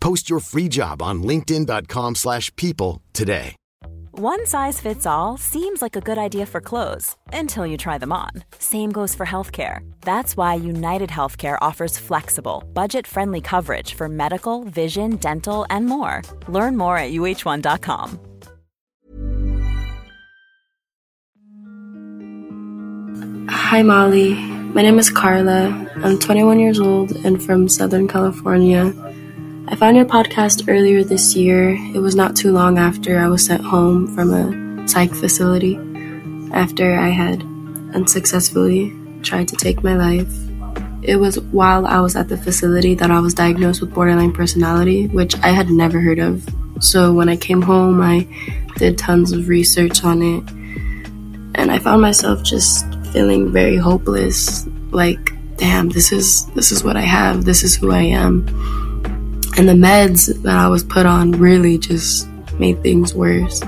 Post your free job on linkedin.com/people slash people today. One size fits all seems like a good idea for clothes until you try them on. Same goes for healthcare. That's why United Healthcare offers flexible, budget friendly coverage for medical, vision, dental, and more. Learn more at uh1.com. Hi, Molly. My name is Carla. I'm 21 years old and from Southern California. I found your podcast earlier this year. It was not too long after I was sent home from a psych facility after I had unsuccessfully tried to take my life. It was while I was at the facility that I was diagnosed with borderline personality, which I had never heard of. So when I came home, I did tons of research on it, and I found myself just feeling very hopeless. Like, damn, this is this is what I have. This is who I am. And the meds that I was put on really just made things worse.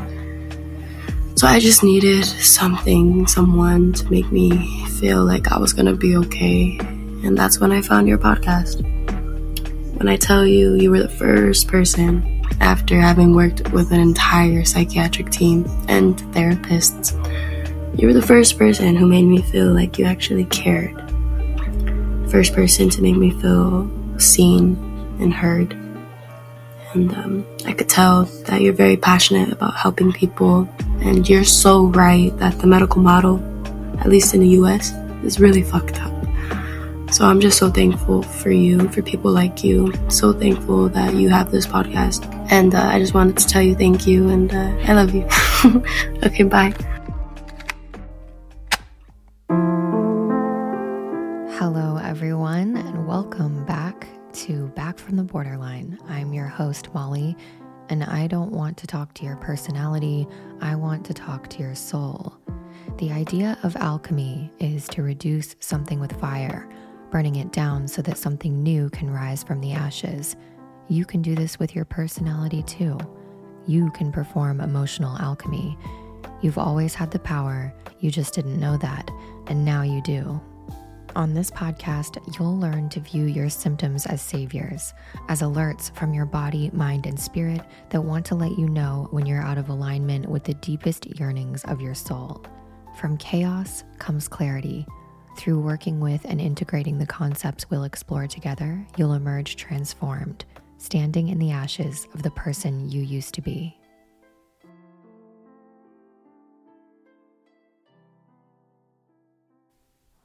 So I just needed something, someone to make me feel like I was gonna be okay. And that's when I found your podcast. When I tell you, you were the first person after having worked with an entire psychiatric team and therapists. You were the first person who made me feel like you actually cared. First person to make me feel seen and heard. And um, I could tell that you're very passionate about helping people. And you're so right that the medical model, at least in the US, is really fucked up. So I'm just so thankful for you, for people like you. So thankful that you have this podcast. And uh, I just wanted to tell you thank you and uh, I love you. okay, bye. Hello, everyone, and welcome back from the Borderline. I'm your host, Molly, and I don't want to talk to your personality, I want to talk to your soul. The idea of alchemy is to reduce something with fire, burning it down so that something new can rise from the ashes. You can do this with your personality too. You can perform emotional alchemy. You've always had the power, you just didn't know that, and now you do. On this podcast, you'll learn to view your symptoms as saviors, as alerts from your body, mind, and spirit that want to let you know when you're out of alignment with the deepest yearnings of your soul. From chaos comes clarity. Through working with and integrating the concepts we'll explore together, you'll emerge transformed, standing in the ashes of the person you used to be.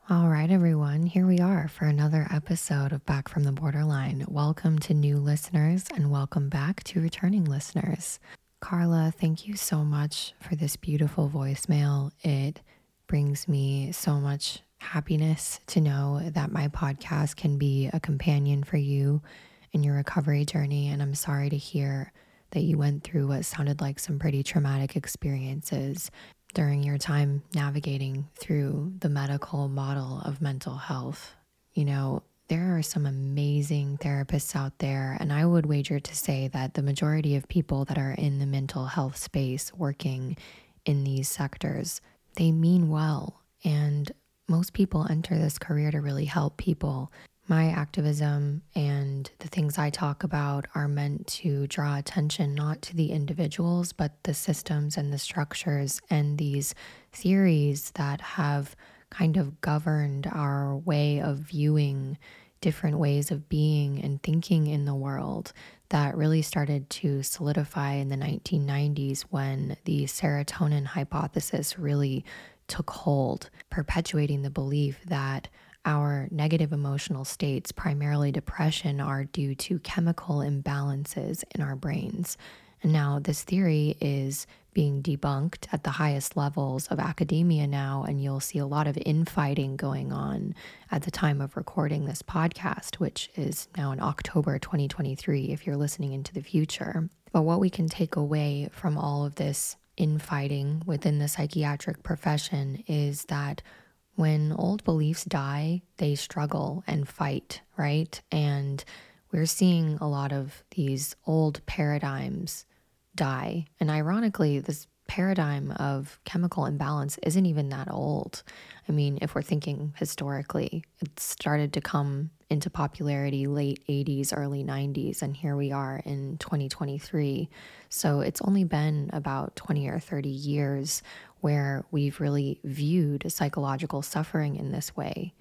All right, everyone, here we are for another episode of Back from the Borderline. Welcome to new listeners and welcome back to returning listeners. Carla, thank you so much for this beautiful voicemail. It brings me so much happiness to know that my podcast can be a companion for you in your recovery journey. And I'm sorry to hear that you went through what sounded like some pretty traumatic experiences during your time navigating through the medical model of mental health. You know, there are some amazing therapists out there, and I would wager to say that the majority of people that are in the mental health space working in these sectors, they mean well. And most people enter this career to really help people. My activism and the things I talk about are meant to draw attention not to the individuals, but the systems and the structures and these theories that have kind of governed our way of viewing different ways of being and thinking in the world that really started to solidify in the 1990s when the serotonin hypothesis really took hold, perpetuating the belief that our negative emotional states, primarily depression, are due to chemical imbalances in our brains. And now, this theory is being debunked at the highest levels of academia now, and you'll see a lot of infighting going on at the time of recording this podcast, which is now in October 2023, if you're listening into the future. But what we can take away from all of this infighting within the psychiatric profession is that when old beliefs die, they struggle and fight, right? And we're seeing a lot of these old paradigms die. And ironically, this paradigm of chemical imbalance isn't even that old. I mean, if we're thinking historically, it started to come into popularity late 80s, early 90s, and here we are in 2023. So it's only been about 20 or 30 years where we've really viewed psychological suffering in this way.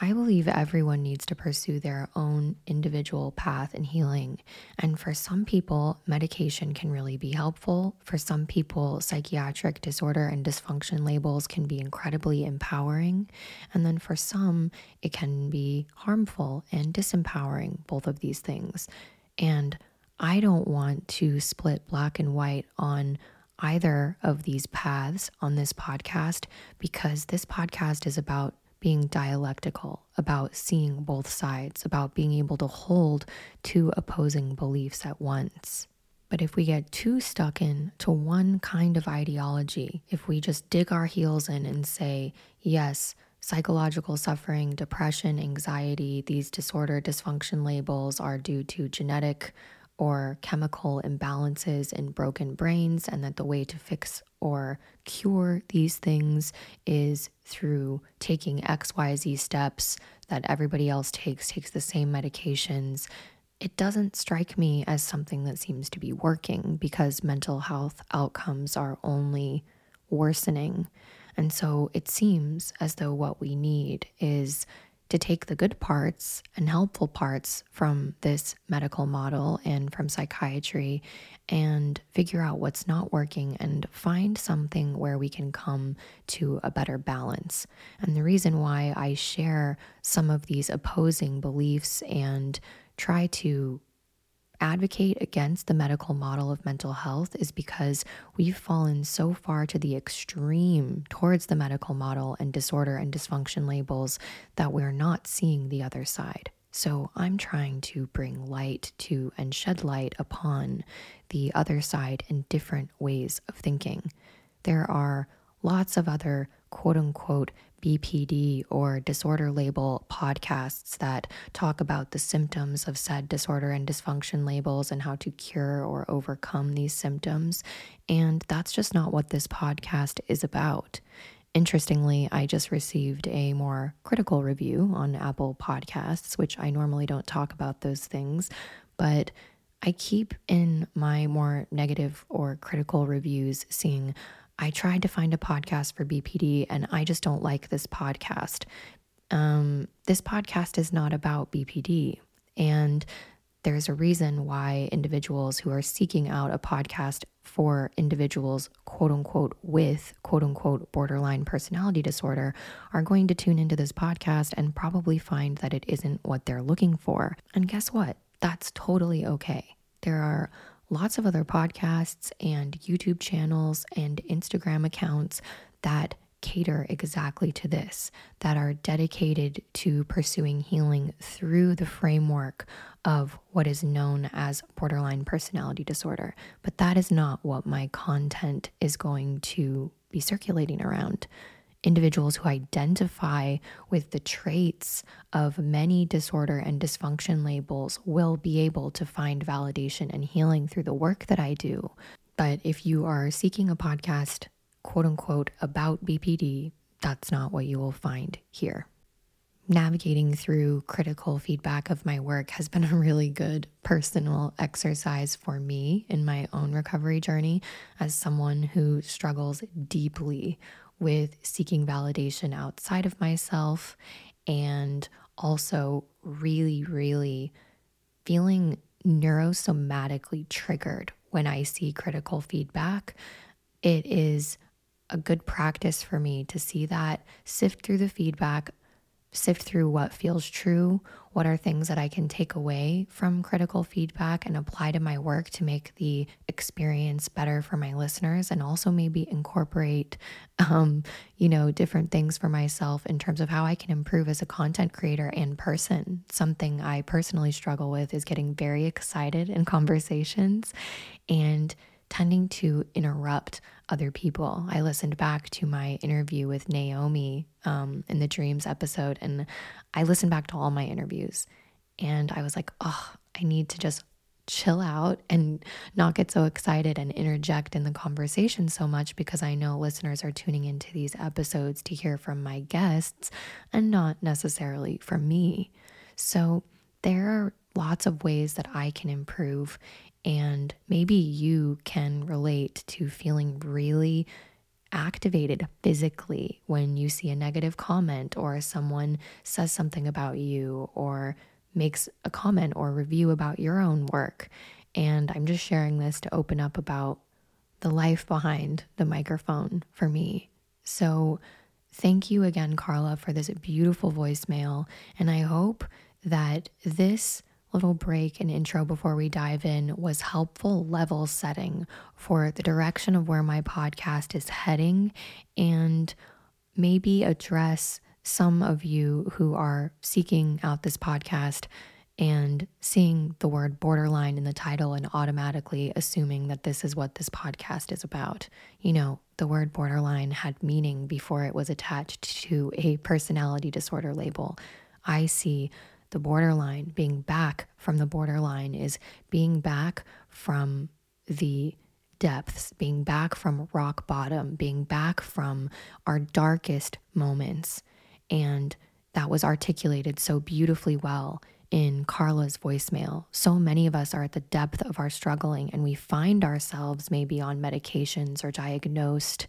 I believe everyone needs to pursue their own individual path in healing. And for some people, medication can really be helpful. For some people, psychiatric disorder and dysfunction labels can be incredibly empowering. And then for some, it can be harmful and disempowering, both of these things. And I don't want to split black and white on either of these paths on this podcast because this podcast is about being dialectical, about seeing both sides, about being able to hold two opposing beliefs at once. But if we get too stuck in to one kind of ideology, if we just dig our heels in and say, yes, psychological suffering, depression, anxiety, these disorder dysfunction labels are due to genetic or chemical imbalances in broken brains, and that the way to fix or cure these things is through taking XYZ steps that everybody else takes, takes the same medications. It doesn't strike me as something that seems to be working because mental health outcomes are only worsening. And so it seems as though what we need is to take the good parts and helpful parts from this medical model and from psychiatry and figure out what's not working and find something where we can come to a better balance. And the reason why I share some of these opposing beliefs and try to advocate against the medical model of mental health is because we've fallen so far to the extreme towards the medical model and disorder and dysfunction labels that we're not seeing the other side. So I'm trying to bring light to and shed light upon the other side and different ways of thinking. There are lots of other quote unquote BPD or disorder label podcasts that talk about the symptoms of said disorder and dysfunction labels and how to cure or overcome these symptoms. And that's just not what this podcast is about. Interestingly, I just received a more critical review on Apple Podcasts, which I normally don't talk about those things, but I keep in my more negative or critical reviews seeing I tried to find a podcast for BPD and I just don't like this podcast. Um, this podcast is not about BPD. And there's a reason why individuals who are seeking out a podcast for individuals, quote unquote, with quote unquote borderline personality disorder are going to tune into this podcast and probably find that it isn't what they're looking for. And guess what? That's totally okay. There are lots of other podcasts and YouTube channels and Instagram accounts that cater exactly to this, that are dedicated to pursuing healing through the framework of what is known as borderline personality disorder. But that is not what my content is going to be circulating around. Individuals who identify with the traits of many disorder and dysfunction labels will be able to find validation and healing through the work that I do. But if you are seeking a podcast, quote unquote, about BPD, that's not what you will find here. Navigating through critical feedback of my work has been a really good personal exercise for me in my own recovery journey as someone who struggles deeply with seeking validation outside of myself and also really, really feeling neurosomatically triggered when I see critical feedback. It is a good practice for me to see that, sift through the feedback, sift through what feels true, what are things that I can take away from critical feedback and apply to my work to make the experience better for my listeners, and also maybe incorporate, um, you know, different things for myself in terms of how I can improve as a content creator and person. Something I personally struggle with is getting very excited in conversations and tending to interrupt other people. I listened back to my interview with Naomi um, in the Dreams episode, and I listened back to all my interviews. And I was like, oh, I need to just chill out and not get so excited and interject in the conversation so much because I know listeners are tuning into these episodes to hear from my guests and not necessarily from me. So there are lots of ways that I can improve and maybe you can relate to feeling really activated physically when you see a negative comment or someone says something about you or makes a comment or review about your own work. And I'm just sharing this to open up about the life behind the microphone for me. So, thank you again, Carla, for this beautiful voicemail. And I hope that this little break and intro before we dive in was helpful level setting for the direction of where my podcast is heading and maybe address some of you who are seeking out this podcast and seeing the word borderline in the title and automatically assuming that this is what this podcast is about. You know, the word borderline had meaning before it was attached to a personality disorder label. I see the borderline, being back from the borderline is being back from the depths, being back from rock bottom, being back from our darkest moments. And that was articulated so beautifully well in Carla's voicemail. So many of us are at the depth of our struggling, and we find ourselves maybe on medications or diagnosed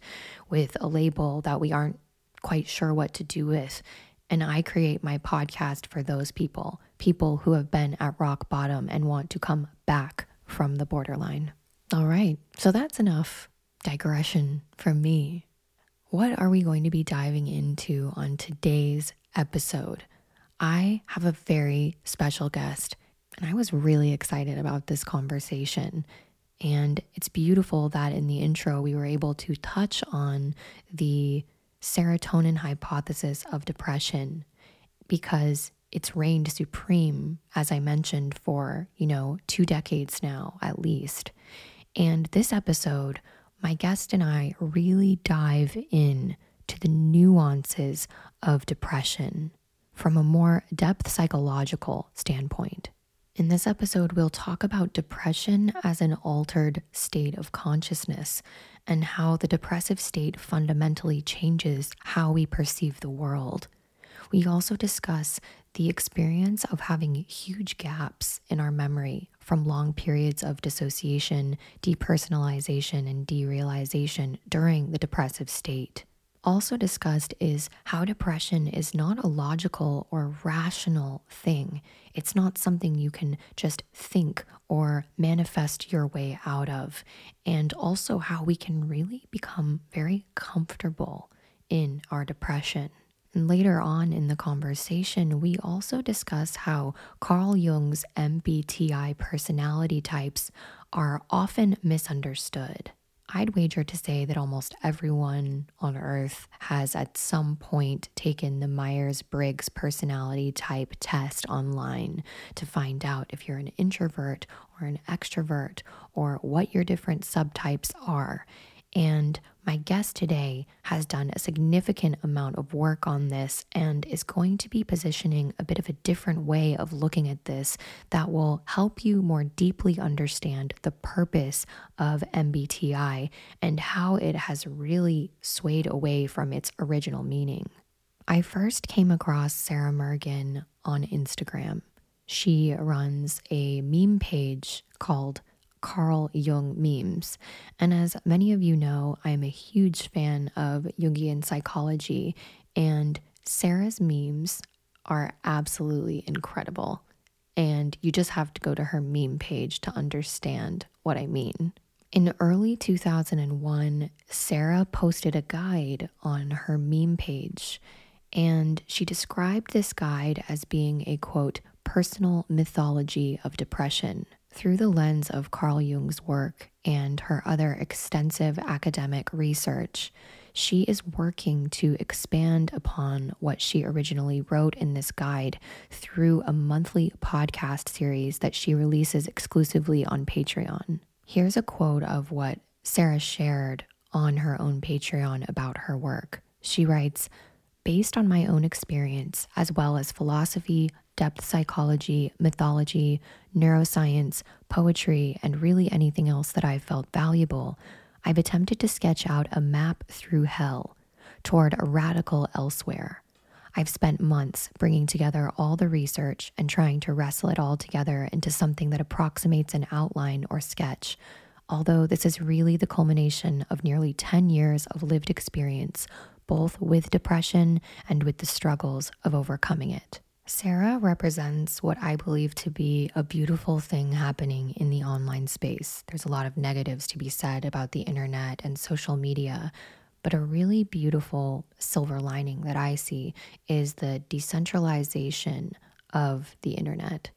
with a label that we aren't quite sure what to do with. And I create my podcast for those people, people who have been at rock bottom and want to come back from the borderline. All right, so that's enough digression from me. What are we going to be diving into on today's episode? I have a very special guest, and I was really excited about this conversation. And it's beautiful that in the intro, we were able to touch on the serotonin hypothesis of depression because it's reigned supreme, as I mentioned, for, you know, two decades now at least. And this episode, my guest and I really dive in to the nuances of depression from a more depth psychological standpoint. In this episode, we'll talk about depression as an altered state of consciousness and how the depressive state fundamentally changes how we perceive the world. We also discuss the experience of having huge gaps in our memory from long periods of dissociation, depersonalization, and derealization during the depressive state. Also discussed is how depression is not a logical or rational thing. It's not something you can just think or manifest your way out of. And also how we can really become very comfortable in our depression. And later on in the conversation, we also discuss how Carl Jung's MBTI personality types are often misunderstood. I'd wager to say that almost everyone on earth has at some point taken the Myers Briggs personality type test online to find out if you're an introvert or an extrovert or what your different subtypes are. And my guest today has done a significant amount of work on this and is going to be positioning a bit of a different way of looking at this that will help you more deeply understand the purpose of MBTI and how it has really swayed away from its original meaning. I first came across Sarah Mergen on Instagram. She runs a meme page called Carl Jung memes. And as many of you know, I'm a huge fan of Jungian psychology, and Sarah's memes are absolutely incredible. And you just have to go to her meme page to understand what I mean. In early 2001, Sarah posted a guide on her meme page, and she described this guide as being a quote, personal mythology of depression through the lens of Carl Jung's work and her other extensive academic research, she is working to expand upon what she originally wrote in this guide through a monthly podcast series that she releases exclusively on Patreon. Here's a quote of what Sarah shared on her own Patreon about her work. She writes, Based on my own experience, as well as philosophy, depth psychology, mythology, neuroscience, poetry, and really anything else that I've felt valuable, I've attempted to sketch out a map through hell toward a radical elsewhere. I've spent months bringing together all the research and trying to wrestle it all together into something that approximates an outline or sketch. Although this is really the culmination of nearly 10 years of lived experience, both with depression and with the struggles of overcoming it. Sarah represents what I believe to be a beautiful thing happening in the online space. There's a lot of negatives to be said about the internet and social media, but a really beautiful silver lining that I see is the decentralization of the internet.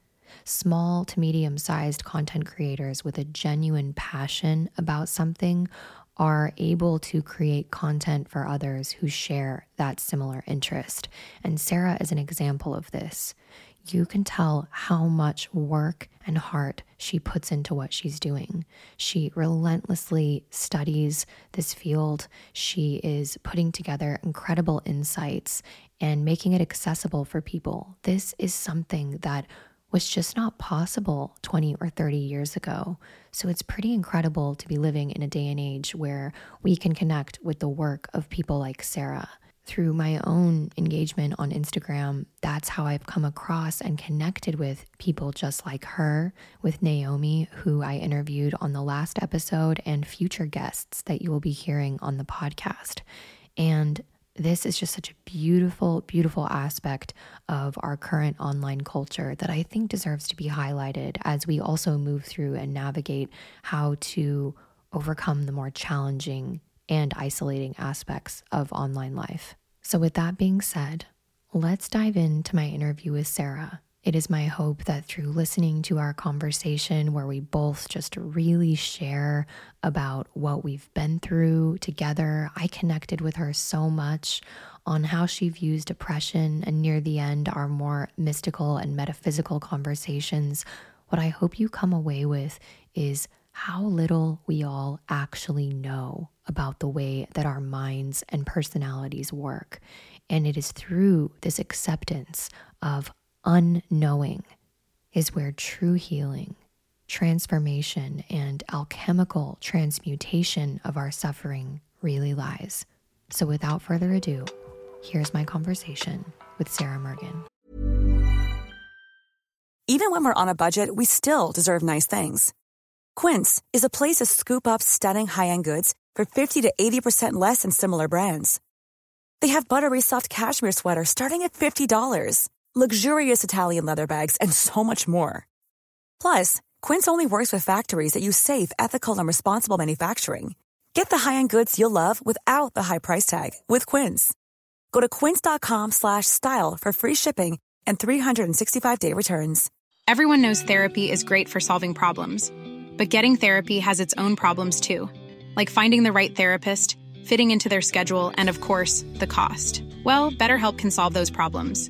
Small to medium sized content creators with a genuine passion about something are able to create content for others who share that similar interest. And Sarah is an example of this. You can tell how much work and heart she puts into what she's doing. She relentlessly studies this field. She is putting together incredible insights and making it accessible for people. This is something that was just not possible 20 or 30 years ago. So it's pretty incredible to be living in a day and age where we can connect with the work of people like Sarah. Through my own engagement on Instagram, that's how I've come across and connected with people just like her, with Naomi, who I interviewed on the last episode, and future guests that you will be hearing on the podcast. And this is just such a beautiful, beautiful aspect of our current online culture that I think deserves to be highlighted as we also move through and navigate how to overcome the more challenging and isolating aspects of online life. So, with that being said, let's dive into my interview with Sarah. It is my hope that through listening to our conversation, where we both just really share about what we've been through together, I connected with her so much on how she views depression, and near the end, our more mystical and metaphysical conversations. What I hope you come away with is how little we all actually know about the way that our minds and personalities work. And it is through this acceptance of unknowing is where true healing, transformation, and alchemical transmutation of our suffering really lies. So, without further ado, here's my conversation with Sarah Mergen. Even when we're on a budget, we still deserve nice things. Quince is a place to scoop up stunning high end goods for 50 to 80% less than similar brands. They have buttery soft cashmere sweaters starting at $50 luxurious Italian leather bags, and so much more. Plus, Quince only works with factories that use safe, ethical, and responsible manufacturing. Get the high-end goods you'll love without the high price tag with Quince. Go to quince.com/style for free shipping and 365-day returns. Everyone knows therapy is great for solving problems, but getting therapy has its own problems too, like finding the right therapist, fitting into their schedule, and of course, the cost. Well, BetterHelp can solve those problems.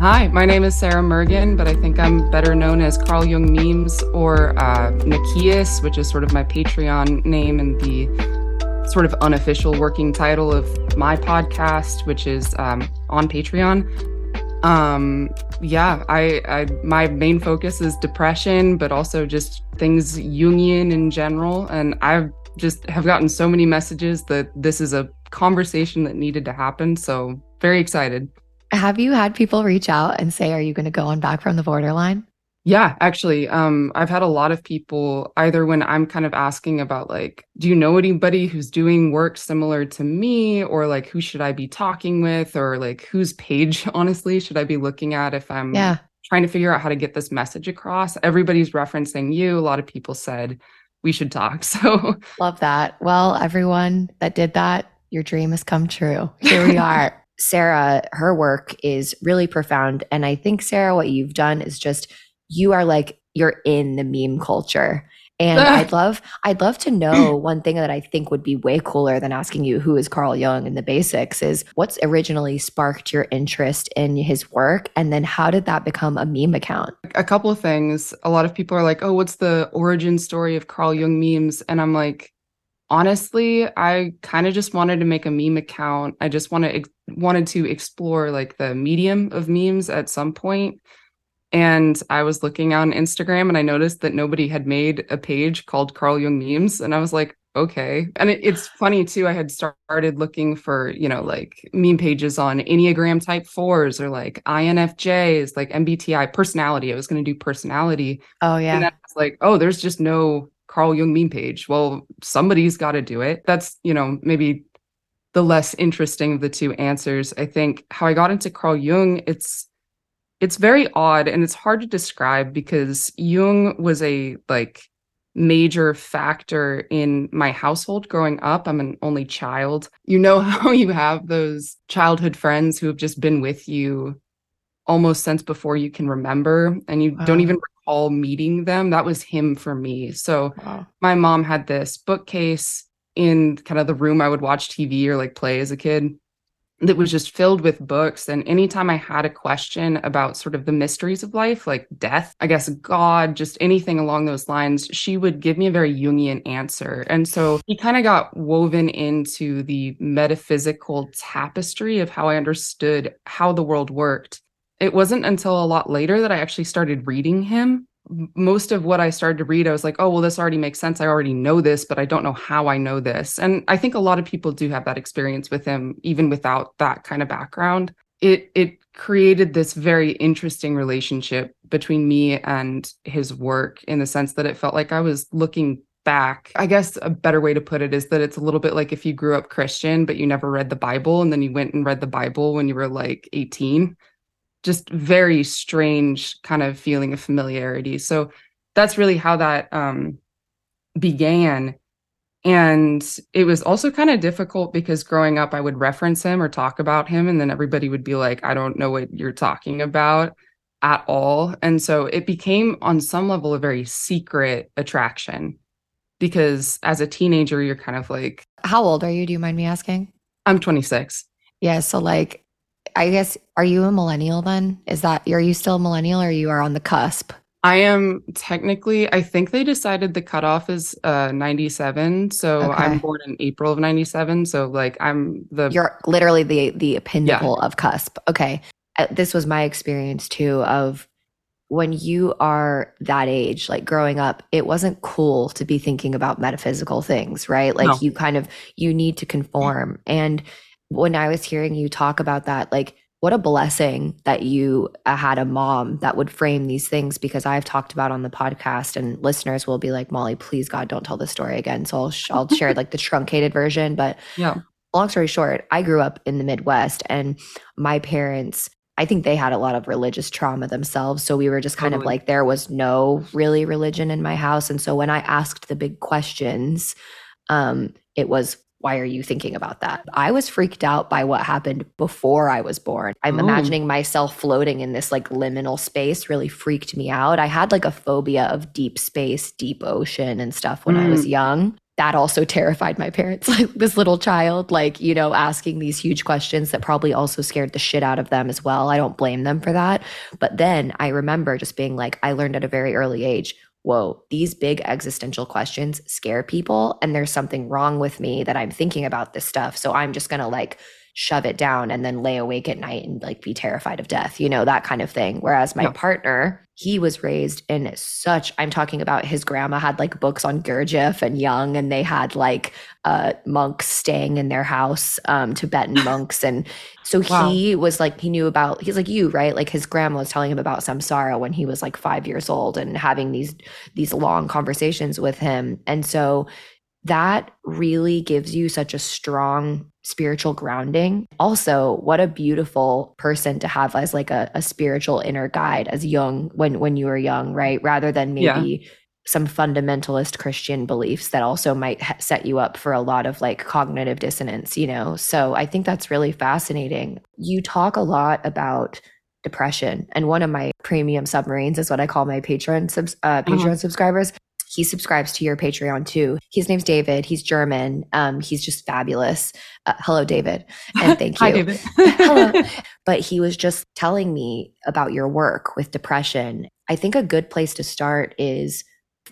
Hi, my name is Sarah Mergen, but I think I'm better known as Carl Jung Memes or uh, Nekyias, which is sort of my Patreon name and the sort of unofficial working title of my podcast, which is um, on Patreon. Um, yeah, I, I my main focus is depression, but also just things Jungian in general. And I've just have gotten so many messages that this is a conversation that needed to happen. So very excited. Have you had people reach out and say, Are you going to go on back from the borderline? Yeah, actually, um, I've had a lot of people either when I'm kind of asking about like, do you know anybody who's doing work similar to me, or like who should I be talking with, or like whose page, honestly, should I be looking at if I'm yeah. trying to figure out how to get this message across? Everybody's referencing you. A lot of people said we should talk. So love that. Well, everyone that did that, your dream has come true. Here we are. Sarah, her work is really profound. And I think, Sarah, what you've done is just you are like you're in the meme culture. And ah. I'd love I'd love to know one thing that I think would be way cooler than asking you who is Carl Jung and the basics is what's originally sparked your interest in his work and then how did that become a meme account? A couple of things. A lot of people are like, "Oh, what's the origin story of Carl Jung memes?" And I'm like, honestly, I kind of just wanted to make a meme account. I just wanted wanted to explore like the medium of memes at some point. and I was looking on Instagram and I noticed that nobody had made a page called Carl Jung memes. And I was like, okay. And it, it's funny too. I had started looking for, you know, like meme pages on Enneagram type fours or like INFJs, like MBTI personality. I was going to do personality. Oh, yeah. And I was like, oh, there's just no Carl Jung meme page. Well, somebody's got to do it. That's, you know, maybe the less interesting of the two answers. I think how I got into Carl Jung, it's, it's very odd and it's hard to describe because Jung was a like major factor in my household growing up. I'm an only child. You know how you have those childhood friends who have just been with you almost since before you can remember and you wow. don't even recall meeting them. That was him for me. So wow. my mom had this bookcase in kind of the room I would watch TV or like play as a kid that was just filled with books. And anytime I had a question about sort of the mysteries of life, like death, I guess God, just anything along those lines, she would give me a very Jungian answer. And so he kind of got woven into the metaphysical tapestry of how I understood how the world worked. It wasn't until a lot later that I actually started reading him most of what I started to read, I was like, oh, well, this already makes sense. I already know this, but I don't know how I know this. And I think a lot of people do have that experience with him, even without that kind of background. It it created this very interesting relationship between me and his work in the sense that it felt like I was looking back. I guess a better way to put it is that it's a little bit like if you grew up Christian, but you never read the Bible, and then you went and read the Bible when you were like 18 just very strange kind of feeling of familiarity. So that's really how that um, began. And it was also kind of difficult because growing up, I would reference him or talk about him, and then everybody would be like, I don't know what you're talking about at all. And so it became, on some level, a very secret attraction because as a teenager, you're kind of like. How old are you? Do you mind me asking? I'm 26. Yeah. So, like, I guess are you a millennial then? Is that are you still a millennial or you are on the cusp? I am technically I think they decided the cutoff is uh 97. So okay. I'm born in April of 97. So like I'm the You're literally the the pinnacle yeah. of cusp. Okay. Uh, this was my experience too of when you are that age, like growing up, it wasn't cool to be thinking about metaphysical things, right? Like no. you kind of you need to conform. And when I was hearing you talk about that, like what a blessing that you uh, had a mom that would frame these things because I've talked about on the podcast and listeners will be like, Molly, please God, don't tell this story again. So I'll, sh- I'll share like the truncated version. But yeah, long story short, I grew up in the Midwest and my parents, I think they had a lot of religious trauma themselves. So we were just kind totally. of like, there was no really religion in my house. And so when I asked the big questions, um, it was why are you thinking about that? I was freaked out by what happened before I was born. I'm Oh. imagining myself floating in this like liminal space really freaked me out. I had like a phobia of deep space, deep ocean and stuff when I was mm. young. That also terrified my parents, like this little child, like, you know, asking these huge questions that probably also scared the shit out of them as well. I don't blame them for that. But then I remember just being like, I learned at a very early age whoa, these big existential questions scare people. And there's something wrong with me that I'm thinking about this stuff. So I'm just going to like shove it down and then lay awake at night and like be terrified of death, you know, that kind of thing. Whereas my partner, he was raised in such, I'm talking about his grandma had like books on Gurdjieff and Jung, and they had like uh, monks staying in their house, um, Tibetan monks. And so Wow. he was like, he knew about, he's like you, right? Like his grandma was telling him about samsara when he was like five years old and having these, these long conversations with him. And so that really gives you such a strong spiritual grounding. Also, what a beautiful person to have as like a, a spiritual inner guide as young when when you were young, right? Rather than maybe some fundamentalist Christian beliefs that also might ha- set you up for a lot of like cognitive dissonance, you know? So I think that's really fascinating. You talk a lot about depression, and one of my premium submarines is what I call my Patreon subs- uh, Patreon subscribers. He subscribes to your Patreon too. His name's David. He's German. Um, he's just fabulous. Uh, hello, David, and thank you. Hi, David. Hello. But he was just telling me about your work with depression. I think a good place to start is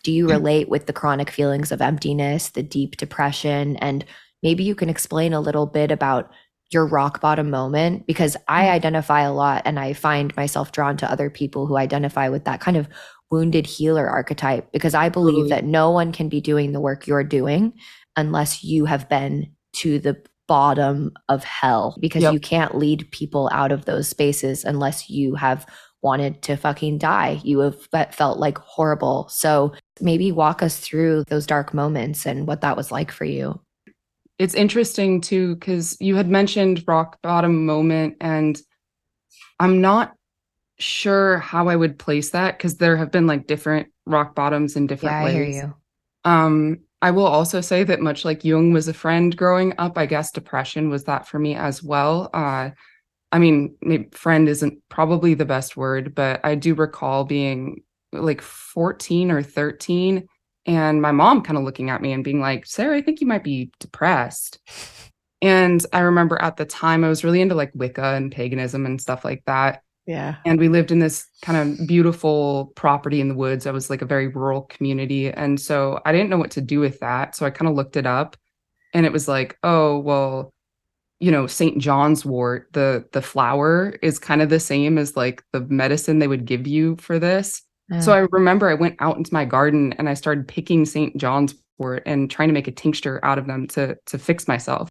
do you relate with the chronic feelings of emptiness, the deep depression? And maybe you can explain a little bit about your rock bottom moment because I identify a lot and I find myself drawn to other people who identify with that kind of wounded healer archetype because I believe that no one can be doing the work you're doing unless you have been to the bottom of hell because Yep. you can't lead people out of those spaces unless you have wanted to fucking die. You have felt like horrible. So maybe walk us through those dark moments and what that was like for you. it's interesting too because you had mentioned rock bottom moment and i'm not sure how i would place that because there have been like different rock bottoms in different Yeah, I hear you. um i will also say that much like jung was a friend growing up i guess depression was that for me as well. Uh i mean maybe friend isn't probably the best word but i do recall being like 14 or 13 and my mom kind of looking at me and being like sarah i think you might be depressed. And i remember at the time i was really into like wicca and paganism and stuff like that Yeah. and we lived in this kind of beautiful property in the woods. I was like a very rural community. And so I didn't know what to do with that. So I kind of looked it up and it was like, oh, well, you know, St. John's wort, the the flower is kind of the same as like the medicine they would give you for this. Mm. So I remember I went out into my garden and I started picking St. John's wort and trying to make a tincture out of them to to fix myself.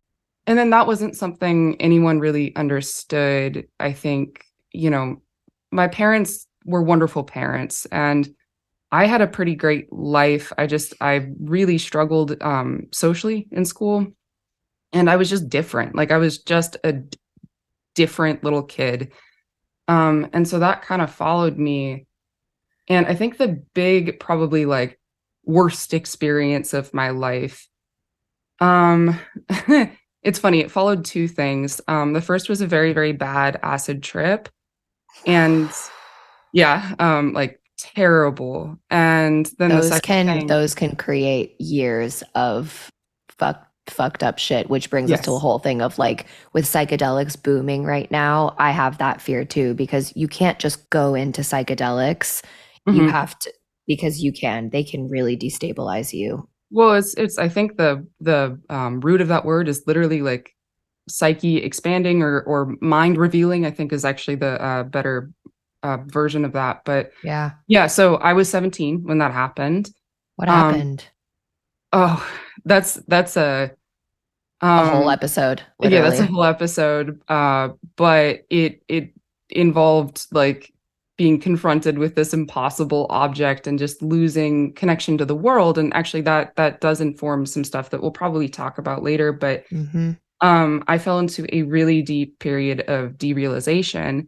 And then that wasn't something anyone really understood. I think, you know, my parents were wonderful parents and I had a pretty great life. I just I really struggled um socially in school and I was just different. Like I was just a d- different little kid. Um and so that kind of followed me and I think the big, probably like worst experience of my life. Um, it's funny, it followed two things. Um, the first was a very, very bad acid trip. And yeah, um, like terrible. And then those second can thing, those can create years of fuck, fucked up shit which brings us to a whole thing of like with psychedelics booming right now i have that fear too because you can't just go into psychedelics you Mhm. have to because you can they can really destabilize you Well, it's it's I think the the um, root of that word is literally like psyche expanding or or mind revealing. I think is actually the uh, better uh, version of that. But yeah yeah, so I was 17 when that happened. what Um, happened Oh, that's that's a a um, whole episode yeah, that's a whole episode. Uh, but it it involved like being confronted with this impossible object and just losing connection to the world. And actually, that that does inform some stuff that we'll probably talk about later. But Mhm. Um, I fell into a really deep period of derealization,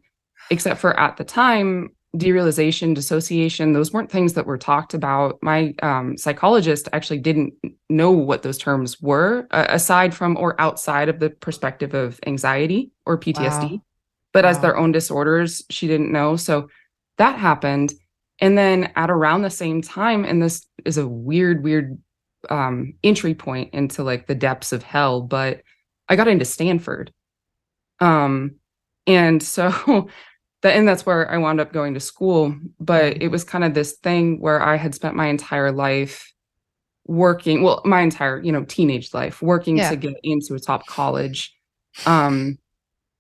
except for at the time, derealization, dissociation, those weren't things that were talked about. My um, psychologist actually didn't know what those terms were, uh, aside from or outside of the perspective of anxiety or PTSD. Wow. But wow. as their own disorders, she didn't know. So that happened. And then at around the same time, and this is a weird, weird um, entry point into like the depths of hell, but I got into Stanford. Um, and so that and that's where I wound up going to school. But it was kind of this thing where I had spent my entire life working, well, my entire, you know, teenage life working yeah. to get into a top college. Um,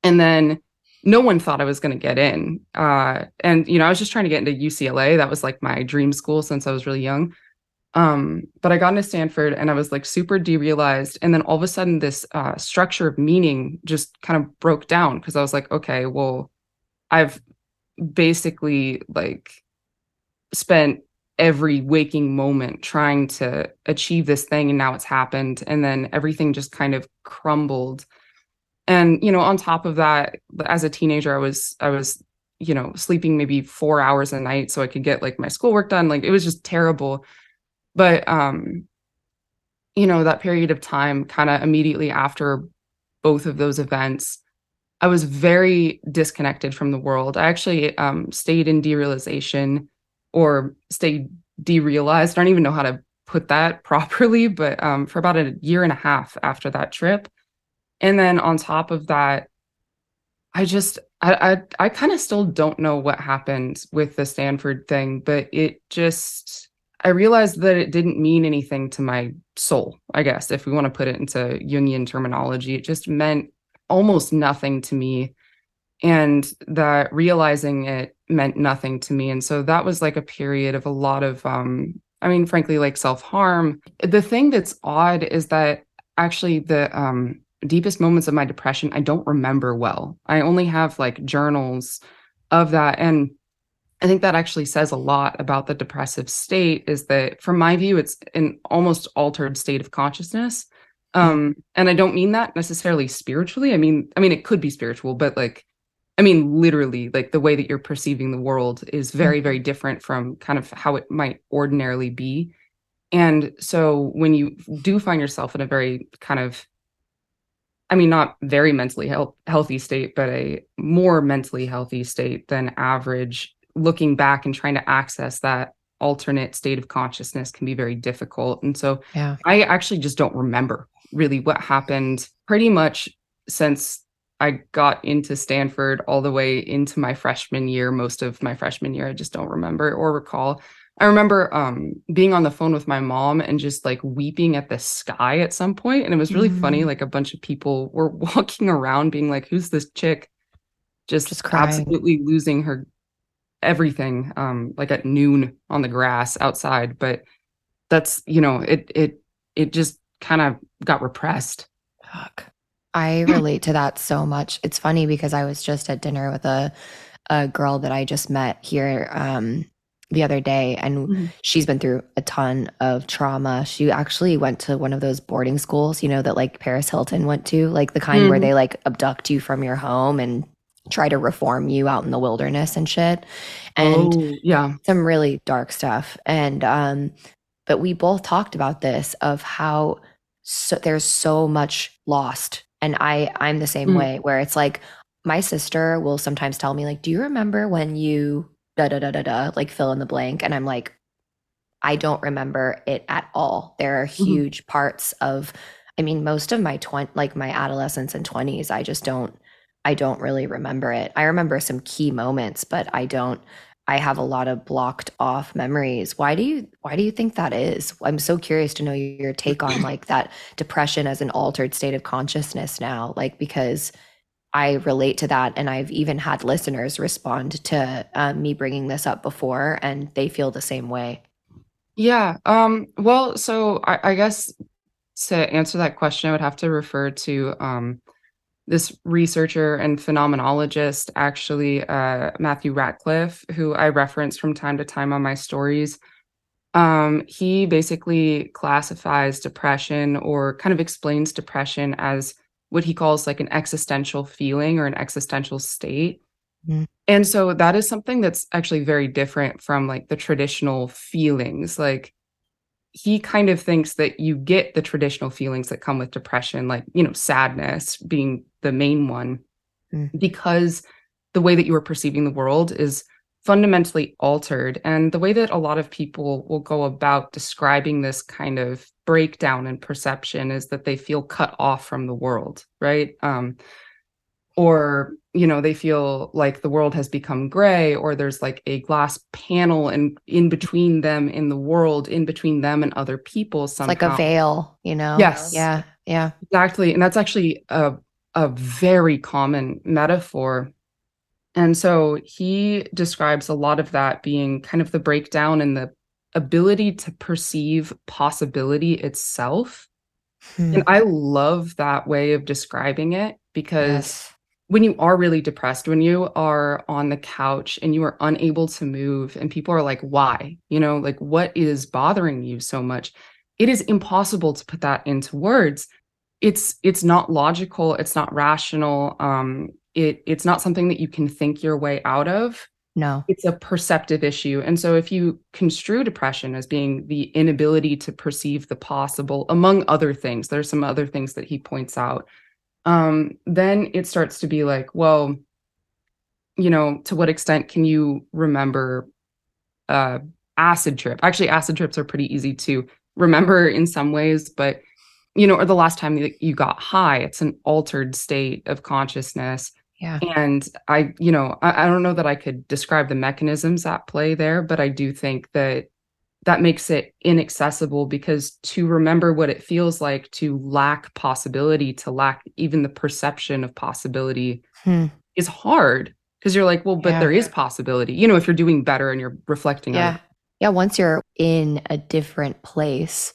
and then no one thought I was going to get in. Uh, and you know, I was just trying to get into UCLA. That was like my dream school since I was really young. Um, but I got into Stanford and I was like super derealized. And then all of a sudden, this uh, structure of meaning just kind of broke down because I was like, okay, well, I've basically like spent every waking moment trying to achieve this thing and now it's happened. And then everything just kind of crumbled. And you know on top of that as a teenager i was i was you know sleeping maybe 4 hours a night so i could get like my schoolwork done. Like it was just terrible but um you know that period of time kind of immediately after both of those events I was very disconnected from the world. I actually um, stayed in derealization or stayed derealized. I don't even know how to put that properly, but um, for about a year and a half after that trip. And then on top of that, I just I I, I kind of still don't know what happened with the Stanford thing, but it just I realized that it didn't mean anything to my soul, I guess, if we want to put it into Jungian terminology. It just meant almost nothing to me and that realizing it meant nothing to me. And so that was like a period of a lot of um i mean frankly like self-harm. The thing that's odd is that actually the um deepest moments of my depression i don't remember well. I only have like journals of that. And i think that actually says a lot about the depressive state is that from my view it's an almost altered state of consciousness. Um and i don't mean that necessarily spiritually. I mean i mean it could be spiritual but like i mean literally like the way that you're perceiving the world is very very different from kind of how it might ordinarily be. And so when you do find yourself in a very kind of i mean not very mentally health, healthy state but a more mentally healthy state than average looking back and trying to access that alternate state of consciousness can be very difficult and so yeah. i actually just don't remember really what happened pretty much since I got into Stanford all the way into my freshman year, most of my freshman year. I just don't remember or recall. I remember um, being on the phone with my mom and just like weeping at the sky at some point, And it was really mm-hmm. funny. Like a bunch of people were walking around being like, who's this chick? Just, just absolutely losing her everything, um, like at noon on the grass outside. But that's, you know, it, it, it just kind of got repressed. Fuck. I relate to that so much. It's funny because I was just at dinner with a a girl that I just met here um, the other day, and mm-hmm. she's been through a ton of trauma. She actually went to one of those boarding schools, you know, that like Paris Hilton went to, like the kind mm-hmm. where they like abduct you from your home and try to reform you out in the wilderness and shit. And oh, yeah, some really dark stuff. And um, but we both talked about this of how so there's so much lost and i i'm the same mm. way where it's like my sister will sometimes tell me like do you remember when you da da da da da like fill in the blank and i'm like i don't remember it at all there are mm-hmm. huge mm. parts of i mean most of my 20 like my adolescence and 20s i just don't i don't really remember it i remember some key moments but i don't I have a lot of blocked off memories. Why do you why do you think that is? I'm so curious to know your take on like that depression as an altered state of consciousness now, like because I relate to that and I've even had listeners respond to um, me bringing this up before and they feel the same way. Yeah. Um well, so I, I guess to answer that question I would have to refer to um this researcher and phenomenologist, actually, uh, Matthew Ratcliffe, who I reference from time to time on my stories. Um, he basically classifies depression or kind of explains depression as what he calls like an existential feeling or an existential state. Mhm. And so that is something that's actually very different from like the traditional feelings. Like he kind of thinks that you get the traditional feelings that come with depression, like, you know, sadness being the main one, Mm. because the way that you are perceiving the world is fundamentally altered. And the way that a lot of people will go about describing this kind of breakdown in perception is that they feel cut off from the world, right? Um, or you know they feel like the world has become gray or there's like a glass panel and in between them in the world in between them and other people It's like a veil, you know? Yes. Yeah. Yeah. exactly and that's actually a, a very common metaphor and so he describes a lot of that being kind of the breakdown in the ability to perceive possibility itself Hmm. and i love that way of describing it because Yes. when you are really depressed, when you are on the couch and you are unable to move, and people are like, why? You know, like, what is bothering you so much? It is impossible to put that into words. It's it's not logical, it's not rational. Um, it it's not something that you can think your way out of. No. It's a perceptive issue. And so if you construe depression as being the inability to perceive the possible, among other things, there's some other things that he points out um, then it starts to be like, well, you know, to what extent can you remember uh acid trip? Actually, acid trips are pretty easy to remember in some ways, but you know, or the last time that you got high, it's an altered state of consciousness. Yeah. And I, you know, I, I don't know that I could describe the mechanisms at play there, but I do think that that makes it inaccessible because to remember what it feels like to lack possibility, to lack even the perception of possibility Hmm. is hard because you're like, well, but Yeah. there is possibility. You know, if you're doing better and you're reflecting on Yeah. it. Yeah. Once you're in a different place,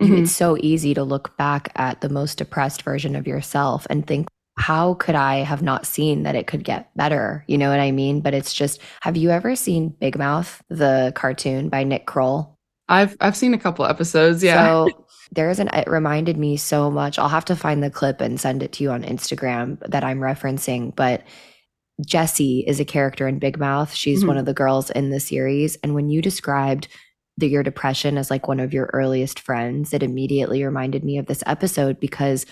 Mhm. it's so easy to look back at the most depressed version of yourself and think, how could I have not seen that it could get better? You know what I mean? But it's just, have you ever seen Big Mouth, the cartoon by Nick Kroll? I've I've seen a couple episodes. Yeah. So there's an, it reminded me so much. I'll have to find the clip and send it to you on Instagram that I'm referencing. But Jessi is a character in Big Mouth. She's Mhm. one of the girls in the series. And when you described the, your depression as like one of your earliest friends, it immediately reminded me of this episode because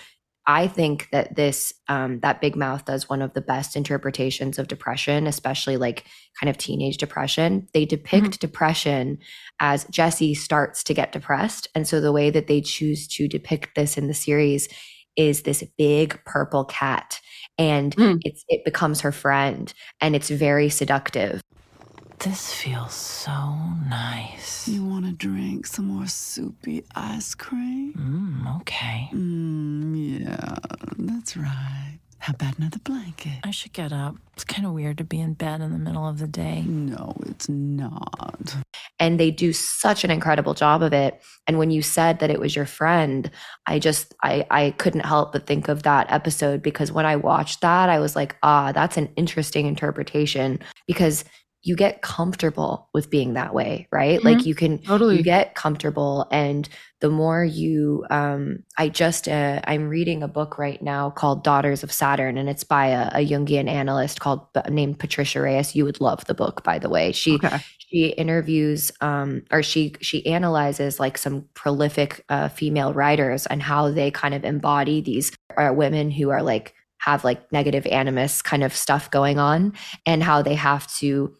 I think that this um, that Big Mouth does one of the best interpretations of depression, especially like kind of teenage depression. They depict depression as Jessi starts to get depressed, and so the way that they choose to depict this in the series is this big purple cat, and it's it becomes her friend, and it's very seductive. This feels so nice. You want to drink some more soupy ice cream? Mm, okay. Mm, yeah, that's right. How about another blanket? I should get up. It's kind of weird to be in bed in the middle of the day. No, it's not. and they do such an incredible job of it and when you said that it was your friend i just i i couldn't help but think of that episode because when i watched that i was like ah that's an interesting interpretation because you get comfortable with being that way right like you can Totally. you get comfortable and the more you um i just uh, i'm reading a book right now called daughters of saturn and it's by a, a jungian analyst called named Patricia Reis you would love the book by the way she Okay. she interviews um or she she analyzes like some prolific uh, female writers and how they kind of embody these uh, women who are like have like negative animus kind of stuff going on and how they have to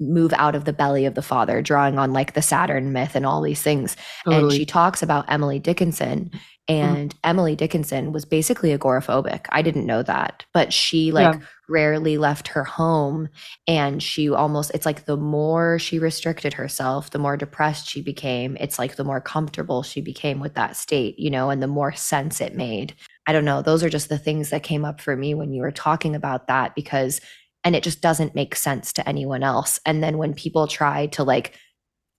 move out of the belly of the father drawing on like the saturn myth and all these things. And she talks about emily dickinson mm-hmm. and emily dickinson was basically agoraphobic. I didn't know that. But she like Yeah. rarely left her home and she almost it's like the more she restricted herself the more depressed she became. It's like the more comfortable she became with that state you know and the more sense it made. I don't know. Those are just the things that came up for me when you were talking about that because and it just doesn't make sense to anyone else and then when people try to like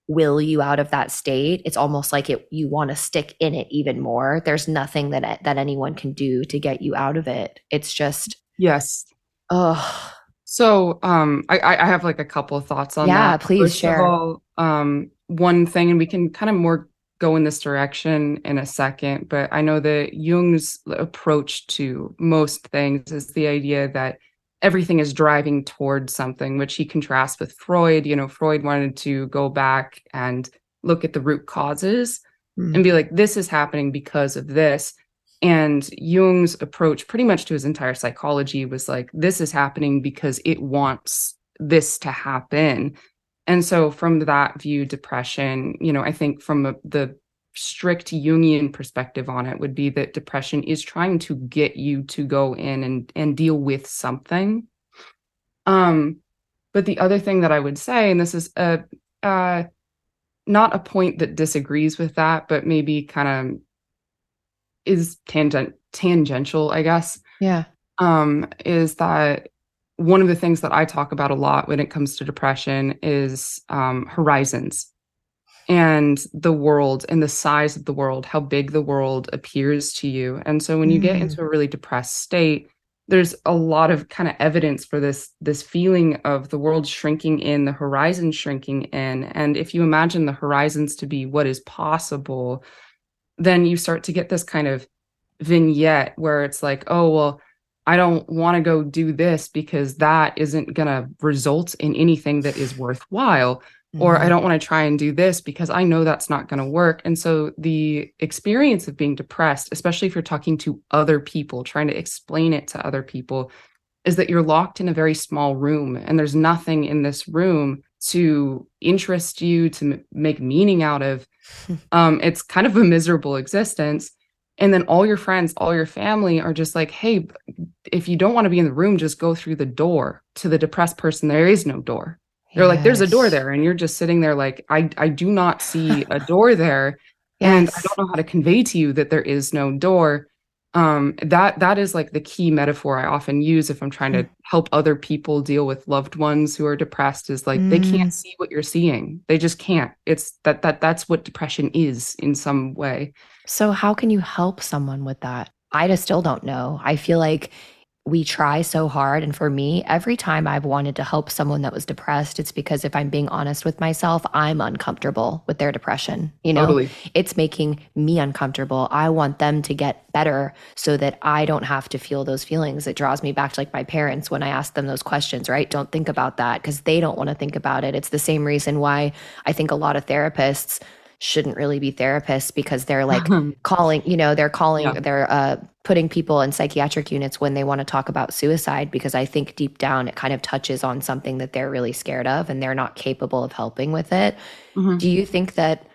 will you out of that state it's almost like it you want to stick in it even more there's nothing that that anyone can do to get you out of it it's just yes. oh So um I I have like a couple of thoughts on Yeah, that. please First of share. all, um one thing and we can kind of more go in this direction in a second, but I know that Jung's approach to most things is the idea that everything is driving towards something, which he contrasts with Freud. You know, Freud wanted to go back and look at the root causes mm. and be like, this is happening because of this. And Jung's approach, pretty much to his entire psychology, was like, this is happening because it wants this to happen. And so, from that view, depression, you know, I think from the strict Jungian perspective on it would be that depression is trying to get you to go in and and deal with something. Um, but the other thing that I would say, and this is a uh, not a point that disagrees with that, but maybe kind of is tangent tangential, I guess. Yeah. Um, is that one of the things that I talk about a lot when it comes to depression is um, horizons and the world and the size of the world, how big the world appears to you. And so when you mm. get into a really depressed state, there's a lot of kind of evidence for this this feeling of the world shrinking in, the horizon shrinking in. And if you imagine the horizons to be what is possible, then you start to get this kind of vignette where it's like, oh, well, I don't want to go do this because that isn't going to result in anything that is worthwhile mm-hmm. or I mm-hmm. don't want to try and do this because I know that's not going to work. And so the experience of being depressed, especially if you're talking to other people, trying to explain it to other people, is that you're locked in a very small room and there's nothing in this room to interest you, to m- make meaning out of. um, it's kind of a miserable existence. And then all your friends, all your family are just like, hey, if you don't want to be in the room, just go through the door. To the depressed person, there is no door. They're yes. like, there's a door there. And you're just sitting there like, I, I do not see a door there. yes. And I don't know how to convey to you that there is no door. Um, that that is like the key metaphor I often use if I'm trying mm. to help other people deal with loved ones who are depressed is like mm. they can't mm. see what you're seeing. They just can't. It's that that that's what depression is in some way. So how can you help someone with that? I just still don't know. I feel like we try so hard. And for me, every time I've wanted to help someone that was depressed, it's because if I'm being honest with myself, I'm uncomfortable with their depression. You know, totally. it's making me uncomfortable. I want them to get better so that I don't have to feel those feelings. It draws me back to like my parents when I ask them those questions, right? Don't think about that because they don't want to think about it. It's the same reason why I think a lot of therapists shouldn't really be therapists because they're like calling, you know, they're calling, yeah. they're uh, putting people in psychiatric units when they want to talk about suicide because I think deep down it kind of touches on something that they're really scared of and they're not capable of helping with it. Mm-hmm. Do you think that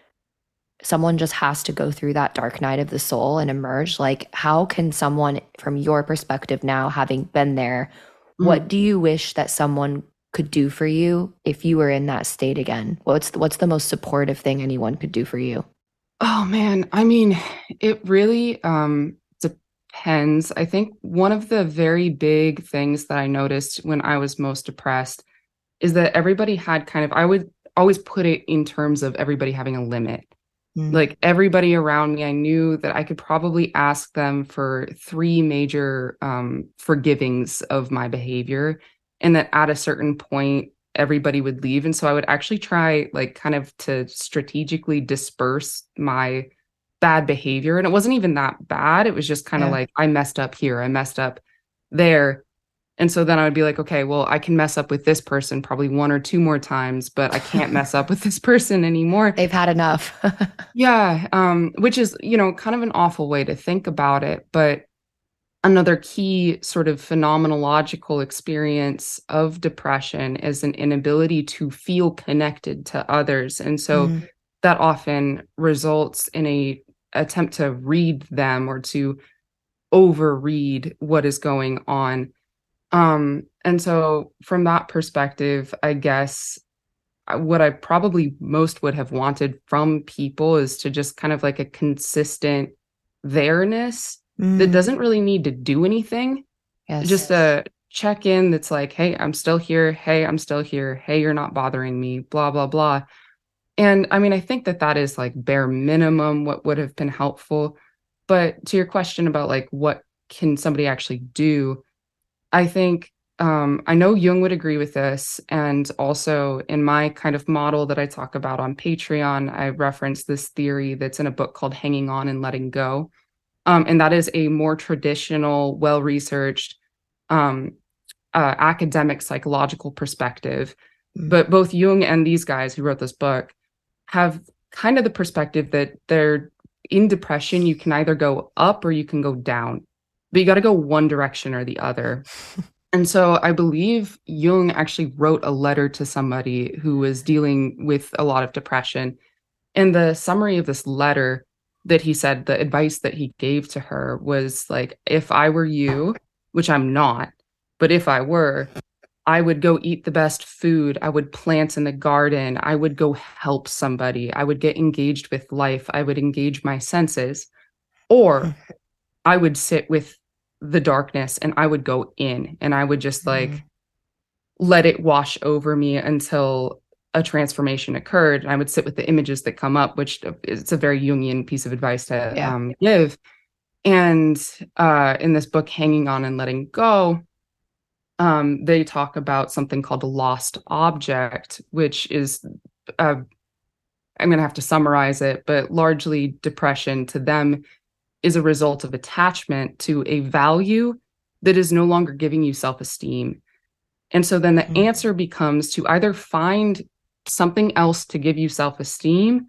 someone just has to go through that dark night of the soul and emerge? Like, how can someone, from your perspective now, having been there, mm-hmm. what do you wish that someone could do for you if you were in that state again? What's the, what's the most supportive thing anyone could do for you? Oh man, I mean, it really um depends. I think one of the very big things that I noticed when I was most depressed is that everybody had kind of I would always put it in terms of everybody having a limit. Mm. Like everybody around me, I knew that I could probably ask them for three major um, forgivings of my behavior and that at a certain point everybody would leave and so i would actually try like kind of to strategically disperse my bad behavior and it wasn't even that bad it was just kind of yeah. like i messed up here i messed up there and so then i would be like okay well i can mess up with this person probably one or two more times but i can't mess up with this person anymore they've had enough yeah um which is you know kind of an awful way to think about it but another key sort of phenomenological experience of depression is an inability to feel connected to others and so mm. that often results in a attempt to read them or to overread what is going on um and so from that perspective i guess uh, what i probably most would have wanted from people is to just kind of like a consistent there-ness mm. that doesn't really need to do anything. Yes. Just a check in that's like, hey, I'm still here. Hey, I'm still here. Hey, you're not bothering me, blah, blah, blah. And I mean, I think that that is like bare minimum what would have been helpful. But to your question about like what can somebody actually do, I think um, I know Jung would agree with this. And also in my kind of model that I talk about on Patreon, I reference this theory that's in a book called Hanging On and Letting Go. Um, and that is a more traditional, well researched um, uh, academic psychological perspective. Mm. But both Jung and these guys who wrote this book have kind of the perspective that they're in depression, you can either go up or you can go down, but you got to go one direction or the other. and so I believe Jung actually wrote a letter to somebody who was dealing with a lot of depression. And the summary of this letter that he said, the advice that he gave to her was like, if I were you, which I'm not, but if I were, I would go eat the best food. I would plant in the garden. I would go help somebody. I would get engaged with life. I would engage my senses. Or I would sit with the darkness and I would go in and I would just like mm. let it wash over me until a transformation occurred. And I would sit with the images that come up, which it's a very Jungian piece of advice to yeah. um, give. And uh, in this book, Hanging On and Letting Go, um, they talk about something called a lost object, which is, uh, I'm going to have to summarize it, but largely depression to them is a result of attachment to a value that is no longer giving you self esteem. And so then the mm-hmm. answer becomes to either find something else to give you self esteem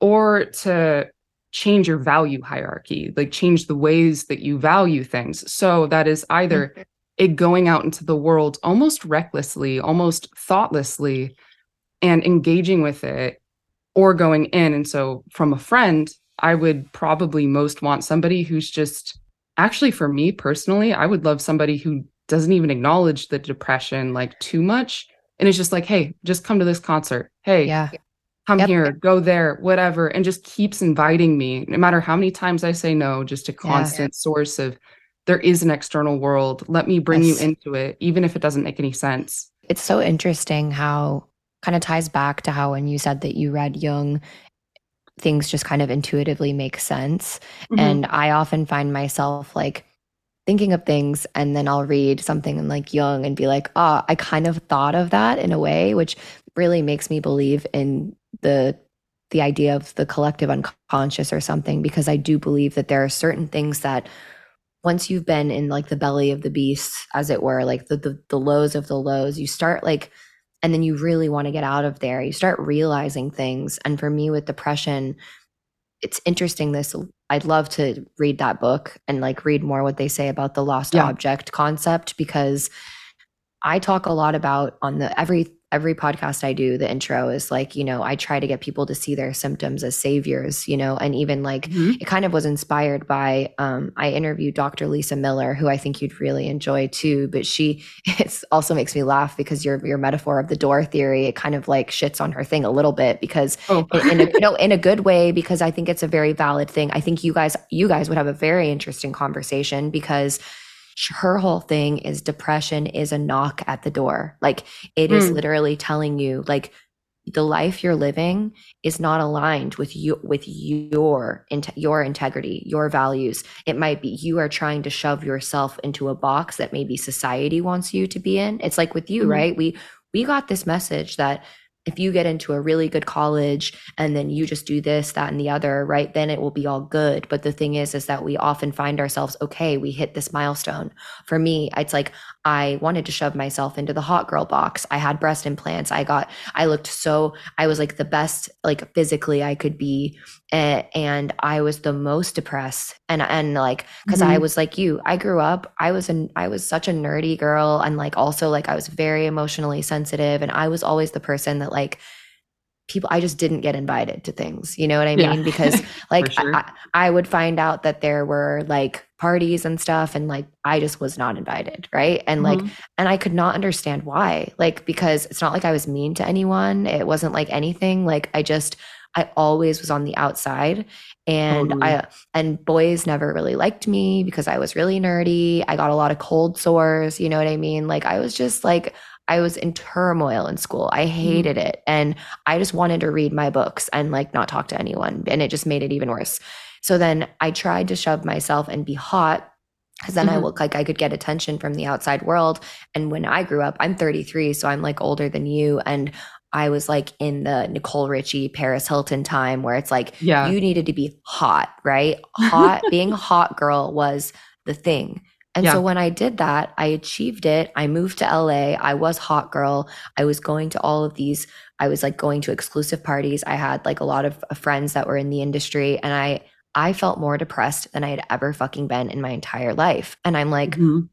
or to change your value hierarchy, like change the ways that you value things. So that is either it going out into the world almost recklessly, almost thoughtlessly, and engaging with it or going in. And so, from a friend, I would probably most want somebody who's just actually, for me personally, I would love somebody who doesn't even acknowledge the depression like too much. And it's just like, hey, just come to this concert. Hey, yeah. come yep. here, go there, whatever. And just keeps inviting me, no matter how many times I say no, just a constant yeah. source of there is an external world. Let me bring yes. you into it, even if it doesn't make any sense. It's so interesting how kind of ties back to how when you said that you read Jung, things just kind of intuitively make sense. Mm-hmm. And I often find myself like thinking of things and then I'll read something in like Jung and be like, oh, I kind of thought of that in a way, which really makes me believe in the the idea of the collective unconscious or something because I do believe that there are certain things that once you've been in like the belly of the beast as it were like the the, the lows of the lows you start like and then you really want to get out of there you start realizing things and for me with depression it's interesting this i'd love to read that book and like read more what they say about the lost yeah. object concept because i talk a lot about on the every every podcast I do, the intro is like, you know, I try to get people to see their symptoms as saviors, you know, and even like mm-hmm. it kind of was inspired by um, I interviewed Dr. Lisa Miller, who I think you'd really enjoy too. But she it also makes me laugh because your your metaphor of the door theory, it kind of like shits on her thing a little bit because oh. in, in a you know, in a good way, because I think it's a very valid thing. I think you guys you guys would have a very interesting conversation because her whole thing is depression is a knock at the door. Like it mm. is hmm. literally telling you like the life you're living is not aligned with you with your your integrity your values it might be you are trying to shove yourself into a box that maybe society wants you to be in it's like with you mm-hmm. right we we got this message that if you get into a really good college and then you just do this that and the other right then it will be all good. But the thing is is that we often find ourselves okay we hit this milestone. For me it's like i wanted to shove myself into the hot girl box. I had breast implants. I got i looked so i was like the best like physically i could be and I was the most depressed. And and like because mm-hmm. I was like you I grew up I was an I was such a nerdy girl. And like also like I was very emotionally sensitive. And I was always the person that like people I just didn't get invited to things. You know what I mean? Yeah. because like sure. I, I would find out that there were like parties and stuff and like I just was not invited right and mm-hmm. like and I could not understand why like because it's not like I was mean to anyone it wasn't like anything like I just I always was on the outside and totally. I and boys never really liked me because I was really nerdy. I got a lot of cold sores, you know what I mean? Like I was just like I was in turmoil in school. I hated mm. it and I just wanted to read my books and like not talk to anyone and it just made it even worse. So then I tried to shove myself and be hot because then mm-hmm. I look like I could get attention from the outside world. And when I grew up, I'm 33, so I'm like older than you. And I was like in the Nicole Richie, Paris Hilton time where it's like, yeah. you needed to be hot, right? Hot, being hot girl was the thing. And Yeah. so when I did that, I achieved it. I moved to LA. I was hot girl. I was going to all of these, I was like going to exclusive parties. I had like a lot of uh, friends that were in the industry and I I felt more depressed than I had ever fucking been in my entire life. And I'm like, Mhm.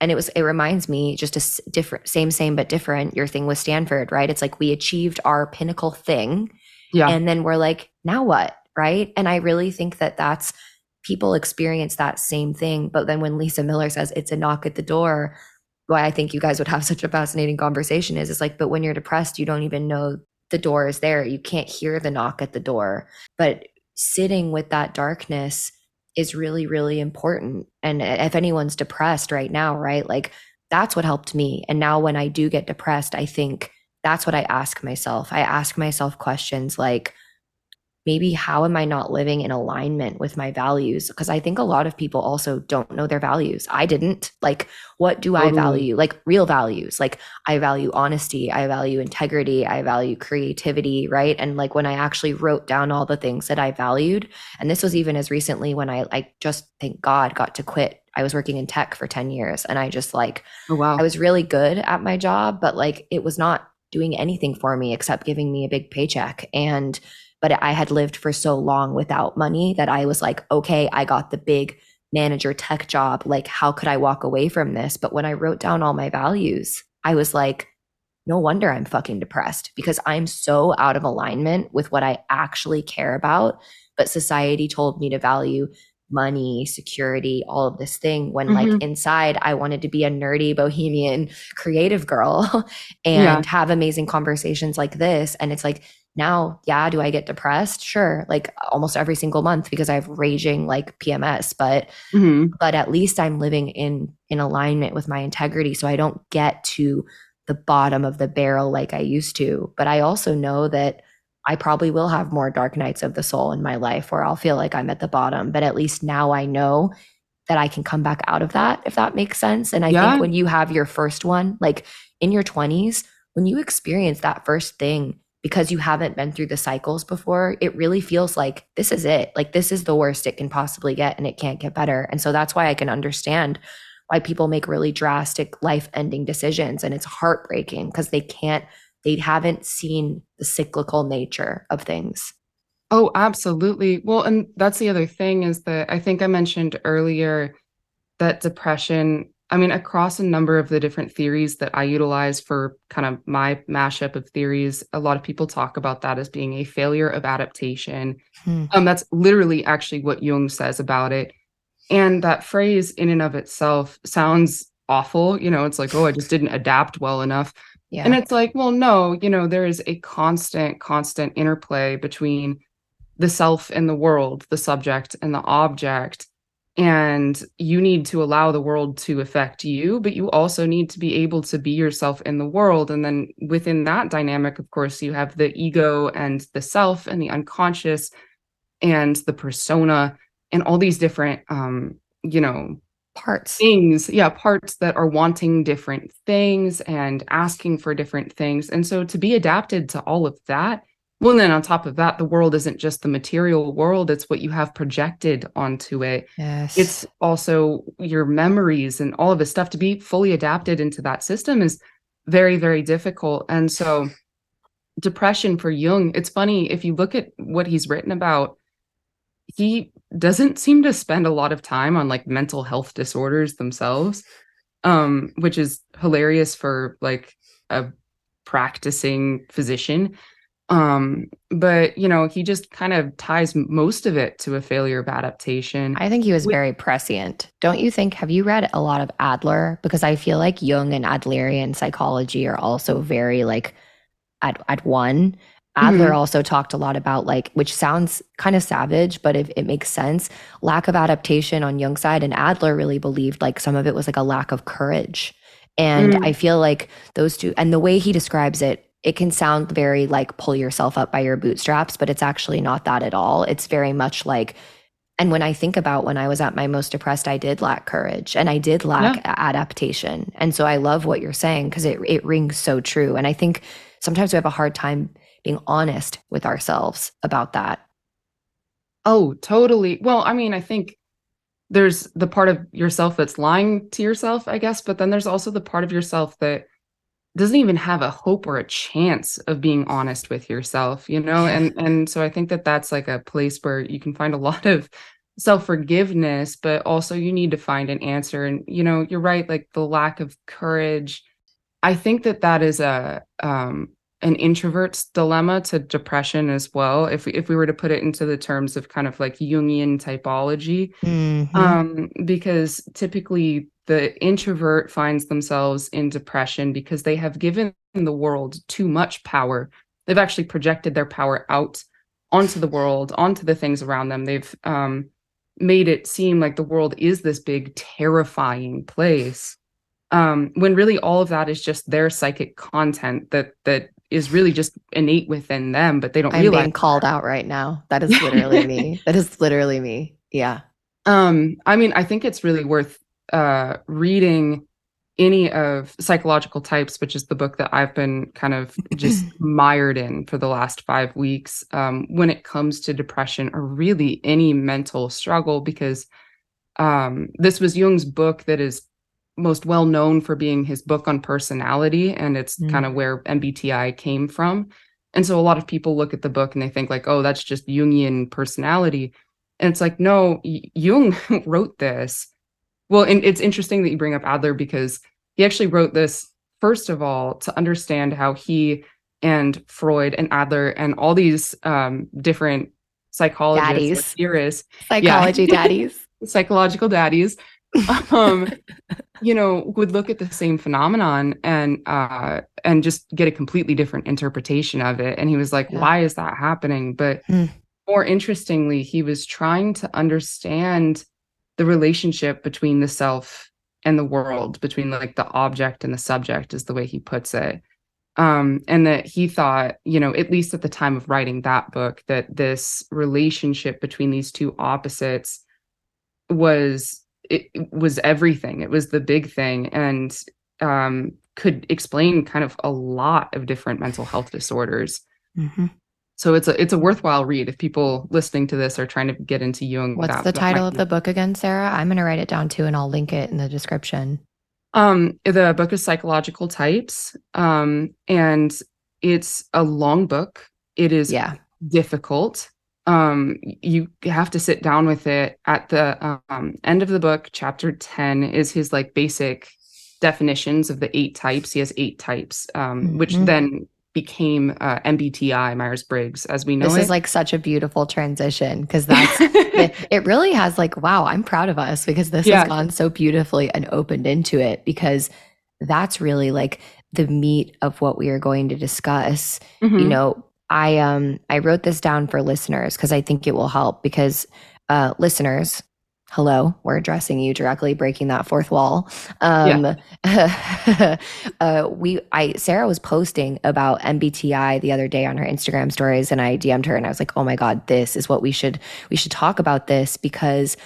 and it was it reminds me just a different same same but different your thing with stanford right? It's like we achieved our pinnacle thing. Yeah. and then we're like now what? Right? And i really think that that's people experience that same thing. But then when lisa miller says it's a knock at the door why i think you guys would have such a fascinating conversation is it's like but when you're depressed you don't even know the door is there. You can't hear the knock at the door. But sitting with that darkness is really really important. And if anyone's depressed right now right like that's what helped me. And now when i do get depressed i think that's what i ask myself. I ask myself questions like maybe how am i not living in alignment with my values? Because i think a lot of people also don't know their values. I didn't. Like what do i mm-hmm. value? Like real values. Like i value honesty. I value integrity. I value creativity right? And like when i actually wrote down all the things that i valued and this was even as recently when i like just thank god got to quit. I was working in tech for 10 years and i just like oh wow. I was really good at my job, but like it was not doing anything for me except giving me a big paycheck. And, but I had lived for so long without money that I was like, okay, I got the big manager tech job. Like, how could I walk away from this? But when I wrote down all my values, I was like, no wonder I'm fucking depressed because I'm so out of alignment with what I actually care about. But society told me to value money, security, all of this thing when like Mhm. inside I wanted to be a nerdy bohemian creative girl and Yeah. have amazing conversations like this and it's like now yeah do I get depressed sure like almost every single month because I have raging like PMS but Mhm. but at least I'm living in in alignment with my integrity so I don't get to the bottom of the barrel like I used to but I also know that I probably will have more dark nights of the soul in my life where I'll feel like I'm at the bottom but at least now I know that I can come back out of that if that makes sense and I Yeah. think when you have your first one like in your 20s when you experience that first thing because you haven't been through the cycles before, it really feels like this is it. Like this is the worst it can possibly get and it can't get better. And so that's why I can understand why people make really drastic life ending decisions. And it's heartbreaking because they can't, they haven't seen the cyclical nature of things. Oh, absolutely. Well, and that's the other thing is that I think I mentioned earlier that depression, I mean, across a number of the different theories that I utilize for kind of my mashup of theories, a lot of people talk about that as being a failure of adaptation. Hmm. Um, that's literally actually what Jung says about it. And that phrase in and of itself sounds awful. You know, it's like, oh, I just didn't adapt well enough. Yeah. And it's like, well, no, you know, there is a constant, constant interplay between the self and the world, the subject and the object. And you need to allow the world to affect you, but you also need to be able to be yourself in the world. And then within that dynamic, of course, you have the ego and the self and the unconscious and the persona and all these different, um, you know, Parts. things yeah parts that are wanting different things and asking for different things and so to be adapted to all of that well then on top of that the world isn't just the material world it's what you have projected onto it. Yes. it's also your memories and all of this stuff. To be fully adapted into that system is very very difficult. And so depression for jung it's funny if you look at what he's written about he doesn't seem to spend a lot of time on like mental health disorders themselves um which is hilarious for like a practicing physician um but you know he just kind of ties most of it to a failure of adaptation I think he was very prescient. Don't you think? Have you read a lot of Adler? Because I feel like Jung and Adlerian psychology are also very like at, at one. Adler Mhm. also talked a lot about like, which sounds kind of savage, but if it makes sense, lack of adaptation on Jung's side. And Adler really believed like some of it was like a lack of courage. And Mm. I feel like those two, and the way he describes it, it can sound very like pull yourself up by your bootstraps, but it's actually not that at all. It's very much like, and when I think about when I was at my most depressed, I did lack courage and I did lack a- adaptation. And so I love what you're saying because it, it rings so true. And I think sometimes we have a hard time being honest with ourselves about that. Oh, totally. Well, I mean, I think there's the part of yourself that's lying to yourself, I guess, but then there's also the part of yourself that doesn't even have a hope or a chance of being honest with yourself, you know? And and so I think that that's like a place where you can find a lot of self-forgiveness, but also you need to find an answer and you know, you're right like the lack of courage. I think that that is a um an introvert's dilemma to depression as well if we, if we were to put it into the terms of kind of like jungian typology mm-hmm. um, because typically the introvert finds themselves in depression because they have given the world too much power they've actually projected their power out onto the world onto the things around them they've um, made it seem like the world is this big terrifying place um, when really all of that is just their psychic content that that is really just innate within them, but they don't I'm realize. being called out right now. That is literally me. That is literally me. Yeah. Um, I mean, I think it's really worth uh reading any of psychological types which is the book that i've been kind of just mired in for the last five weeks um, when it comes to depression or really any mental struggle because um, this was jung's book that is most well known for being his book on personality and it's mm. kind of where MBTI came from. And so a lot of people look at the book and they think like, "Oh, that's just Jungian personality." And it's like, "No, Jung wrote this." Well, and it's interesting that you bring up Adler because he actually wrote this first of all to understand how he and Freud and Adler and all these um, different psychologists, daddies. theorists, psychology yeah. daddies, psychological daddies um, you know, would look at the same phenomenon and uh and just get a completely different interpretation of it. And he was like, yeah. why is that happening? But mm. more interestingly, he was trying to understand the relationship between the self and the world, between like the object and the subject, is the way he puts it. Um, and that he thought, you know, at least at the time of writing that book, that this relationship between these two opposites was it, was everything. It was the big thing, and um, could explain kind of a lot of different mental health disorders. Mm-hmm. So it's a it's a worthwhile read if people listening to this are trying to get into Jung. What's that, the title of the book again, Sarah? I'm going to write it down too, and I'll link it in the description. Um, the book is Psychological Types, um, and it's a long book. It is yeah difficult um you have to sit down with it at the um end of the book chapter 10 is his like basic definitions of the eight types he has eight types um mm-hmm. which then became uh, MBTI Myers Briggs as we know this it. is like such a beautiful transition because that's it, it, really has like wow I'm proud of us because this yeah. has gone so beautifully and opened into it because that's really like the meat of what we are going to discuss mm-hmm. you know I um I wrote this down for listeners because I think it will help because uh, listeners, hello, we're addressing you directly, breaking that fourth wall. Um, yeah. uh, we I Sarah was posting about MBTI the other day on her Instagram stories, and I DM'd her and I was like, oh my god, this is what we should we should talk about this because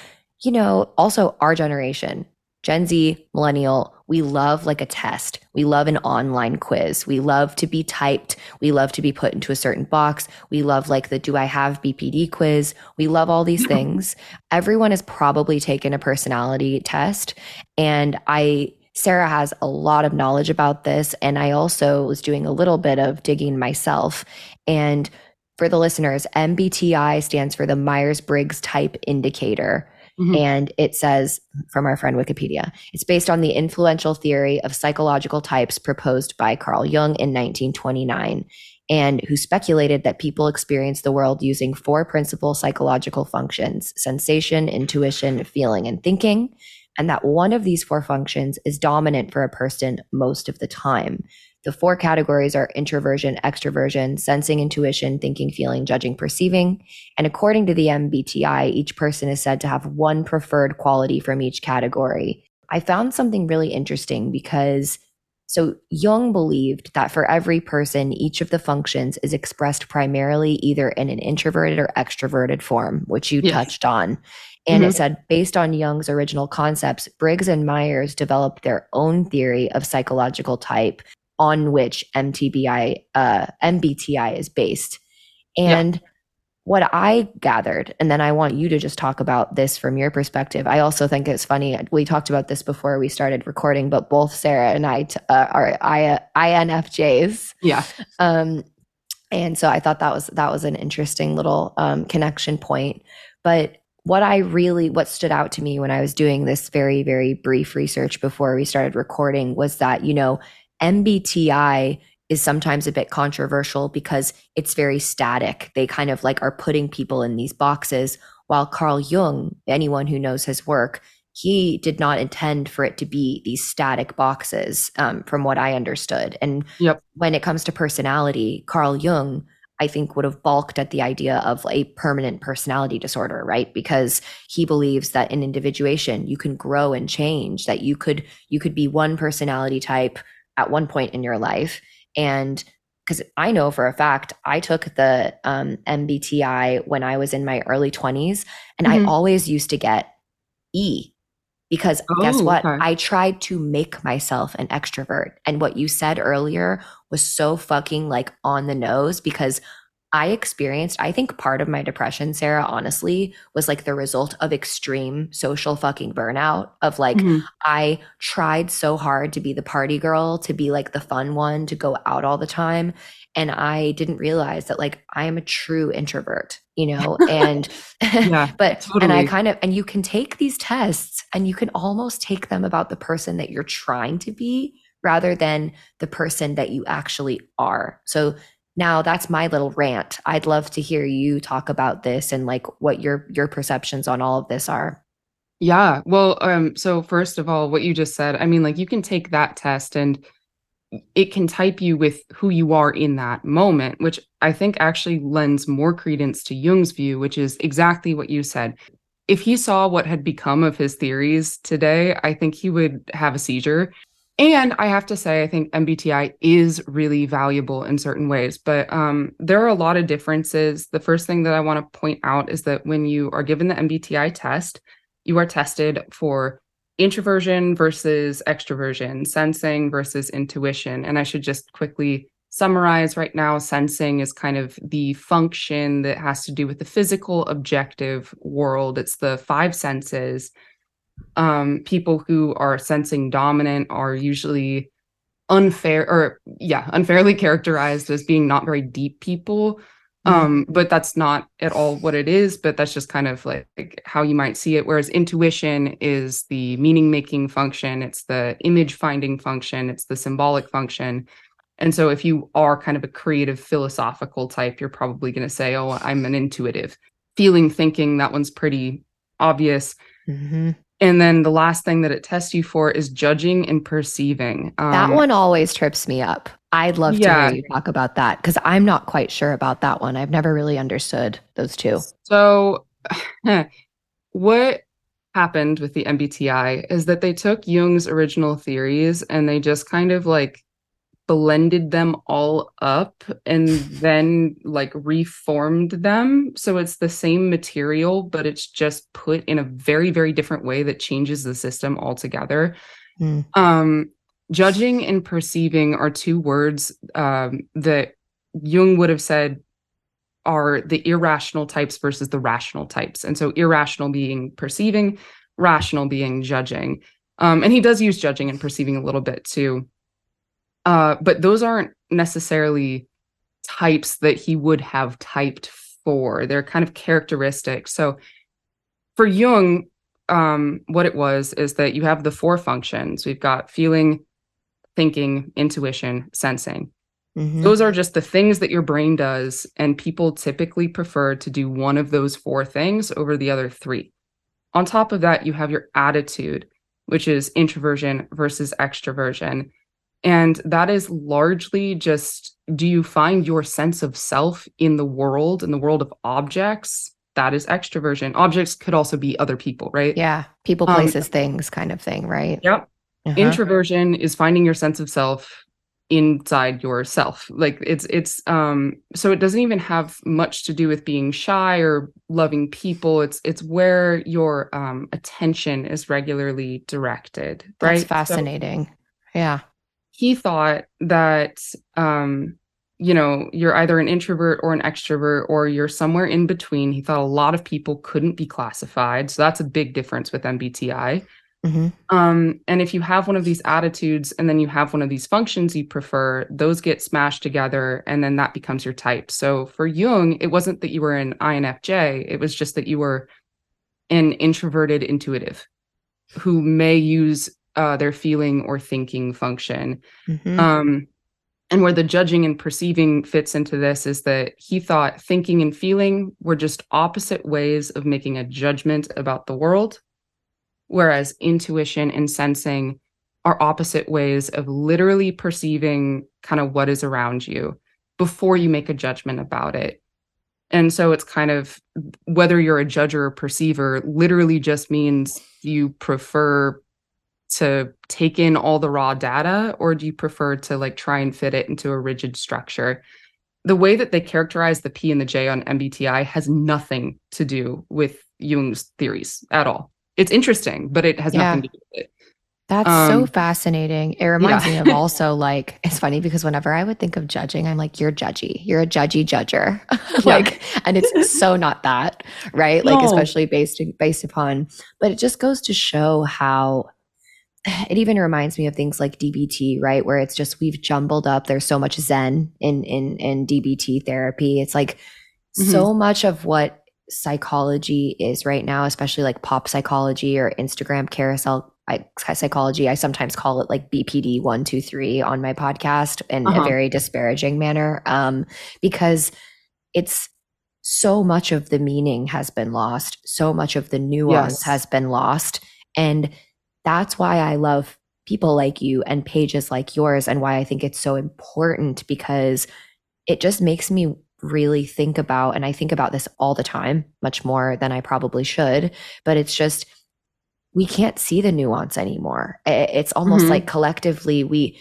you know also our generation Gen Z, millennial, we love like a test. We love an online quiz. We love to be typed. We love to be put into a certain box. We love like the do I have BPD quiz. We love all these things. Everyone has probably taken a personality test. And I, Sarah has a lot of knowledge about this. And I also was doing a little bit of digging myself. And for the listeners, MBTI stands for the Myers Briggs Type Indicator. Mm-hmm. And it says from our friend Wikipedia, it's based on the influential theory of psychological types proposed by Carl Jung in 1929, and who speculated that people experience the world using four principal psychological functions sensation, intuition, feeling, and thinking. And that one of these four functions is dominant for a person most of the time. The four categories are introversion, extroversion, sensing, intuition, thinking, feeling, judging, perceiving. And according to the MBTI, each person is said to have one preferred quality from each category. I found something really interesting because so Jung believed that for every person, each of the functions is expressed primarily either in an introverted or extroverted form, which you yes. touched on. And mm-hmm. it said, based on Jung's original concepts, Briggs and Myers developed their own theory of psychological type on which MTBI, uh, MBTI is based. And yeah. what I gathered, and then I want you to just talk about this from your perspective. I also think it's funny. We talked about this before we started recording, but both Sarah and I t- uh, are I- INFJs. Yeah. Um, and so I thought that was that was an interesting little um, connection point. But what I really what stood out to me when I was doing this very very brief research before we started recording was that you know MBTI is sometimes a bit controversial because it's very static. They kind of like are putting people in these boxes. While Carl Jung, anyone who knows his work, he did not intend for it to be these static boxes, um, from what I understood. And yep. when it comes to personality, Carl Jung, I think, would have balked at the idea of a permanent personality disorder, right? Because he believes that in individuation, you can grow and change, that you could you could be one personality type at one point in your life and because I know for a fact, I took the um, MBTI when I was in my early 20s, and mm-hmm. I always used to get E because oh, guess what? Okay. I tried to make myself an extrovert. And what you said earlier was so fucking like on the nose because I experienced, I think part of my depression, Sarah, honestly, was like the result of extreme social fucking burnout. Of like, mm-hmm. I tried so hard to be the party girl, to be like the fun one, to go out all the time. And I didn't realize that like I am a true introvert, you know? And, yeah, but, totally. and I kind of, and you can take these tests and you can almost take them about the person that you're trying to be rather than the person that you actually are. So, now that's my little rant. I'd love to hear you talk about this and like what your your perceptions on all of this are. Yeah. Well, um so first of all what you just said, I mean like you can take that test and it can type you with who you are in that moment, which I think actually lends more credence to Jung's view, which is exactly what you said. If he saw what had become of his theories today, I think he would have a seizure and I have to say, I think MBTI is really valuable in certain ways, but um, there are a lot of differences. The first thing that I want to point out is that when you are given the MBTI test, you are tested for introversion versus extroversion, sensing versus intuition. And I should just quickly summarize right now sensing is kind of the function that has to do with the physical objective world, it's the five senses um, people who are sensing dominant are usually unfair or yeah unfairly characterized as being not very deep people. Mm-hmm. um but that's not at all what it is but that's just kind of like, like how you might see it. Whereas intuition is the meaning making function it's the image finding function it's the symbolic function. And so if you are kind of a creative philosophical type you're probably going to say oh i'm an intuitive. Feeling thinking that one's pretty obvious. Mm-hmm. And then the last thing that it tests you for is judging and perceiving. Um, that one always trips me up. I'd love yeah. to hear you talk about that because I'm not quite sure about that one. I've never really understood those two. So, what happened with the MBTI is that they took Jung's original theories and they just kind of like blended them all up and then like reformed them. So it's the same material but it's just put in a very very different way that changes the system altogether. Mm. um judging and perceiving are two words um, that jung would have said are the irrational types versus the rational types. And so irrational being perceiving rational being judging. Um, and he does use judging and perceiving a little bit too uh, but those aren't necessarily types that he would have typed for. They're kind of characteristics. So for Jung, um, what it was is that you have the four functions. We've got feeling, thinking, intuition, sensing. Mm-hmm. Those are just the things that your brain does. And people typically prefer to do one of those four things over the other three. On top of that, you have your attitude, which is introversion versus extroversion. And that is largely just do you find your sense of self in the world, in the world of objects? That is extroversion. Objects could also be other people, right? Yeah. People, um, places, um, things kind of thing, right? Yep. Uh-huh. Introversion is finding your sense of self inside yourself like it's it's um so it doesn't even have much to do with being shy or loving people it's it's where your um attention is regularly directed right that's fascinating so, yeah he thought that um, you know, you're either an introvert or an extrovert, or you're somewhere in between. He thought a lot of people couldn't be classified. So that's a big difference with MBTI. Mm-hmm. Um, and if you have one of these attitudes and then you have one of these functions you prefer, those get smashed together and then that becomes your type. So for Jung, it wasn't that you were an INFJ, it was just that you were an introverted intuitive who may use uh, their feeling or thinking function. Mm-hmm. Um, and where the judging and perceiving fits into this is that he thought thinking and feeling were just opposite ways of making a judgment about the world, whereas intuition and sensing are opposite ways of literally perceiving kind of what is around you before you make a judgment about it. And so it's kind of whether you're a judge or a perceiver, literally just means you prefer to take in all the raw data or do you prefer to like try and fit it into a rigid structure the way that they characterize the p and the j on mbti has nothing to do with jung's theories at all it's interesting but it has yeah. nothing to do with it that's um, so fascinating. It reminds yeah. me of also like it's funny because whenever I would think of judging, I'm like, you're judgy. You're a judgy judger. like, and it's so not that, right? Like, no. especially based based upon, but it just goes to show how it even reminds me of things like DBT, right? Where it's just we've jumbled up. There's so much Zen in in in DBT therapy. It's like mm-hmm. so much of what psychology is right now, especially like pop psychology or Instagram carousel psychology. I sometimes call it like BPD one two three on my podcast in uh-huh. a very disparaging manner, um, because it's so much of the meaning has been lost, so much of the nuance yes. has been lost, and that's why I love people like you and pages like yours and why I think it's so important because it just makes me really think about and I think about this all the time much more than I probably should but it's just we can't see the nuance anymore it's almost mm-hmm. like collectively we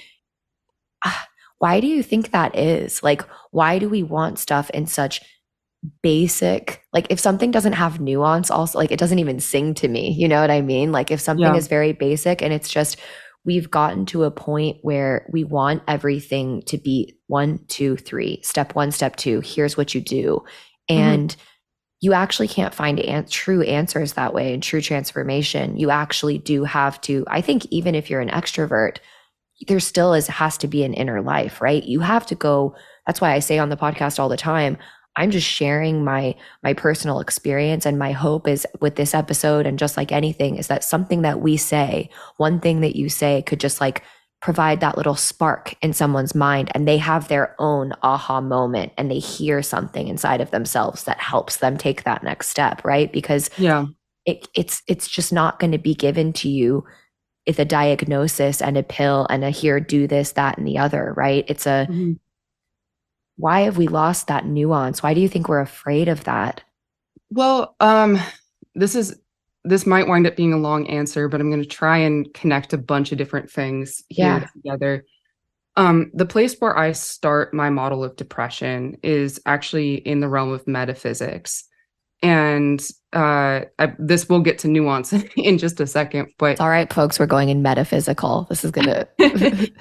uh, why do you think that is like why do we want stuff in such basic like if something doesn't have nuance also like it doesn't even sing to me you know what i mean like if something yeah. is very basic and it's just we've gotten to a point where we want everything to be one two three step one step two here's what you do mm-hmm. and mm-hmm. you actually can't find an- true answers that way and true transformation you actually do have to i think even if you're an extrovert there still is has to be an inner life right you have to go that's why i say on the podcast all the time I'm just sharing my my personal experience and my hope is with this episode and just like anything is that something that we say, one thing that you say could just like provide that little spark in someone's mind and they have their own aha moment and they hear something inside of themselves that helps them take that next step, right? Because yeah. It, it's it's just not going to be given to you with a diagnosis and a pill and a here do this that and the other right it's a mm-hmm why have we lost that nuance? Why do you think we're afraid of that? Well, um, this is this might wind up being a long answer, but I'm going to try and connect a bunch of different things here yeah. together. Um, the place where I start my model of depression is actually in the realm of metaphysics. And uh, I, this will get to nuance in just a second. But it's all right, folks, we're going in metaphysical. This is going to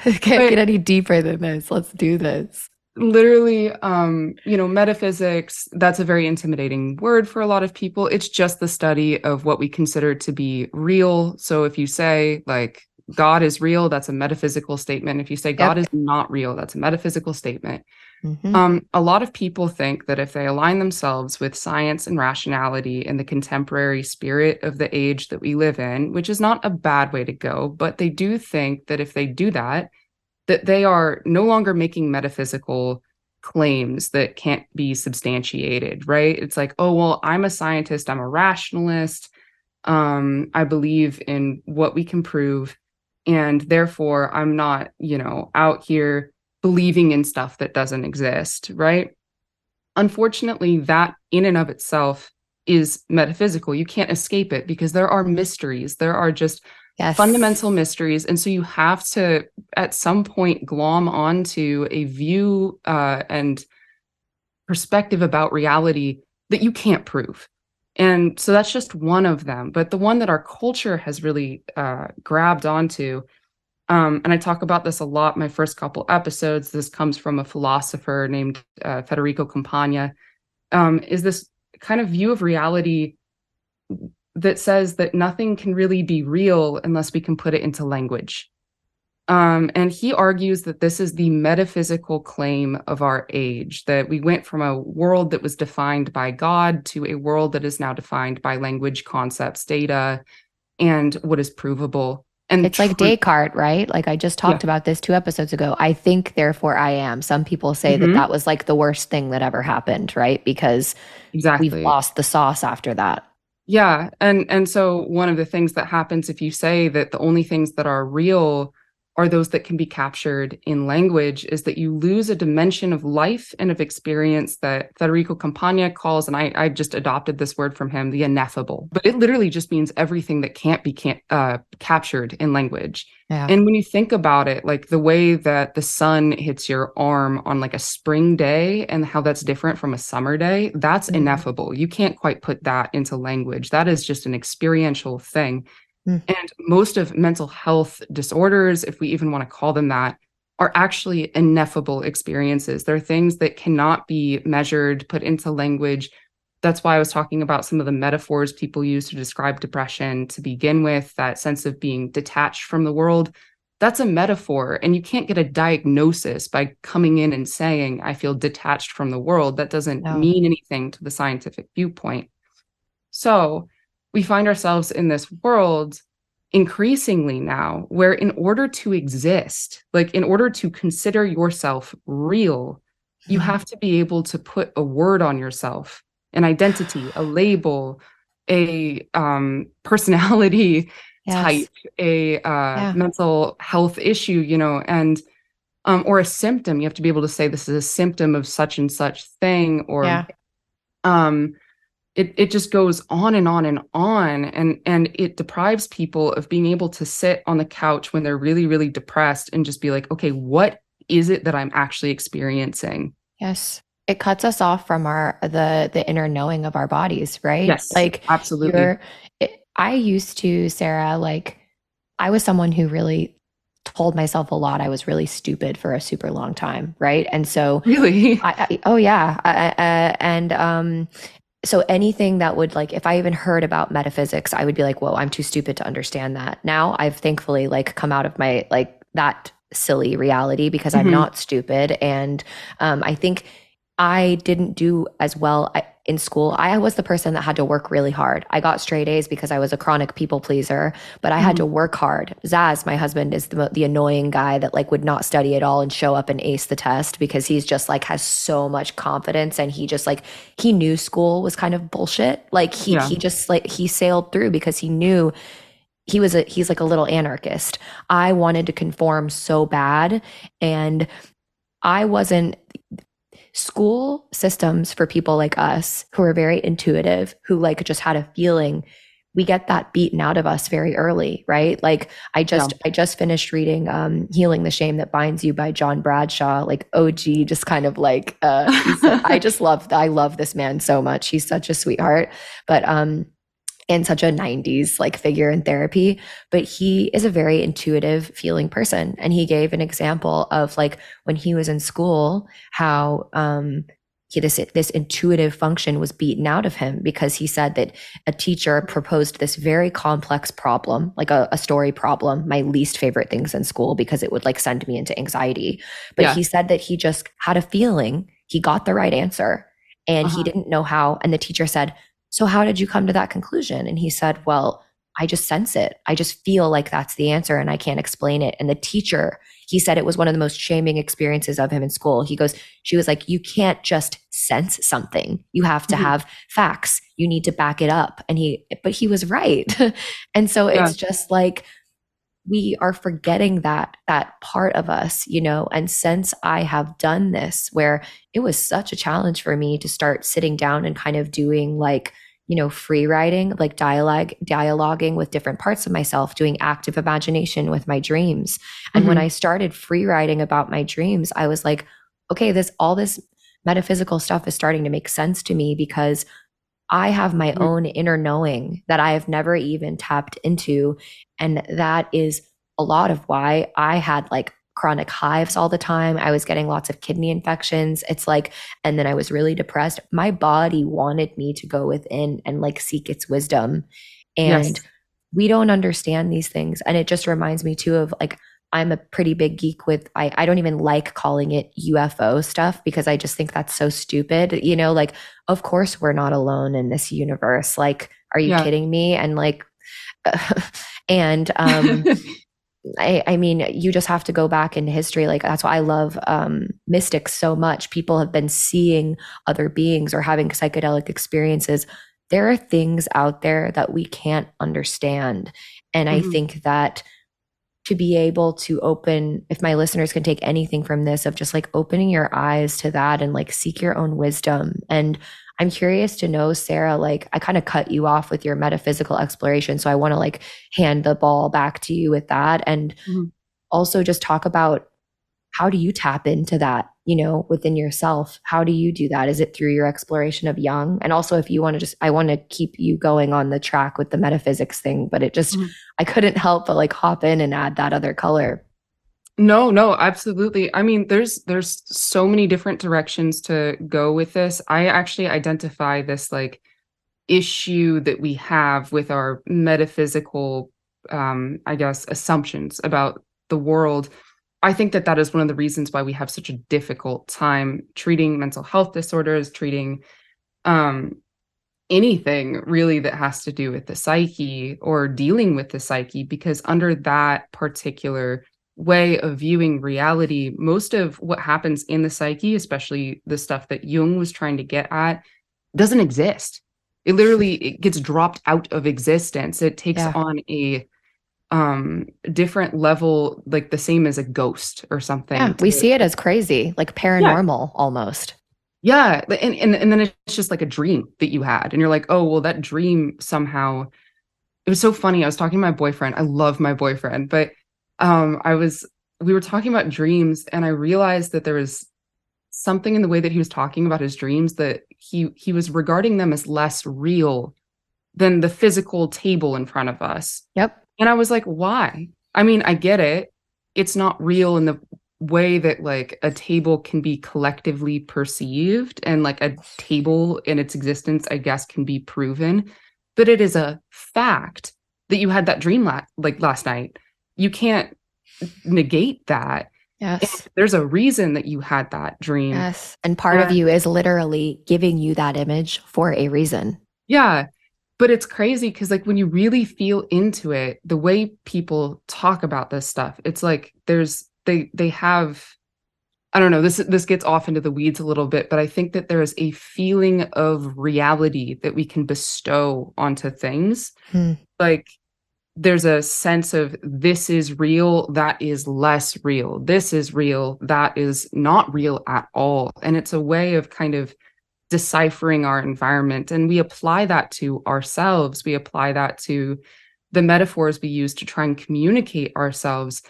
can't get any deeper than this. Let's do this literally um you know metaphysics that's a very intimidating word for a lot of people. It's just the study of what we consider to be real. So if you say like god is real that's a metaphysical statement. If you say god is not real that's a metaphysical statement. Mm-hmm. um a lot of people think that if they align themselves with science and rationality and the contemporary spirit of the age that we live in which is not a bad way to go but they do think that if they do that that they are no longer making metaphysical claims that can't be substantiated, right? It's like, oh, well, I'm a scientist, I'm a rationalist. Um, I believe in what we can prove. And therefore, I'm not, you know, out here believing in stuff that doesn't exist, right? Unfortunately, that in and of itself is metaphysical. You can't escape it because there are mysteries. There are just yes. fundamental mysteries. And so you have to, at some point, glom onto a view uh, and perspective about reality that you can't prove. And so that's just one of them. But the one that our culture has really uh, grabbed onto Um, and I talk about this a lot my first couple episodes. This comes from a philosopher named uh, Federico Campagna, Um, is this kind of view of reality that says that nothing can really be real unless we can put it into language. Um, and he argues that this is the metaphysical claim of our age, that we went from a world that was defined by God to a world that is now defined by language, concepts, data, and what is provable. And it's like Descartes, right? Like I just talked yeah. about this two episodes ago. I think, therefore I am. Some people say mm-hmm. that that was like the worst thing that ever happened, right? Because exactly. we've lost the sauce after that. Yeah, and and so one of the things that happens if you say that the only things that are real are those that can be captured in language is that you lose a dimension of life and of experience that Federico Campagna calls, and I, I just adopted this word from him, the ineffable. But it literally just means everything that can't be can- uh, captured in language. Yeah. And when you think about it, like the way that the sun hits your arm on like a spring day and how that's different from a summer day, that's mm-hmm. ineffable. You can't quite put that into language. That is just an experiential thing. Mm. And most of mental health disorders, if we even want to call them that, are actually ineffable experiences. They're things that cannot be measured, put into language. That's why I was talking about some of the metaphors people use to describe depression to begin with, that sense of being detached from the world. That's a metaphor, and you can't get a diagnosis by coming in and saying, I feel detached from the world. That doesn't no. mean anything to the scientific viewpoint. So, we find ourselves in this world increasingly now where in order to exist like in order to consider yourself real you mm-hmm. have to be able to put a word on yourself an identity a label a um, personality yes. type a uh, yeah. mental health issue you know and um, or a symptom you have to be able to say this is a symptom of such and such thing or yeah. um it it just goes on and on and on. And and it deprives people of being able to sit on the couch when they're really really depressed and just be like okay what is it that i'm actually experiencing? Yes. It cuts us off from our the the inner knowing of our bodies right? Yes. Like absolutely. it, i used to sarah like i was someone who really told myself a lot. I was really stupid for a super long time, right? And so really, I, I, oh yeah, I, uh, and um, so anything that would like if i even heard about metaphysics i would be like whoa i'm too stupid to understand that now i've thankfully like come out of my like that silly reality because mm-hmm. i'm not stupid and um, i think i didn't do as well in school, I was the person that had to work really hard. I got straight A's because I was a chronic people pleaser, but I mm-hmm. had to work hard. Zaz, my husband, is the, the annoying guy that like would not study at all and show up and ace the test because he's just like has so much confidence and he just like he knew school was kind of bullshit. Like he yeah. he just like he sailed through because he knew he was a he's like a little anarchist. I wanted to conform so bad and I wasn't school systems for people like us who are very intuitive, who like just had a feeling, we get that beaten out of us very early, right? Like I just yeah. I just finished reading um Healing the Shame That Binds You by John Bradshaw, like OG, just kind of like uh I just love I love this man so much. He's such a sweetheart. But um and such a 90s like figure in therapy but he is a very intuitive feeling person and he gave an example of like when he was in school how um he, this this intuitive function was beaten out of him because he said that a teacher proposed this very complex problem like a, a story problem my least favorite things in school because it would like send me into anxiety but yeah. he said that he just had a feeling he got the right answer and uh-huh. he didn't know how and the teacher said so, how did you come to that conclusion? And he said, Well, I just sense it. I just feel like that's the answer and I can't explain it. And the teacher, he said it was one of the most shaming experiences of him in school. He goes, She was like, You can't just sense something. You have to mm-hmm. have facts. You need to back it up. And he, but he was right. and so yeah. it's just like, we are forgetting that that part of us you know and since i have done this where it was such a challenge for me to start sitting down and kind of doing like you know, free writing, like dialogue, dialoguing with different parts of myself, doing active imagination with my dreams. And mm-hmm. when I started free writing about my dreams, I was like, okay, this all this metaphysical stuff is starting to make sense to me because I have my mm-hmm. own inner knowing that I have never even tapped into. And that is a lot of why I had like chronic hives all the time. I was getting lots of kidney infections. It's like, and then I was really depressed. My body wanted me to go within and like seek its wisdom. And yes. we don't understand these things. And it just reminds me too of like, I'm a pretty big geek with I, I don't even like calling it UFO stuff because I just think that's so stupid. You know, like of course we're not alone in this universe. Like, are you yeah. kidding me? And like and um I, I mean, you just have to go back in history. Like that's why I love um, mystics so much. People have been seeing other beings or having psychedelic experiences. There are things out there that we can't understand, and mm-hmm. I think that to be able to open, if my listeners can take anything from this, of just like opening your eyes to that and like seek your own wisdom and I'm curious to know, Sarah, like I kind of cut you off with your metaphysical exploration. So I want to like hand the ball back to you with that. And mm-hmm. also just talk about how do you tap into that, you know, within yourself? How do you do that? Is it through your exploration of Jung? And also, if you want to just, I want to keep you going on the track with the metaphysics thing, but it just, mm-hmm. I couldn't help but like hop in and add that other color. No, no, absolutely. I mean, there's there's so many different directions to go with this. I actually identify this like issue that we have with our metaphysical um I guess assumptions about the world. I think that that is one of the reasons why we have such a difficult time treating mental health disorders, treating um anything really that has to do with the psyche or dealing with the psyche because under that particular way of viewing reality, most of what happens in the psyche, especially the stuff that Jung was trying to get at, doesn't exist. It literally it gets dropped out of existence. It takes yeah. on a um different level like the same as a ghost or something. Yeah, we see it as crazy, like paranormal yeah. almost. Yeah, and, and and then it's just like a dream that you had and you're like, "Oh, well that dream somehow it was so funny. I was talking to my boyfriend. I love my boyfriend, but um, I was we were talking about dreams, and I realized that there was something in the way that he was talking about his dreams that he he was regarding them as less real than the physical table in front of us. Yep. And I was like, why? I mean, I get it. It's not real in the way that like a table can be collectively perceived and like a table in its existence i guess can be proven but it is a fact that you had that dream la- like last night you can't negate that. Yes. There's a reason that you had that dream. Yes. And part of you is literally giving you that image for a reason. Yeah. But it's crazy because, like, when you really feel into it, the way people talk about this stuff, it's like there's, they, they have, I don't know, this, this gets off into the weeds a little bit, but I think that there is a feeling of reality that we can bestow onto things. Hmm. Like, there's a sense of this is real, that is less real. This is real, that is not real at all. And it's a way of kind of deciphering our environment. And we apply that to ourselves. We apply that to the metaphors we use to try and communicate ourselves.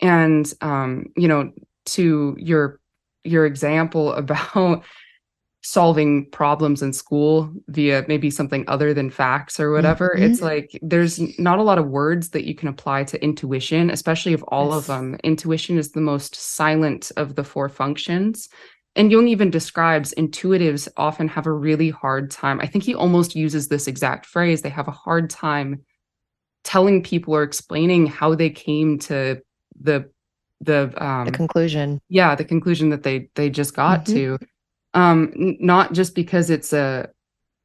And um, you know, to your your example about solving problems in school via maybe something other than facts or whatever mm-hmm. it's like there's not a lot of words that you can apply to intuition especially of all yes. of them intuition is the most silent of the four functions and jung even describes intuitives often have a really hard time i think he almost uses this exact phrase they have a hard time telling people or explaining how they came to the the um the conclusion yeah the conclusion that they they just got mm-hmm. to um not just because it's a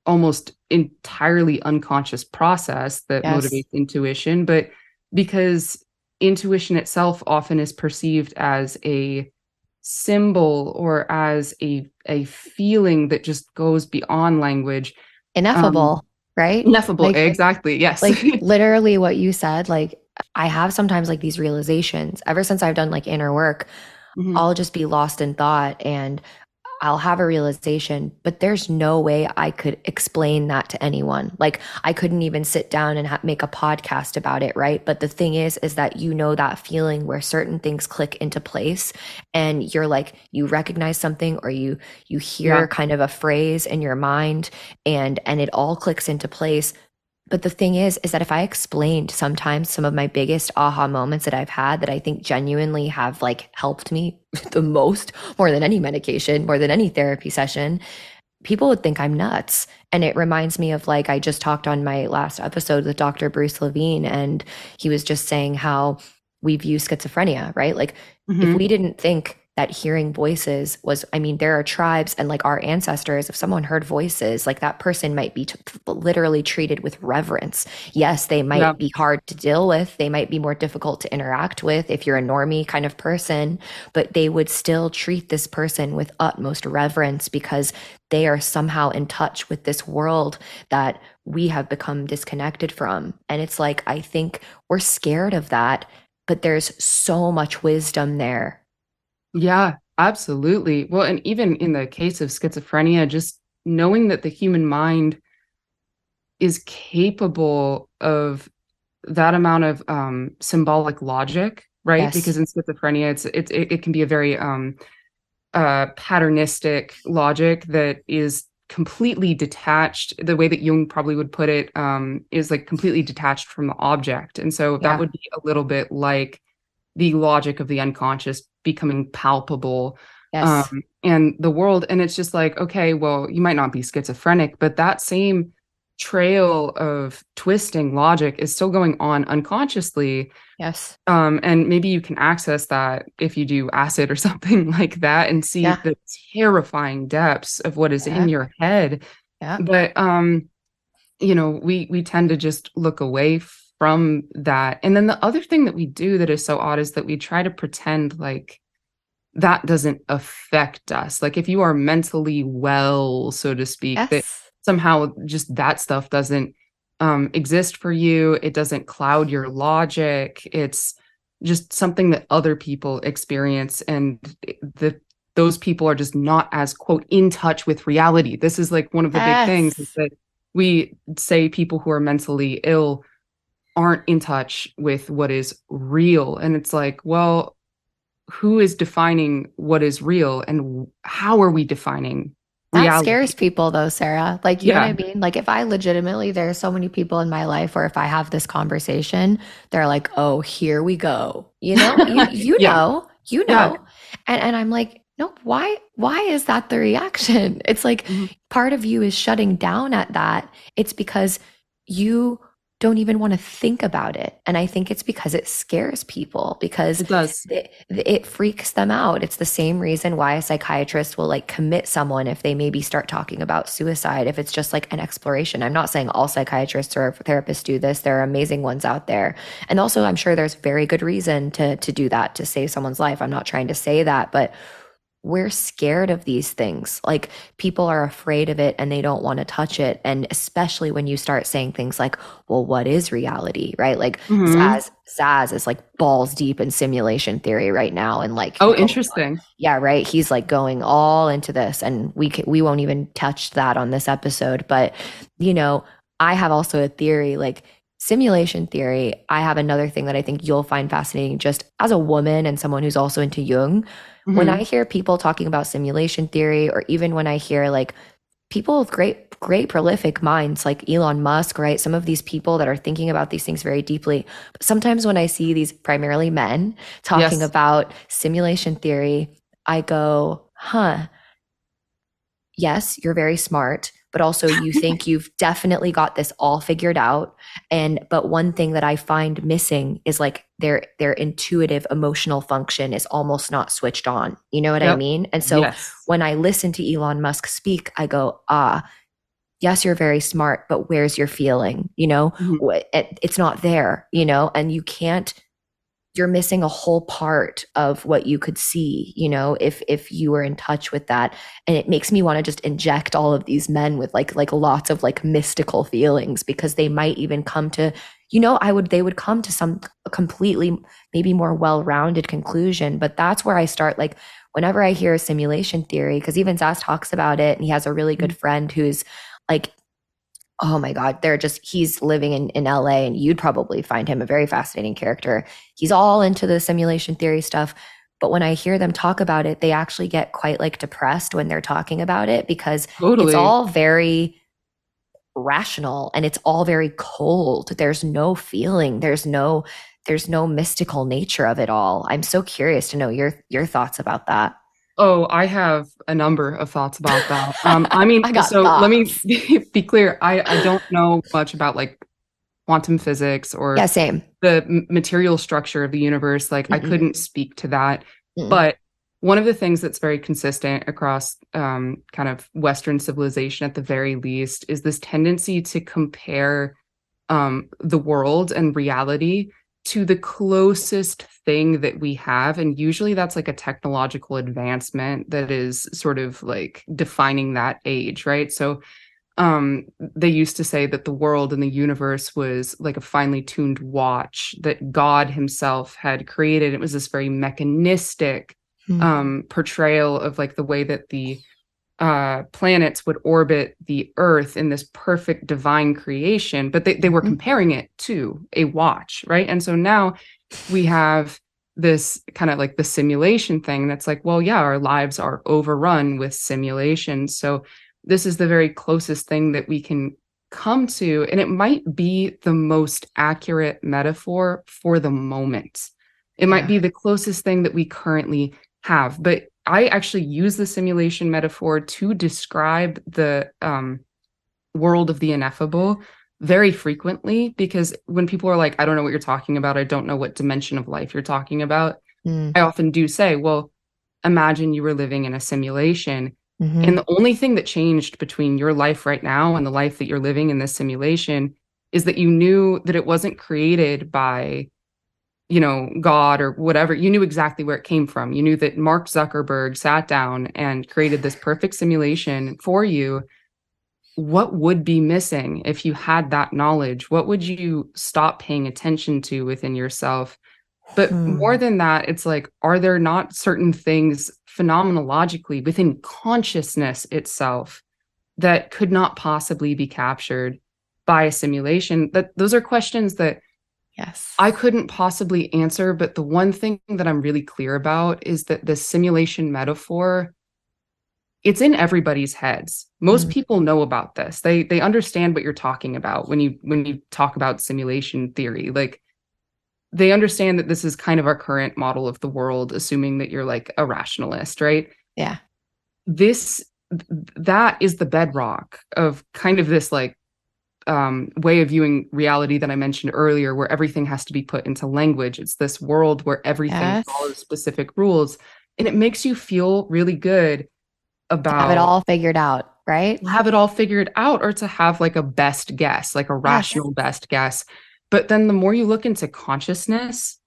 almost entirely unconscious process that yes. motivates intuition but because intuition itself often is perceived as a symbol or as a a feeling that just goes beyond language ineffable um, right ineffable like, exactly yes like literally what you said like i have sometimes like these realizations ever since i've done like inner work mm-hmm. i'll just be lost in thought and I'll have a realization, but there's no way I could explain that to anyone. Like I couldn't even sit down and ha- make a podcast about it, right? But the thing is is that you know that feeling where certain things click into place and you're like you recognize something or you you hear yeah. kind of a phrase in your mind and and it all clicks into place but the thing is, is that if I explained sometimes some of my biggest aha moments that I've had that I think genuinely have like helped me the most, more than any medication, more than any therapy session, people would think I'm nuts. And it reminds me of like, I just talked on my last episode with Dr. Bruce Levine, and he was just saying how we view schizophrenia, right? Like, Mhm. if we didn't think that hearing voices was, I mean, there are tribes and like our ancestors, if someone heard voices, like that person might be t- literally treated with reverence. Yes, they might Yeah. be hard to deal with. They might be more difficult to interact with if you're a normie kind of person, but they would still treat this person with utmost reverence because they are somehow in touch with this world that we have become disconnected from. And it's like, I think we're scared of that, but there's so much wisdom there. Yeah, absolutely. Well, and even in the case of schizophrenia, just knowing that the human mind is capable of that amount of um, symbolic logic, right? Yes. Because in schizophrenia, it's it, it can be a very um, uh, patternistic logic that is completely detached. The way that Jung probably would put it um, is like completely detached from the object, and so Yeah. that would be a little bit like the logic of the unconscious becoming palpable Yes. um, and the world. And it's just like, okay, well, you might not be schizophrenic, but that same trail of twisting logic is still going on unconsciously. yes. Um, and maybe you can access that if you do acid or something like that and see Yeah. the terrifying depths of what is Yeah. in your head. Yeah. But um, you know, we we tend to just look away from that. And then the other thing that we do that is so odd is that we try to pretend like that doesn't affect us. Like if you are mentally well, so to speak, that somehow just that stuff doesn't um, exist for you. It doesn't cloud your logic. It's just something that other people experience, and the those people are just not as quote in touch with reality. This is like one of the big things is that we say people who are mentally ill aren't in touch with what is real, and it's like, well, who is defining what is real, and how are we defining That scares people though, Sarah. Like, you know what I mean? Like, if I legitimately, there are so many people in my life where if I have this conversation, they're like, oh, here we go. You know, you, you Yeah. know, you Yeah. know. And, and I'm like, no, why, why is that the reaction? It's like Mhm. part of you is shutting down at that. It's because you don't even want to think about it. And I think it's because it scares people because It does. it, it freaks them out. It's the same reason why a psychiatrist will like commit someone if they maybe start talking about suicide, if it's just like an exploration. I'm not saying all psychiatrists or therapists do this. There are amazing ones out there. And also I'm sure there's very good reason to to do that to save someone's life. I'm not trying to say that, but we're scared of these things. Like people are afraid of it and they don't want to touch it. And especially when you start saying things like, well, what is reality? Right? Like mm-hmm. Zaz is like balls deep in simulation theory right now. And like, Oh, interesting. yeah, right. He's like going all into this, and we can, we won't even touch that on this episode. But you know, I have also a theory, like simulation theory. I have another thing that I think you'll find fascinating, just as a woman and someone who's also into Jung. When Mhm. I hear people talking about simulation theory, or even when I hear like people with great, great prolific minds like Elon Musk, right? Some of these people that are thinking about these things very deeply. But sometimes when I see these primarily men talking Yes. about simulation theory, I go, huh, yes, you're very smart, but also you think you've definitely got this all figured out. And but one thing that I find missing is like their their intuitive emotional function is almost not switched on. You know what I mean? And so Yes. when I listen to Elon Musk speak, I go, ah, yes, you're very smart, but where's your feeling? You know, Mhm. It- it's not there, you know, and you can't, you're missing a whole part of what you could see, you know, if, if you were in touch with that. And it makes me want to just inject all of these men with like, like lots of like mystical feelings because they might even come to, you know, I would, they would come to some completely, maybe more well-rounded conclusion. But that's where I start like, whenever I hear simulation theory, because even Zaz talks about it, and he has a really good mm. friend who's like, oh my God, they're just, he's living in, in LA, and you'd probably find him a very fascinating character. He's all into the simulation theory stuff. But when I hear them talk about it, they actually get quite like depressed when they're talking about it because Totally. it's all very rational and it's all very cold. There's no feeling. There's no there's no mystical nature of it all. I'm so curious to know your your thoughts about that. Oh, I have a number of thoughts about that. Um, I mean, I so thoughts. let me be, be clear. I, I don't know much about like quantum physics or yeah, same. the material structure of the universe. Like, Mm-mm. I couldn't speak to that. Mm-mm. But one of the things that's very consistent across um, kind of Western civilization, at the very least, is this tendency to compare um, the world and reality to the closest thing that we have. And usually that's like a technological advancement that is sort of like defining that age, right? So um they used to say that the world and the universe was like a finely tuned watch that god himself had created it was this very mechanistic Hmm. um portrayal of like the way that the uh planets would orbit the earth in this perfect divine creation but they, they were Mhm. comparing it to a watch right? And so now we have this kind of like the simulation thing that's like well yeah our lives are overrun with simulation. So this is the very closest thing that we can come to and it might be the most accurate metaphor for the moment. It might be the closest thing that we currently have but i actually use the simulation metaphor to describe the um, world of the ineffable very frequently because when people are like i don't know what you're talking about. I don't know what dimension of life you're talking about Mm, i often do say well imagine you were living in a simulation. Mhm. and the only thing that changed between your life right now and the life that you're living in this simulation is that you knew that it wasn't created by, you know, God or whatever. You knew exactly where it came from. You knew that Mark Zuckerberg sat down and created this perfect simulation for you. What would be missing if you had that knowledge? What would you stop paying attention to within yourself? But Hmm. more than that, it's like, are there not certain things phenomenologically within consciousness itself that could not possibly be captured by a simulation? That those are questions that yes. I couldn't possibly answer. But the one thing that I'm really clear about is that the simulation metaphor, it's in everybody's heads. Most Mhm. people know about this. They they understand what you're talking about when you when you talk about simulation theory. Like they understand that this is kind of our current model of the world, assuming that you're like a rationalist, right? Yeah. This that is the bedrock of kind of this like um, way of viewing reality that I mentioned earlier, where everything has to be put into language. It's this world where everything Yes. follows specific rules, and it makes you feel really good about Have it all figured out, right? have it all figured out or to have like a best guess, like a rational best guess. But then the more you look into consciousness,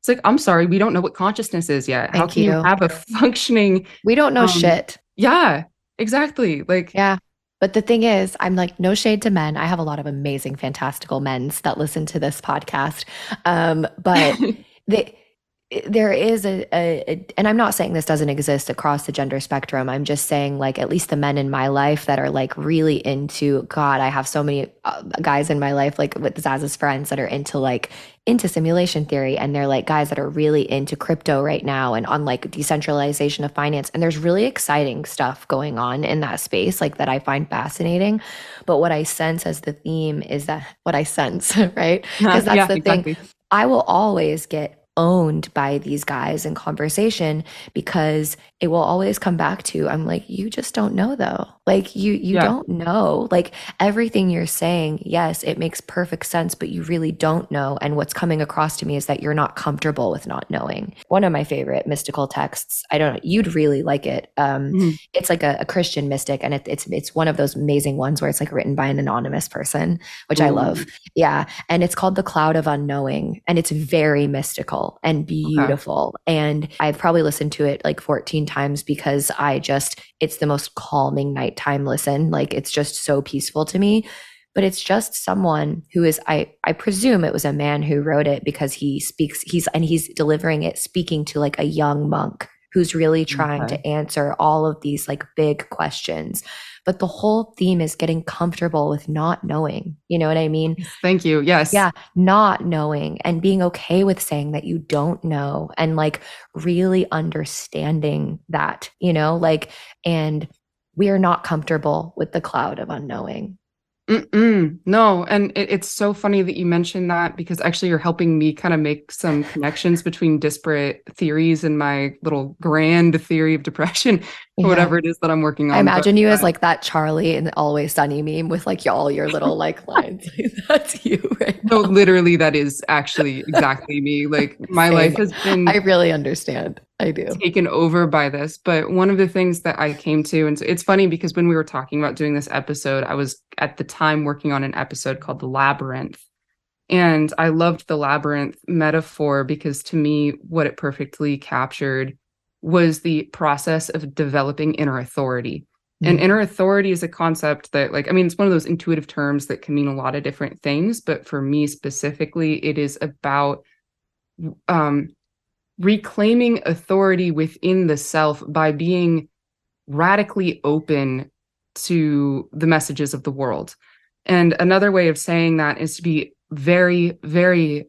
it's like, I'm sorry, we don't know what consciousness is yet. How can you. you. have a functioning? We don't know Um, shit. Yeah, exactly. Like, Yeah. But the thing is, I'm like, no shade to men. I have a lot of amazing, fantastical men's that listen to this podcast. Um, but they, there is a, a, and I'm not saying this doesn't exist across the gender spectrum. I'm just saying, like, at least the men in my life that are like really into God. I have so many uh, guys in my life, like with Zaz's friends, that are into like into simulation theory, and they're like guys that are really into crypto right now and on like decentralization of finance. And there's really exciting stuff going on in that space, like that I find fascinating. But what I sense as the theme is that what I sense, right? Because that's yeah, the thing. I will always get owned by these guys in conversation because it will always come back to I'm like you just don't know though. Like you you Yeah. don't know. Like everything you're saying, yes, it makes perfect sense, but you really don't know and what's coming across to me is that you're not comfortable with not knowing. One of my favorite mystical texts, I don't know, you'd really like it. Um Mhm. it's like a, a Christian mystic and it, it's it's one of those amazing ones where it's like written by an anonymous person, which I love. Yeah. And it's called The Cloud of Unknowing. And it's very mystical and beautiful. And I've probably listened to it like 14 times because I just, it's the most calming nighttime listen. Like it's just so peaceful to me. But it's just someone who is, I, I presume it was a man who wrote it because he speaks, he's, and he's delivering it speaking to like a young monk who's really trying Okay. to answer all of these like big questions. But the whole theme is getting comfortable with not knowing. You know what I mean? Thank you. Yes. Yeah, not knowing and being okay with saying that you don't know and like really understanding that, you know, like, and we are not comfortable with the cloud of unknowing. Mm-mm, no, and it, it's so funny that you mentioned that because actually you're helping me kind of make some connections between disparate theories and my little grand theory of depression, Yeah. whatever it is that I'm working on. I imagine But, you uh, as like that Charlie in the Always Sunny meme with like all your little like lines. That's you, right? no, literally, that is actually exactly me. Like my Same. life has been I really understand. I do. taken over by this. But one of the things that I came to, and so it's funny because when we were talking about doing this episode, I was at the time working on an episode called The Labyrinth. And I loved the labyrinth metaphor because to me, what it perfectly captured was the process of developing inner authority. And Mm. inner authority is a concept that, like, I mean, it's one of those intuitive terms that can mean a lot of different things. But for me specifically, it is about um, reclaiming authority within the self by being radically open to the messages of the world. And another way of saying that is to be very, very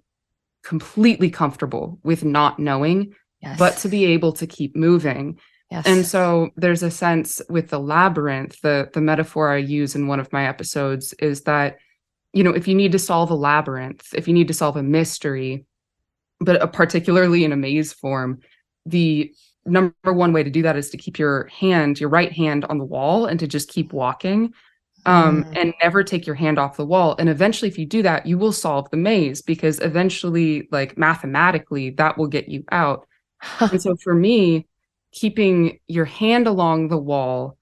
completely comfortable with not knowing, Yes. but to be able to keep moving. yes. And so there's a sense with the labyrinth, the the metaphor I use in one of my episodes is that, you know, if you need to solve a labyrinth, if you need to solve a mystery, but particularly in a maze form, the number one way to do that is to keep your hand, your right hand on the wall and to just keep walking. Um, Mm. and never take your hand off the wall. And eventually, if you do that, you will solve the maze because eventually, like mathematically, that will get you out. And so for me, keeping your hand along the wall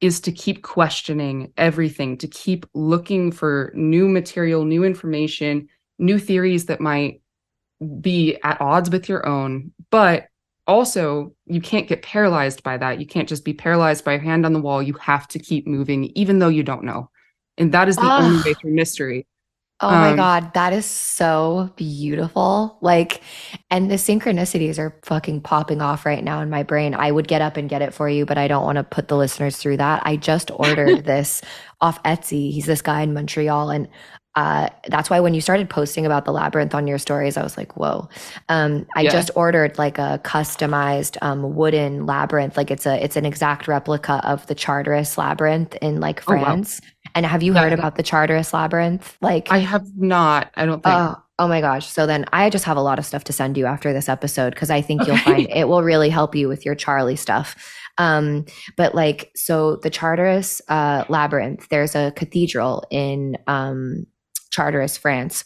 is to keep questioning everything, to keep looking for new material, new information, new theories that might be at odds with your own. But also, you can't get paralyzed by that. You can't just be paralyzed by your hand on the wall. You have to keep moving, even though you don't know. And that is the only Ah. way through mystery. Oh my Um, God, that is so beautiful. Like, and the synchronicities are fucking popping off right now in my brain. I would get up and get it for you, but I don't want to put the listeners through that. I just ordered this off Etsy. He's this guy in Montreal. And uh, that's why when you started posting about the labyrinth on your stories, I was like, whoa. Um, I Yeah. just ordered like a customized um, wooden labyrinth. Like it's a it's an exact replica of the Charteris labyrinth in like Oh, wow. France. And have you Yeah. heard about the Charteris labyrinth? Like I have not, I don't think. Oh, oh my gosh. So then I just have a lot of stuff to send you after this episode because I think you'll find it will really help you with your Charlie stuff. Um, but like, so the Charteris uh, Labyrinth, there's a cathedral in um, Charteris, France.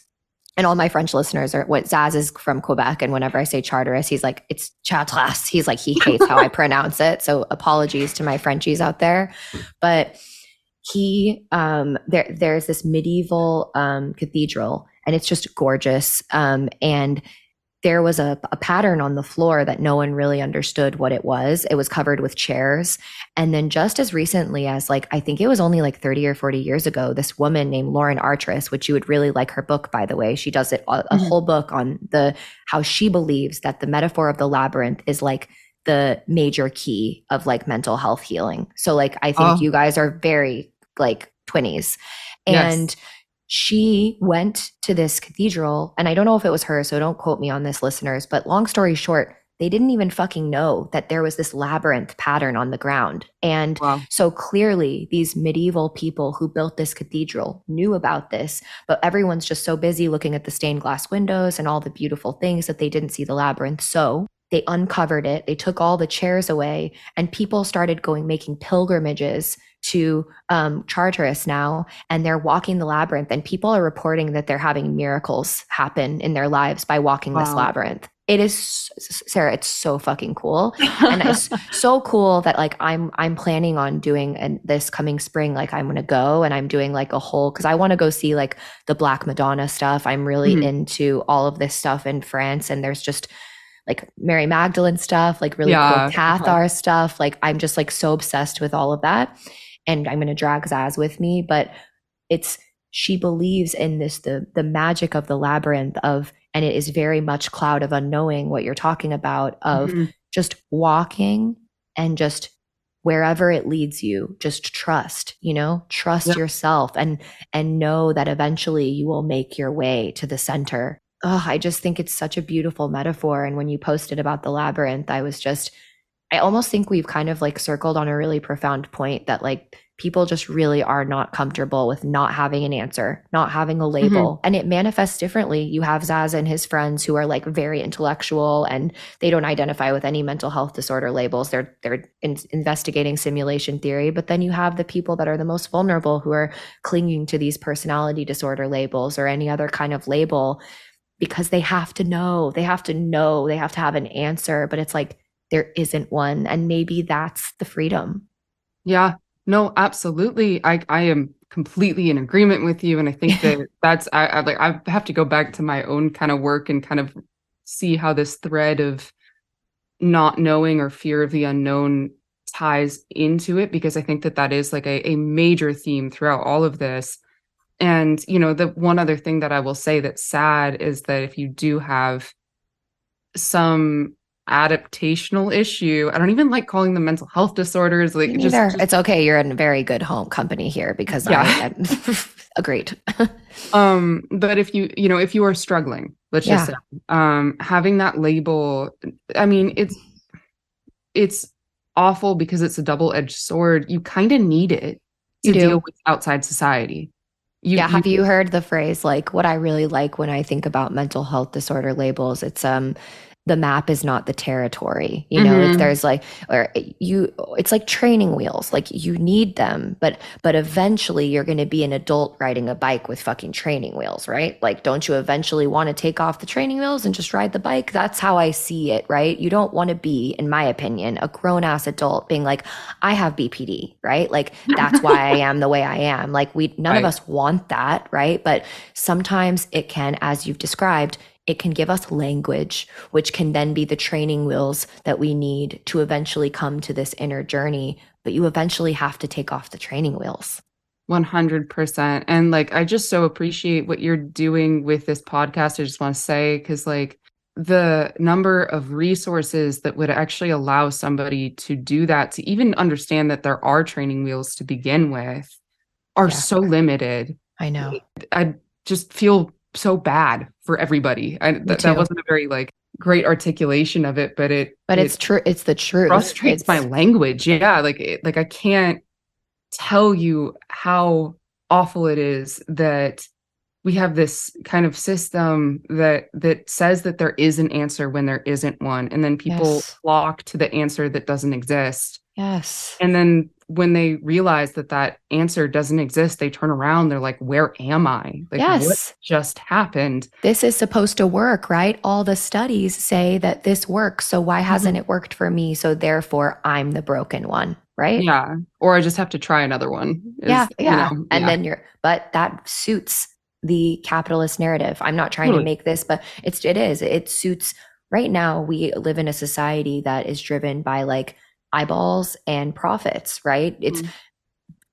And all my French listeners are what Zaz is from Quebec. And whenever I say Charteris, he's like, it's Chartres. He's like, he hates how I pronounce it. So apologies to my Frenchies out there. But he um there there's this medieval um cathedral and it's just gorgeous um and there was a, a pattern on the floor that no one really understood what it was it was covered with chairs and then just as recently as like i think it was only like 30 or 40 years ago this woman named Lauren Artress which you would really like her book by the way she does it a, a Mhm. whole book on the how she believes that the metaphor of the labyrinth is like the major key of like mental health healing so like i think Oh. you guys are very like twinnies Yes. She went to this cathedral and i don't know if it was her so don't quote me on this listeners but long story short they didn't even fucking know that there was this labyrinth pattern on the ground and Wow. so clearly these medieval people who built this cathedral knew about this but everyone's just so busy looking at the stained glass windows and all the beautiful things that they didn't see the labyrinth so they uncovered it they took all the chairs away and people started going making pilgrimages to um, Charteris now, and they're walking the labyrinth, and people are reporting that they're having miracles happen in their lives by walking this labyrinth. It is Sarah. It's so fucking cool, and it's so cool that like I'm I'm planning on doing and this coming spring. Like I'm gonna go and I'm doing like a whole because I want to go see like the Black Madonna stuff. I'm really Mhm. into all of this stuff in France, and there's just like Mary Magdalene stuff, like really Yeah, cool Cathar stuff. Like I'm just like so obsessed with all of that. And I'm gonna drag Zaz with me, but it's she believes in this the the magic of the labyrinth of and it is very much cloud of unknowing what you're talking about of Mhm. just walking and just wherever it leads you just trust you know trust Yeah. yourself and and know that eventually you will make your way to the center oh i just think it's such a beautiful metaphor and when you posted about the labyrinth i was just I almost think we've kind of like circled on a really profound point that like people just really are not comfortable with not having an answer, not having a label. Mm-hmm. And it manifests differently. You have Zaz and his friends who are like very intellectual and they don't identify with any mental health disorder labels. They're they're in- investigating simulation theory, but then you have the people that are the most vulnerable who are clinging to these personality disorder labels or any other kind of label because they have to know. They have to know. They have to have an answer, but it's like there isn't one and maybe that's the freedom. Yeah. No, absolutely. I I am completely in agreement with you, and I think that that's I, I like I have to go back to my own kind of work and kind of see how this thread of not knowing or fear of the unknown ties into it because I think that that is like a, a major theme throughout all of this. And you know, the one other thing that I will say that's sad is that if you do have some adaptational issue. I don't even like calling them mental health disorders. Like just, just, it's okay. You're in a very good home company here because yeah. I agreed. um, but if you you know if you are struggling, let's yeah. just say, um, having that label, I mean, it's it's awful because it's a double edged sword. You kind of need it to deal with outside society. You, yeah, have you, you heard the phrase like what I really like when I think about mental health disorder labels? It's um the map is not the territory you know mm-hmm. there's like or you it's like training wheels like you need them but but eventually you're going to be an adult riding a bike with fucking training wheels right? Like don't you eventually want to take off the training wheels and just ride the bike? That's how i see it right? You don't want to be in my opinion a grown ass adult being like i have bpd right? Like that's why i am the way i am. Like we none right. of us want that right? But sometimes it can as you've described it can give us language, which can then be the training wheels that we need to eventually come to this inner journey. But you eventually have to take off the training wheels. 100%. And like, I just so appreciate what you're doing with this podcast. I just want to say, because like, the number of resources that would actually allow somebody to do that, to even understand that there are training wheels to begin with, are yeah. so limited. I know. I just feel so bad for everybody. I, th- that wasn't a very like great articulation of it, but it but it's true. It's the truth. Frustrates it's... my language. Yeah, like it, like I can't tell you how awful it is that we have this kind of system that that says that there is an answer when there isn't one and then people yes. flock to the answer that doesn't exist yes and then when they realize that that answer doesn't exist, they turn around. They're like, "Where am I? Like, yes. what just happened?" This is supposed to work, right? All the studies say that this works. So why hasn't mm-hmm. it worked for me? So therefore, I'm the broken one, right? Yeah. Or I just have to try another one. Is, yeah, yeah. You know, and yeah. then you're, but that suits the capitalist narrative. I'm not trying totally. to make this, but it's it is. It suits. Right now, we live in a society that is driven by like eyeballs and profits, right? It's mm.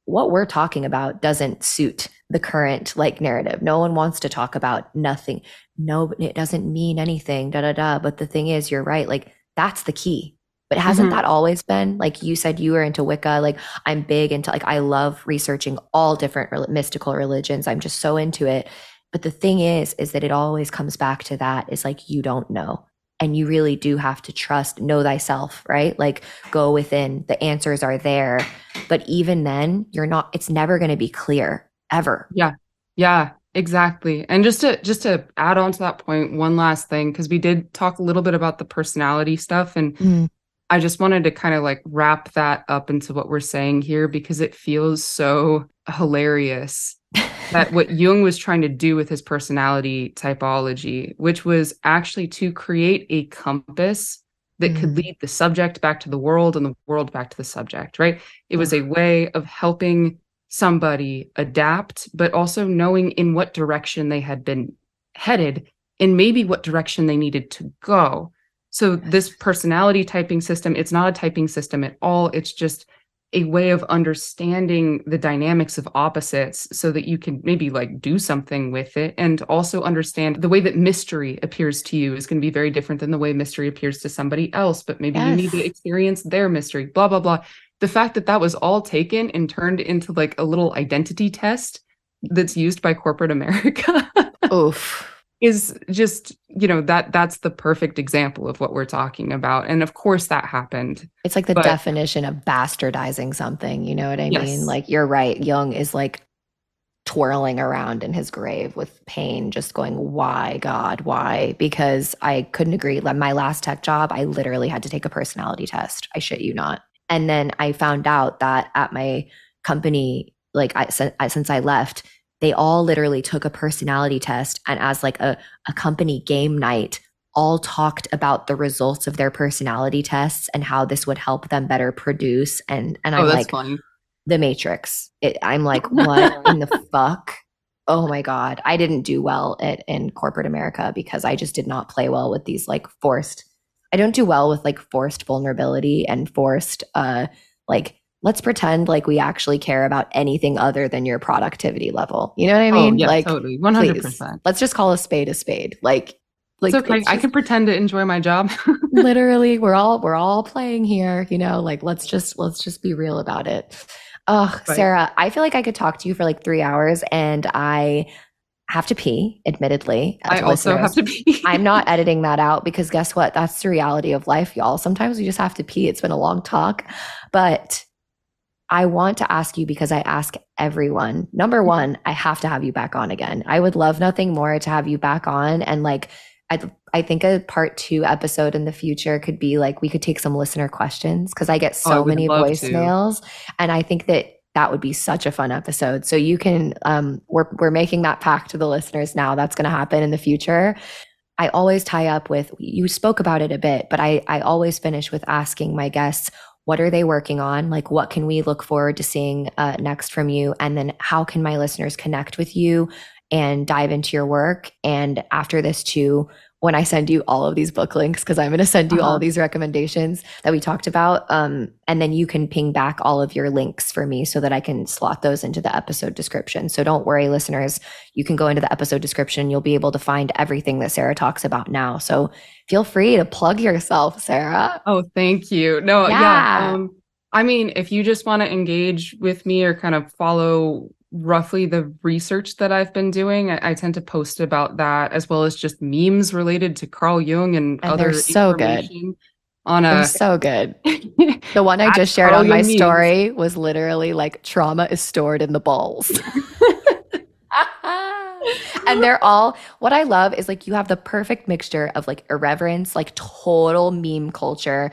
what we're talking about doesn't suit the current like narrative. No one wants to talk about nothing. No, it doesn't mean anything, da da da. But the thing is, you're right. Like that's the key. But hasn't mm-hmm. that always been like you said you were into Wicca? Like I'm big into like I love researching all different re- mystical religions. I'm just so into it. But the thing is, is that it always comes back to that is like you don't know and you really do have to trust know thyself right? Like go within. The answers are there. But even then you're not it's never going to be clear ever. Yeah. Yeah exactly. And just to just to add on to that point one last thing because we did talk a little bit about the personality stuff and mm. i just wanted to kind of like wrap that up into what we're saying here because it feels so hilarious that what Jung was trying to do with his personality typology, which was actually to create a compass that mm. could lead the subject back to the world and the world back to the subject, right? It was a way of helping somebody adapt, but also knowing in what direction they had been headed and maybe what direction they needed to go. So, this personality typing system, it's not a typing system at all. It's just a way of understanding the dynamics of opposites so that you can maybe like do something with it and also understand the way that mystery appears to you is going to be very different than the way mystery appears to somebody else but maybe yes. you need to experience their mystery blah blah blah. The fact that that was all taken and turned into like a little identity test that's used by corporate america. Oof is just you know that that's the perfect example of what we're talking about and of course that happened It's like the But- definition of bastardizing something. You know what I Yes. mean? Like you're right. Jung is like twirling around in his grave with pain, just going, why, God, why? Because I couldn't agree. Like my last tech job, I literally had to take a personality test. I shit you not. And then I found out that at my company, like I since I left, they all literally took a personality test and as like a, a company game night all talked about the results of their personality tests and how this would help them better produce. And and oh I'm that's like funny. The matrix. It, i'm like what in the fuck? Oh my god. I didn't do well at in corporate america because i just did not play well with these like forced i don't do well with like forced vulnerability and forced uh like let's pretend like we actually care about anything other than your productivity level. You know what i oh, mean? oh, yeah, like totally. 100% let's just call a spade a spade. Like like it's okay it's i just- can pretend to enjoy my job. Literally we're all we're all playing here you know like let's just let's just be real about it. Oh Right. sarah i feel like i could talk to you for like three hours and i have to pee admittedly i also have listeners. to be i'm not editing that out because guess what? That's the reality of life y'all. Sometimes we just have to pee. It's been a long talk. But I want to ask you because I ask everyone. Number one, I have to have you back on again. I would love nothing more to have you back on. And like, I, I think a part two episode in the future could be like, we could take some listener questions because I get Oh, I so many love to. voicemails. And I think that that would be such a fun episode. So you can, um, we're, we're making that pact to the listeners now. That's going to happen in the future. I always tie up with, you spoke about it a bit, but I, I always finish with asking my guests, what are they working on? Like, what can we look forward to seeing uh, next from you? And then how can my listeners connect with you and dive into your work? And after this, too, when I send you all of these book links, because I'm going to send you all Uh-huh. of these recommendations that we talked about. Um, and then you can ping back all of your links for me so that I can slot those into the episode description. So don't worry, listeners. You can go into the episode description. You'll be able to find everything that Sarah talks about now. So feel free to plug yourself, Sarah. Oh, thank you. No, yeah. Yeah. Um, I mean, if you just want to engage with me or kind of follow roughly the research that I've been doing, I, I tend to post about that as well as just memes related to Carl Jung and, And other they're so good. on They're a so good. The one I just shared Carl on my memes. story was literally like trauma is stored in the balls. and they're all what I love is like you have the perfect mixture of like irreverence, like total meme culture,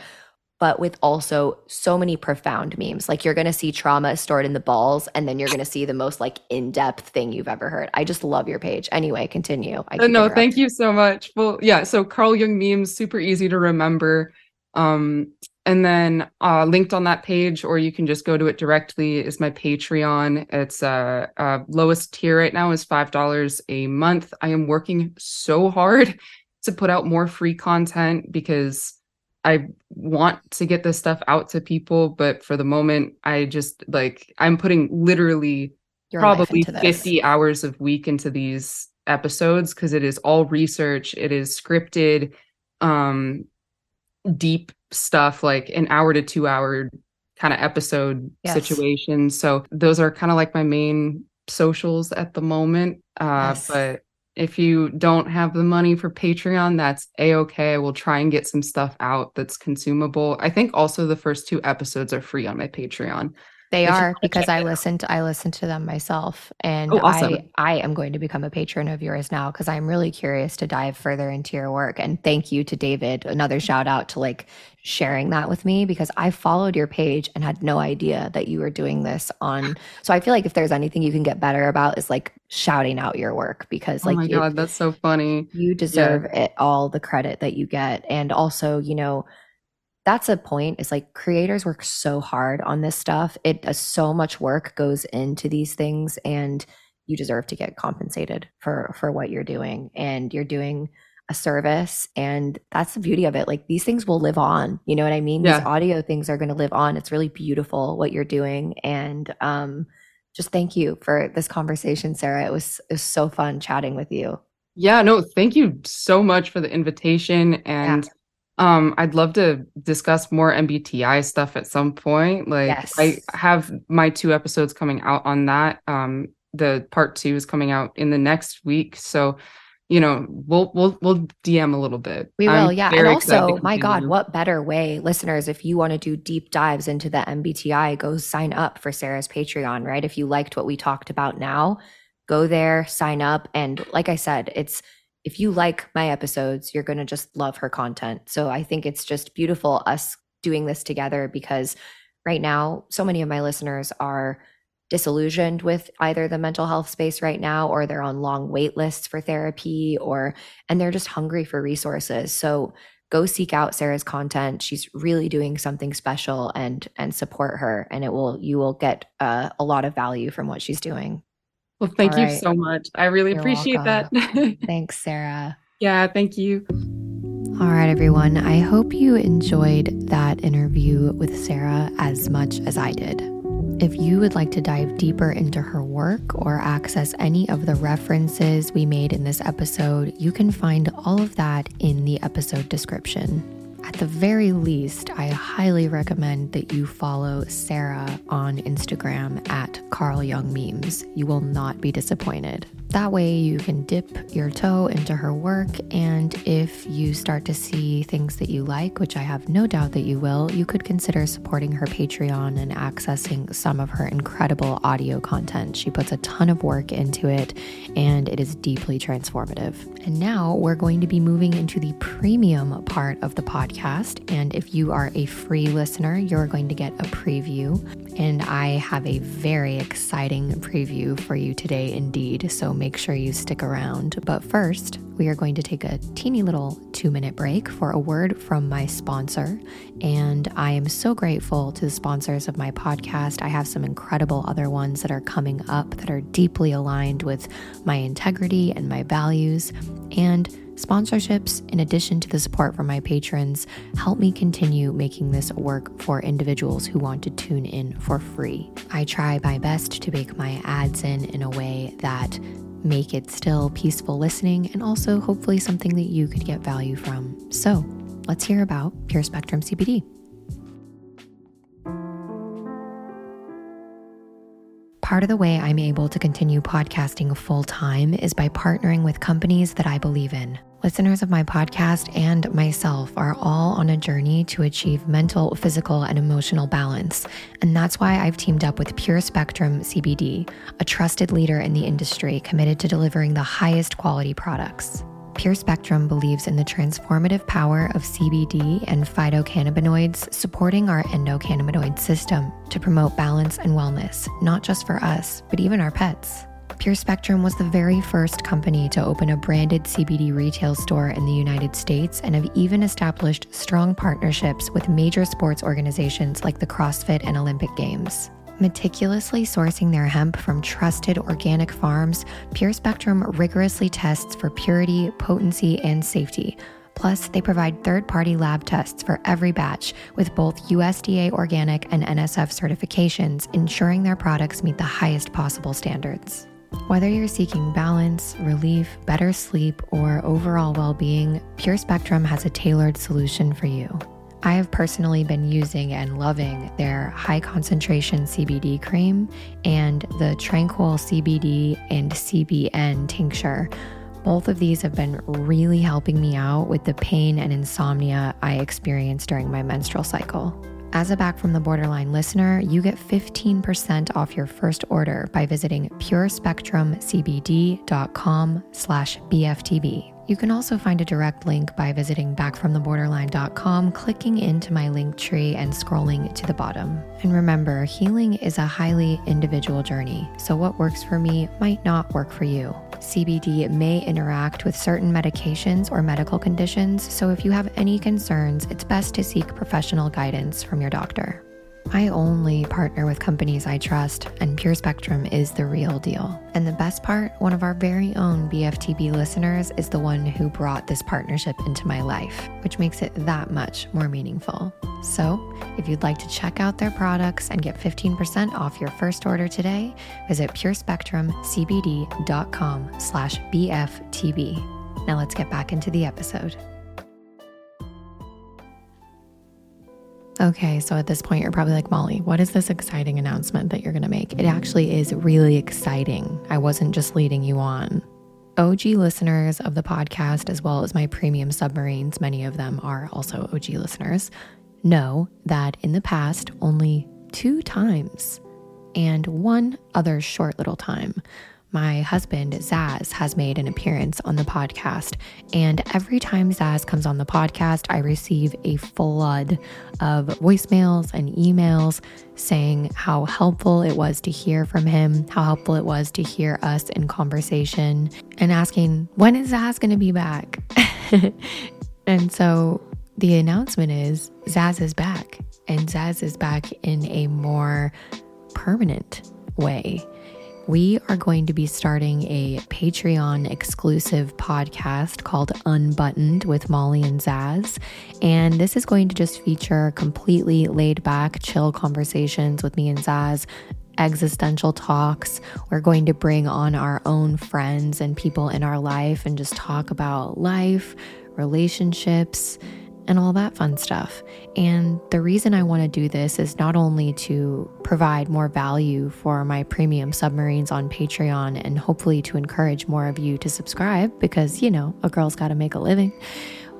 but with also so many profound memes. Like you're gonna see trauma stored in the balls, and then you're gonna see the most like in-depth thing you've ever heard. I just love your page. Anyway, continue. I Uh, no, thank you so much. Well, yeah, so Carl Jung memes, super easy to remember. Um, and then uh, linked on that page, or you can just go to it directly, is my Patreon. It's uh, uh lowest tier right now is five dollars a month. I am working so hard to put out more free content because I want to get this stuff out to people, but for the moment, I just like I'm putting literally Your probably into this. 50 hours of week into these episodes because it is all research it is scripted um deep stuff like an hour to two hour kind of episode Yes. situation so those are kind of like my main socials at the moment uh Yes. but if you don't have the money for patreon that's a-okay i will try and get some stuff out that's consumable. I think also the first two episodes are free on my patreon They are because I listened. I listened to them myself, and Oh, awesome. I I am going to become a patron of yours now because I'm really curious to dive further into your work. And thank you to David. Another shout out to like sharing that with me because I followed your page and had no idea that you were doing this on. So I feel like if there's anything you can get better about is like shouting out your work because oh like my it- god that's so funny you deserve it all the credit that you get and also you know that's a point is like creators work so hard on this stuff. It does so much work goes into these things and you deserve to get compensated for for what you're doing and you're doing a service and that's the beauty of it. Like these things will live on you know what i mean? Yeah. these audio things are going to live on. It's really beautiful what you're doing and um just thank you for this conversation sarah. It was it was so fun chatting with you. Yeah, no, thank you so much for the invitation. And um, I'd love to discuss more MBTI stuff at some point. Like Yes. I have my two episodes coming out on that. Um, the part two is coming out in the next week. So you know, we'll we'll we'll DM a little bit. We will, I'm yeah. And also, my God, what better way, listeners, if you want to do deep dives into the MBTI, go sign up for Sarah's Patreon, right? If you liked what we talked about now, go there, sign up. And like I said, it's if you like my episodes, you're going to just love her content. So I think it's just beautiful us doing this together because right now, so many of my listeners are disillusioned with either the mental health space right now or they're on long wait lists for therapy or and they're just hungry for resources. So go seek out Sarah's content. She's really doing something special and and support her and it will you will get uh, a lot of value from what she's doing. Well, thank All you right. so much. I really You're appreciate that. Thanks, Sarah. yeah, thank you. All right, everyone. I hope you enjoyed that interview with Sarah as much as I did. If you would like to dive deeper into her work or access any of the references we made in this episode, you can find all of that in the episode description. At the very least, I highly recommend that you follow Sarah on Instagram at Carl Jung Memes. You will not be disappointed. That way, you can dip your toe into her work, and if you start to see things that you like, which I have no doubt that you will, you could consider supporting her Patreon and accessing some of her incredible audio content. She puts a ton of work into it, and it is deeply transformative. And now we're going to be moving into the premium part of the podcast. And if you are a free listener, you're going to get a preview. And I have a very exciting preview for you today, indeed. So make sure you stick around. But first, we are going to take a teeny little two minute break for a word from my sponsor. And I am so grateful to the sponsors of my podcast. I have some incredible other ones that are coming up that are deeply aligned with my integrity and my values. And Sponsorships, in addition to the support from my patrons, help me continue making this work for individuals who want to tune in for free. I try my best to bake my ads in in a way that make it still peaceful listening and also hopefully something that you could get value from. So, let's hear about Pure Spectrum CBD. Part of the way I'm able to continue podcasting full time is by partnering with companies that I believe in. Listeners of my podcast and myself are all on a journey to achieve mental, physical, and emotional balance. And that's why I've teamed up with Pure Spectrum CBD, a trusted leader in the industry committed to delivering the highest quality products. Pure Spectrum believes in the transformative power of CBD and phytocannabinoids supporting our endocannabinoid system to promote balance and wellness, not just for us, but even our pets. Pure Spectrum was the very first company to open a branded CBD retail store in the United States and have even established strong partnerships with major sports organizations like the CrossFit and Olympic Games. Meticulously sourcing their hemp from trusted organic farms, Pure Spectrum rigorously tests for purity, potency, and safety. Plus, they provide third party lab tests for every batch with both USDA organic and NSF certifications, ensuring their products meet the highest possible standards. Whether you're seeking balance, relief, better sleep, or overall well being, Pure Spectrum has a tailored solution for you. I have personally been using and loving their high concentration CBD cream and the Tranquil CBD and CBN tincture. Both of these have been really helping me out with the pain and insomnia I experience during my menstrual cycle. As a Back from the Borderline listener, you get 15% off your first order by visiting purespectrumcbd.com slash BFTB. You can also find a direct link by visiting backfromtheborderline.com, clicking into my link tree and scrolling to the bottom. And remember, healing is a highly individual journey, so what works for me might not work for you. CBD may interact with certain medications or medical conditions, so if you have any concerns, it's best to seek professional guidance from your doctor. I only partner with companies I trust, and Pure Spectrum is the real deal. And the best part one of our very own BFTB listeners is the one who brought this partnership into my life, which makes it that much more meaningful. So, if you'd like to check out their products and get 15% off your first order today, visit purespectrumcbd.com slash BFTB. Now let's get back into the episode. Okay, so at this point, you're probably like, Molly, what is this exciting announcement that you're going to make? It actually is really exciting. I wasn't just leading you on. OG listeners of the podcast, as well as my premium submarines, many of them are also OG listeners, know that in the past, only two times and one other short little time, my husband, Zaz, has made an appearance on the podcast. And every time Zaz comes on the podcast, I receive a flood of voicemails and emails saying how helpful it was to hear from him, how helpful it was to hear us in conversation, and asking, when is Zaz going to be back? and so the announcement is Zaz is back, and Zaz is back in a more permanent way we are going to be starting a Patreon exclusive podcast called Unbuttoned with Molly and Zaz. And this is going to just feature completely laid back, chill conversations with me and Zaz existential talks. We're going to bring on our own friends and people in our life and just talk about life, relationships, and all that fun stuff. And the reason I want to do this is not only to provide more value for my premium submarines on Patreon and hopefully to encourage more of you to subscribe because, you know, a girl's got to make a living,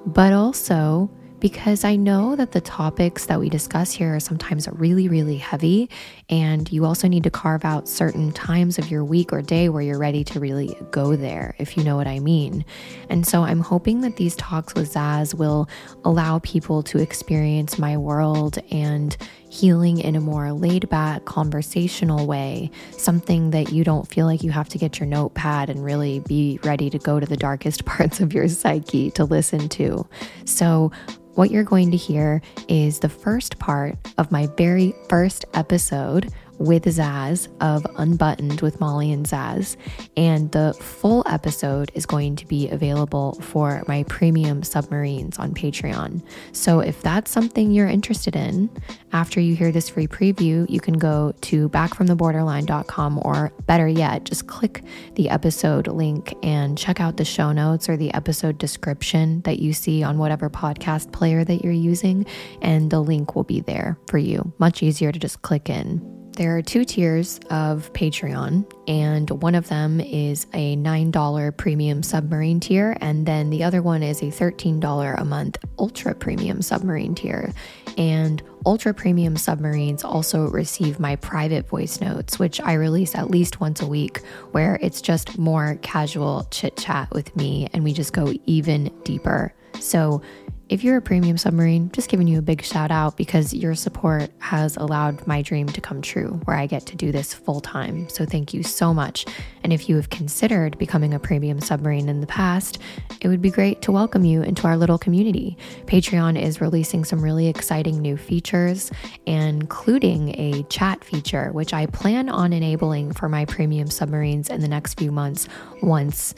but also because I know that the topics that we discuss here are sometimes really, really heavy. And you also need to carve out certain times of your week or day where you're ready to really go there, if you know what I mean. And so I'm hoping that these talks with Zaz will allow people to experience my world and healing in a more laid back, conversational way, something that you don't feel like you have to get your notepad and really be ready to go to the darkest parts of your psyche to listen to. So, what you're going to hear is the first part of my very first episode with Zaz of Unbuttoned with Molly and Zaz. And the full episode is going to be available for my premium submarines on Patreon. So if that's something you're interested in, after you hear this free preview, you can go to backfromtheborderline.com or better yet, just click the episode link and check out the show notes or the episode description that you see on whatever podcast player that you're using. And the link will be there for you. Much easier to just click in. There are two tiers of Patreon, and one of them is a $9 premium submarine tier, and then the other one is a $13 a month ultra premium submarine tier. And ultra premium submarines also receive my private voice notes, which I release at least once a week, where it's just more casual chit chat with me, and we just go even deeper. So if you're a premium submarine, just giving you a big shout out because your support has allowed my dream to come true where I get to do this full time. So thank you so much. And if you have considered becoming a premium submarine in the past, it would be great to welcome you into our little community. Patreon is releasing some really exciting new features, including a chat feature, which I plan on enabling for my premium submarines in the next few months once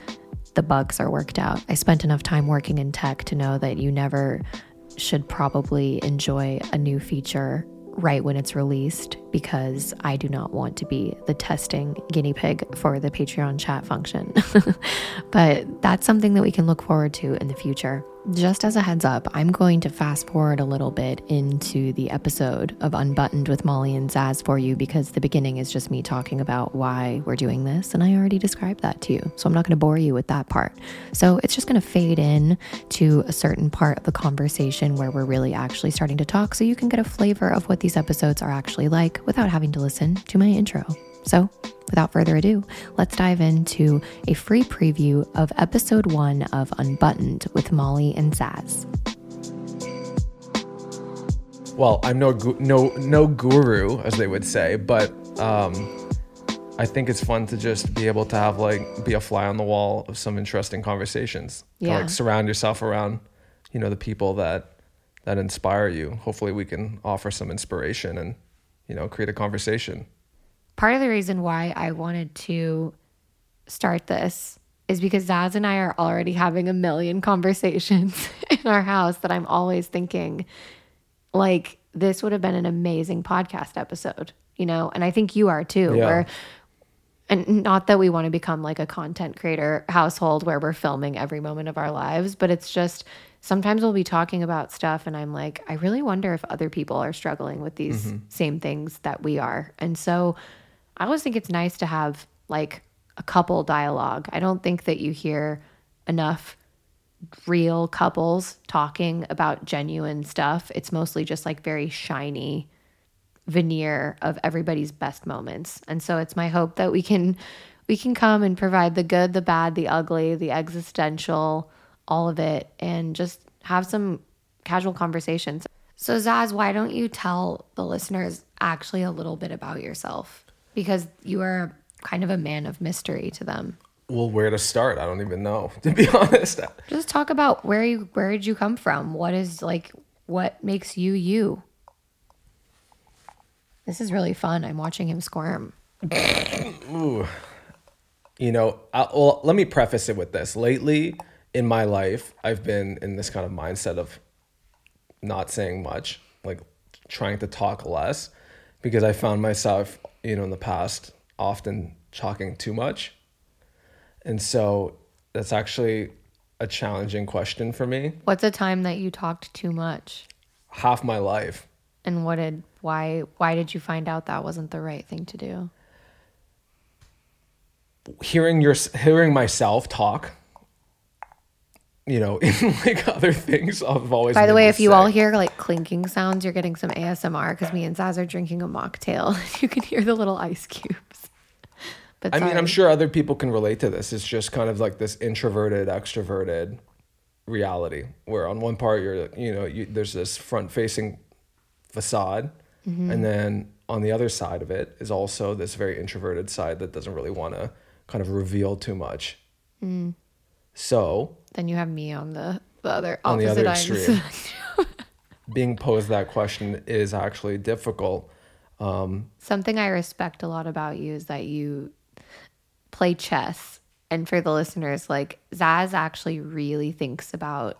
the bugs are worked out. I spent enough time working in tech to know that you never should probably enjoy a new feature right when it's released because I do not want to be the testing guinea pig for the Patreon chat function. but that's something that we can look forward to in the future. Just as a heads up, I'm going to fast forward a little bit into the episode of Unbuttoned with Molly and Zaz for you because the beginning is just me talking about why we're doing this, and I already described that to you. So I'm not going to bore you with that part. So it's just going to fade in to a certain part of the conversation where we're really actually starting to talk so you can get a flavor of what these episodes are actually like without having to listen to my intro. So, without further ado, let's dive into a free preview of episode one of Unbuttoned with Molly and Zaz. Well, I'm no no no guru, as they would say, but um, I think it's fun to just be able to have like be a fly on the wall of some interesting conversations. Yeah. Like surround yourself around, you know, the people that that inspire you. Hopefully, we can offer some inspiration and you know create a conversation part of the reason why I wanted to start this is because Zaz and I are already having a million conversations in our house that I'm always thinking, like, this would have been an amazing podcast episode, you know? And I think you are too. Yeah. Where, and not that we want to become like a content creator household where we're filming every moment of our lives, but it's just sometimes we'll be talking about stuff and I'm like, I really wonder if other people are struggling with these mm-hmm. same things that we are. And so I always think it's nice to have like a couple dialogue. I don't think that you hear enough real couples talking about genuine stuff. It's mostly just like very shiny veneer of everybody's best moments. And so it's my hope that we can we can come and provide the good, the bad, the ugly, the existential, all of it and just have some casual conversations. So Zaz, why don't you tell the listeners actually a little bit about yourself? Because you are kind of a man of mystery to them. Well, where to start? I don't even know, to be honest. Just talk about where you where did you come from? What is like what makes you you? This is really fun. I'm watching him squirm. Ooh. You know, I, well, let me preface it with this. Lately in my life, I've been in this kind of mindset of not saying much, like trying to talk less, because I found myself, you know, in the past often talking too much and so that's actually a challenging question for me. What's a time that you talked too much? Half my life. And what did why why did you find out that wasn't the right thing to do? Hearing your hearing myself talk you know, in like other things I've always By the way, if you all hear like clinking sounds, you're getting some ASMR because me and Zaz are drinking a mocktail. you can hear the little ice cubes. But I mean, I'm sure other people can relate to this. It's just kind of like this introverted, extroverted reality where on one part you're, you know, you, there's this front-facing facade, mm-hmm. and then on the other side of it is also this very introverted side that doesn't really want to kind of reveal too much. Mm. So then you have me on the the other on the other extreme. being posed that question is actually difficult. Um, Something I respect a lot about you is that you play chess. And for the listeners, like Zaz actually really thinks about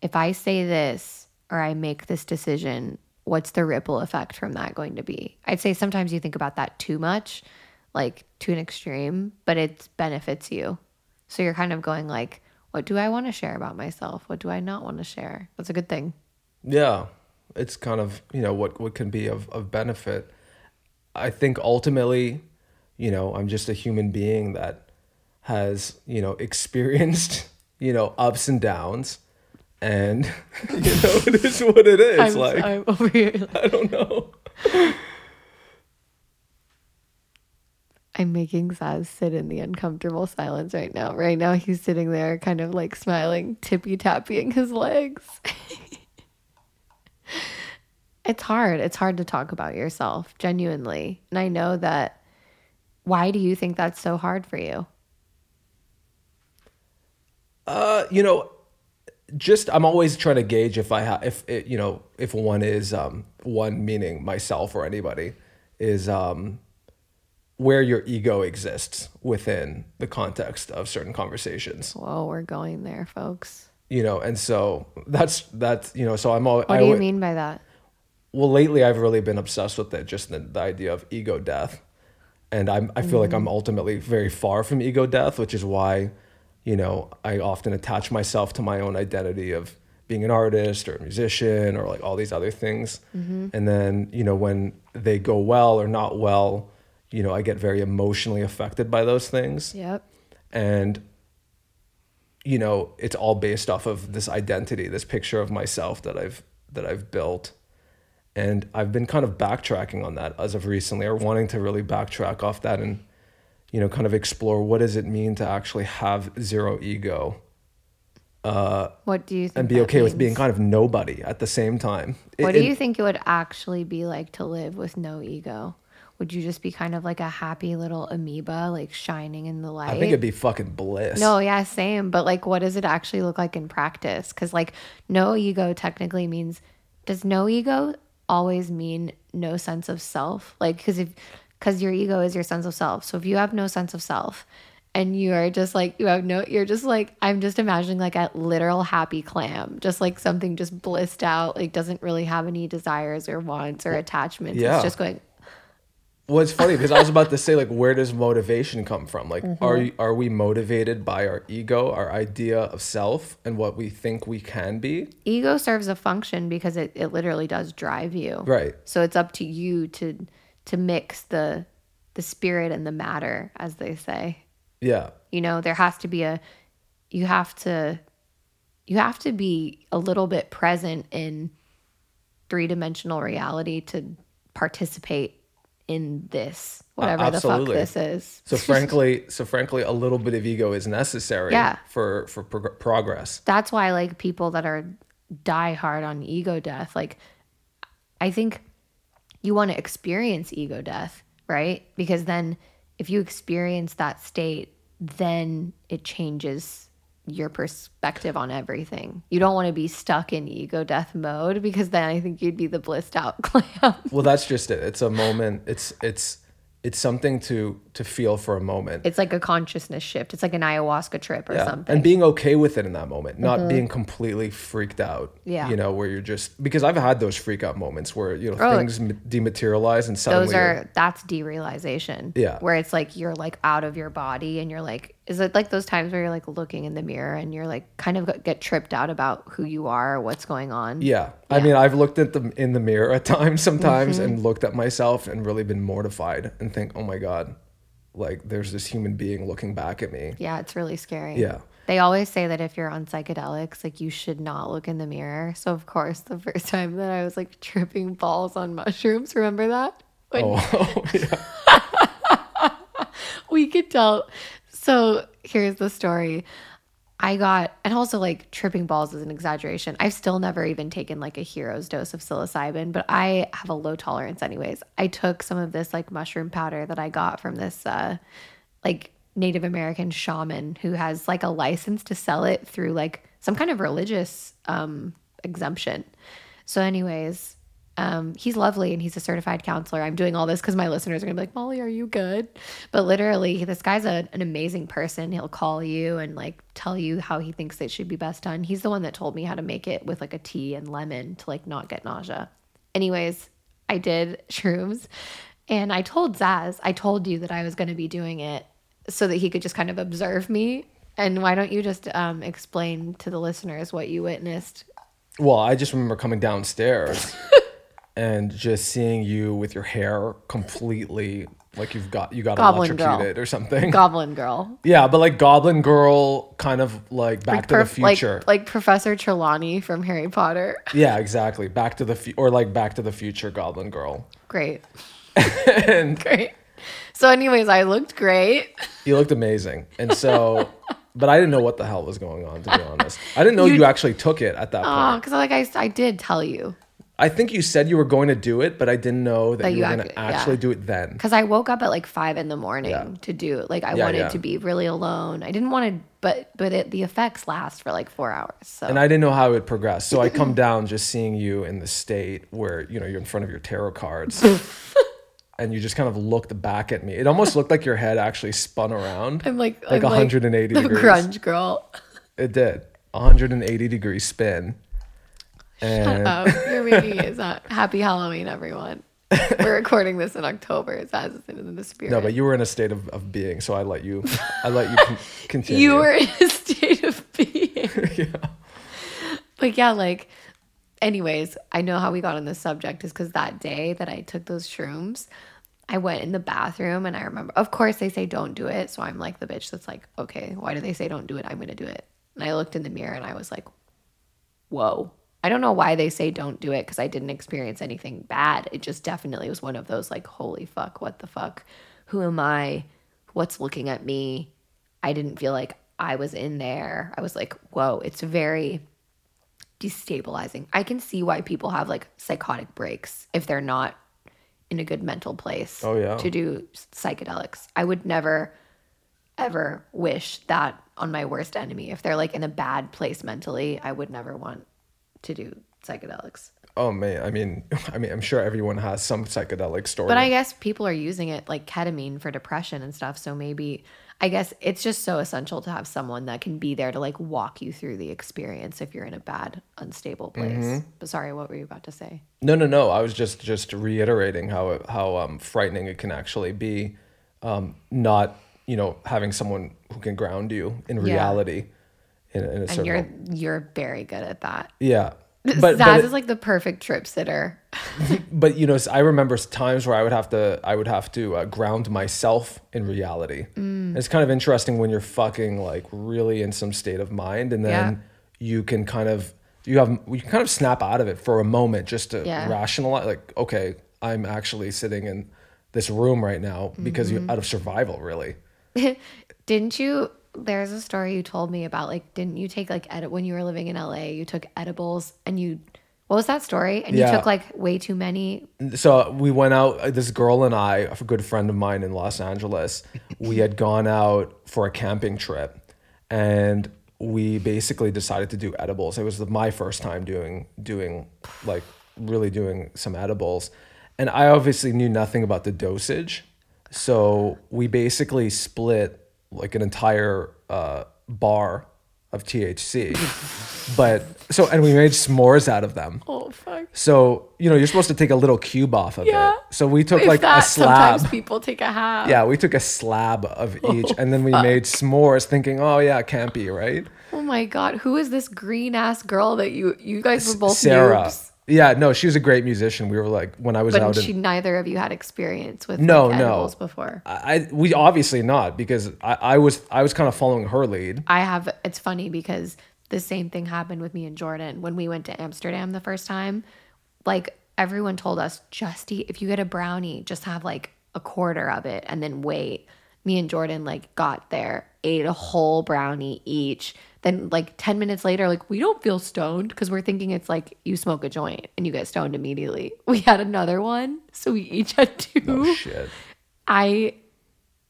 if I say this or I make this decision, what's the ripple effect from that going to be? I'd say sometimes you think about that too much, like to an extreme, but it benefits you. So you're kind of going like, what do I want to share about myself? What do I not want to share? That's a good thing. Yeah. It's kind of, you know, what what can be of, of benefit. I think ultimately you know, I'm just a human being that has, you know, experienced, you know, ups and downs. And you know, it is what it is. I'm, like I'm over here. Like, I don't know. I'm making Zaz sit in the uncomfortable silence right now. Right now, he's sitting there, kind of like smiling, tippy tapping his legs. it's hard. It's hard to talk about yourself, genuinely. And I know that why do you think that's so hard for you? Uh, you know, just I'm always trying to gauge if I have if it, you know if one is um one meaning myself or anybody is um where your ego exists within the context of certain conversations. Whoa, we're going there, folks. You know, and so that's that's you know, so I'm all. What do you mean by that? Well, lately I've really been obsessed with it, just the, the idea of ego death and I'm, I feel mm-hmm. like I'm mm-hmm. ultimately very far from ego death, which is why, you know, I often attach myself to my own identity of being an artist or a musician or like all these other things. Mm-hmm. And then, you know, when they go well or not well, you know, I get very emotionally affected by those things. Yep. And, you know, it's all based off of this identity, this picture of myself that I've that I've built and I've been kind of backtracking on that as of recently, or wanting to really backtrack off that and, you know, kind of explore what does it mean to actually have zero ego. Uh, what do you and be okay means? with being kind of nobody at the same time? What it, do you it, think it would actually be like to live with no ego? Would you just be kind of like a happy little amoeba, like shining in the light? I think it'd be fucking bliss. No, yeah, same. But like, what does it actually look like in practice? Because like, no ego technically means does no ego always mean no sense of self. Like, because if, because your ego is your sense of self. So if you have no sense of self and you are just like, you have no, you're just like, I'm just imagining like a literal happy clam, just like something just blissed out, like doesn't really have any desires or wants or attachments. Yeah. It's just going, well, it's funny because I was about to say, like, where does motivation come from? Like, mm-hmm. are are we motivated by our ego, our idea of self, and what we think we can be? Ego serves a function because it, it literally does drive you. Right. So it's up to you to to mix the the spirit and the matter, as they say. Yeah. You know, there has to be a you have to you have to be a little bit present in three-dimensional reality to participate in this whatever the fuck this is. So frankly, so frankly, a little bit of ego is necessary Yeah. for for prog- progress. that's why like people that are die hard on ego death like i think you want to experience ego death right because then if you experience that state then it changes your perspective on everything you don't want to be stuck in ego death mode because then i think you'd be the blissed out clown. Well, that's just it. It's a moment. It's it's it's something to to feel for a moment. it's like a consciousness shift it's like an ayahuasca trip or Yeah. something And being okay with it in that moment, not Mhm. being completely freaked out. Yeah. You know, where you're just because I've had those freak out moments where, you know, Oh. things dematerialize and suddenly those you're- that's derealization Yeah. where it's like you're like out of your body and you're like is it like those times where you're like looking in the mirror and you're like kind of get tripped out about who you are or what's going on Yeah. I mean, I've looked at them in the mirror at times sometimes Mhm. and looked at myself and really been mortified and think, "Oh my god, like there's this human being looking back at me." yeah it's really scary Yeah. they always say that if you're on psychedelics like you should not look in the mirror so of course the first time that i was like tripping balls on mushrooms remember that When- Oh, we could tell. So here's the story. I got, and also like tripping balls is an exaggeration. I've still never even taken like a hero's dose of psilocybin, but I have a low tolerance anyways. I took some of this like mushroom powder that I got from this uh like Native American shaman who has like a license to sell it through like some kind of religious um exemption. So anyways, um, he's lovely and he's a certified counselor. I'm doing all this because my listeners are gonna be like, Molly, are you good? But literally, this guy's a, an amazing person. He'll call you and like tell you how he thinks it should be best done. He's the one that told me how to make it with like a tea and lemon to like not get nausea. Anyways, I did shrooms and I told Zaz, I told you that I was gonna be doing it so that he could just kind of observe me. And why don't you just um, explain to the listeners what you witnessed? Well, I just remember coming downstairs and just seeing you with your hair completely like you've got you got Goblin girl. or something. Goblin girl. Yeah, but like Goblin Girl, kind of like Back Like to the perf- like- Future. Like, Professor Trelawney from Harry Potter. yeah, exactly. Back to the fu- or like Back to the Future Goblin Girl. Great. and Great. So, anyways, I looked great. you looked amazing, and so, but I didn't know what the hell was going on. To be honest, I didn't know you, You- actually took it at that Oh, point. because like I, I did tell you. I think you said you were going to do it, but I didn't know that, That you, you were going to yeah. actually do it then. Because I woke up at like five in the morning to do it. Like I Yeah, wanted yeah. to be really alone. I didn't want to, but but it, the effects last for like four hours. So And I didn't know how it would progress. So I come down just seeing you in the state where, you know, you're in front of your tarot cards and you just kind of looked back at me. It almost looked like your head actually spun around. I'm like like I'm 180 the degrees. grunge girl. It did. 180 degree spin. Shut And up. You're making it sound happy Halloween, everyone. We're recording this in October. It's as in the spirit. no, but you were in a state of, of being, so I let you I let you con- continue. You were in a state of being. yeah. But yeah, like, anyways, I know how we got on this subject is because that day that I took those shrooms, I went in the bathroom and I remember, of course, they say don't do it. So I'm like the bitch that's like, okay, why do they say don't do it? I'm going to do it. And I looked in the mirror and I was like, whoa. I don't know why they say don't do it because I didn't experience anything bad. It just definitely was one of those like, holy fuck, what the fuck? Who am I? What's looking at me? I didn't feel like I was in there. I was like, whoa, it's very destabilizing. I can see why people have like psychotic breaks if they're not in a good mental place Oh, yeah. to do psychedelics. I would never ever wish that on my worst enemy. If they're like in a bad place mentally, I would never want to do psychedelics. Oh man, I mean I mean I'm sure everyone has some psychedelic story. But I guess people are using it like ketamine for depression and stuff. So maybe, I guess it's just so essential to have someone that can be there to like walk you through the experience if you're in a bad, unstable place. Mhm. But sorry, what were you about to say? No, no, no. I was just just reiterating how how um, frightening it can actually be, um, not you know having someone who can ground you in Yeah. reality. In, in a And you're you're very good at that. yeah, But- Zaz but it- is like the perfect trip sitter. but you know, I remember times where I would have to, I would have to uh, ground myself in reality. Mm. It's kind of interesting when you're fucking like really in some state of mind, and then Yeah. you can kind of, you have, you can kind of snap out of it for a moment just to Yeah. rationalize, like, okay, I'm actually sitting in this room right now because Mhm. you're out of survival, really. didn't you? There's a story you told me about like, didn't you take like edit when you were living in LA? You took edibles and you, what was that story? And Yeah. you took like way too many. so we went out uh, this girl and i a good friend of mine in los angeles we had gone out for a camping trip and we basically decided to do edibles it was my first time doing doing like really doing some edibles and i obviously knew nothing about the dosage so we basically split like an entire uh, bar of thc but so and we made s'mores out of them Oh fuck. so you know you're supposed to take a little cube off of Yeah. it. So we took If like that, a slab. Sometimes people take a half. Yeah, we took a slab of each, and then we fuck. made s'mores, thinking, "Oh yeah, be right." Oh my god, who is this green ass girl that you you guys were both Sarah. noobs? Yeah, no, she was a great musician. We were like when I was But out. she in, neither of you had experience with No, like, no. before. I we obviously not because I, I was I was kind of following her lead. I have it's funny because the same thing happened with me and Jordan when we went to Amsterdam the first time. Like everyone told us just eat if you get a brownie, just have like a quarter of it and then wait. Me and Jordan like got there, ate a whole brownie each. Then like 10 minutes later like we don't feel stoned because we're thinking it's like you smoke a joint and you get stoned immediately. We had another one, so we each had two. Oh shit. I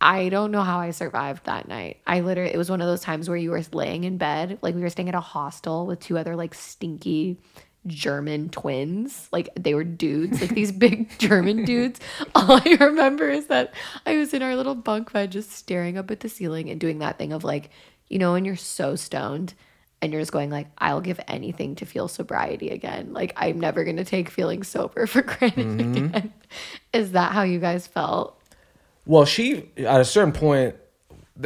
I don't know how I survived that night. I literally it was one of those times where you were laying in bed, like we were staying at a hostel with two other like stinky German twins. Like they were dudes, like these big German dudes. All I remember is that I was in our little bunk bed just staring up at the ceiling and doing that thing of like, you know, when you're so stoned and you're just going like, I'll give anything to feel sobriety again. Like I'm never gonna take feeling sober for granted Mhm. again. Is that how you guys felt? Well, she at a certain point.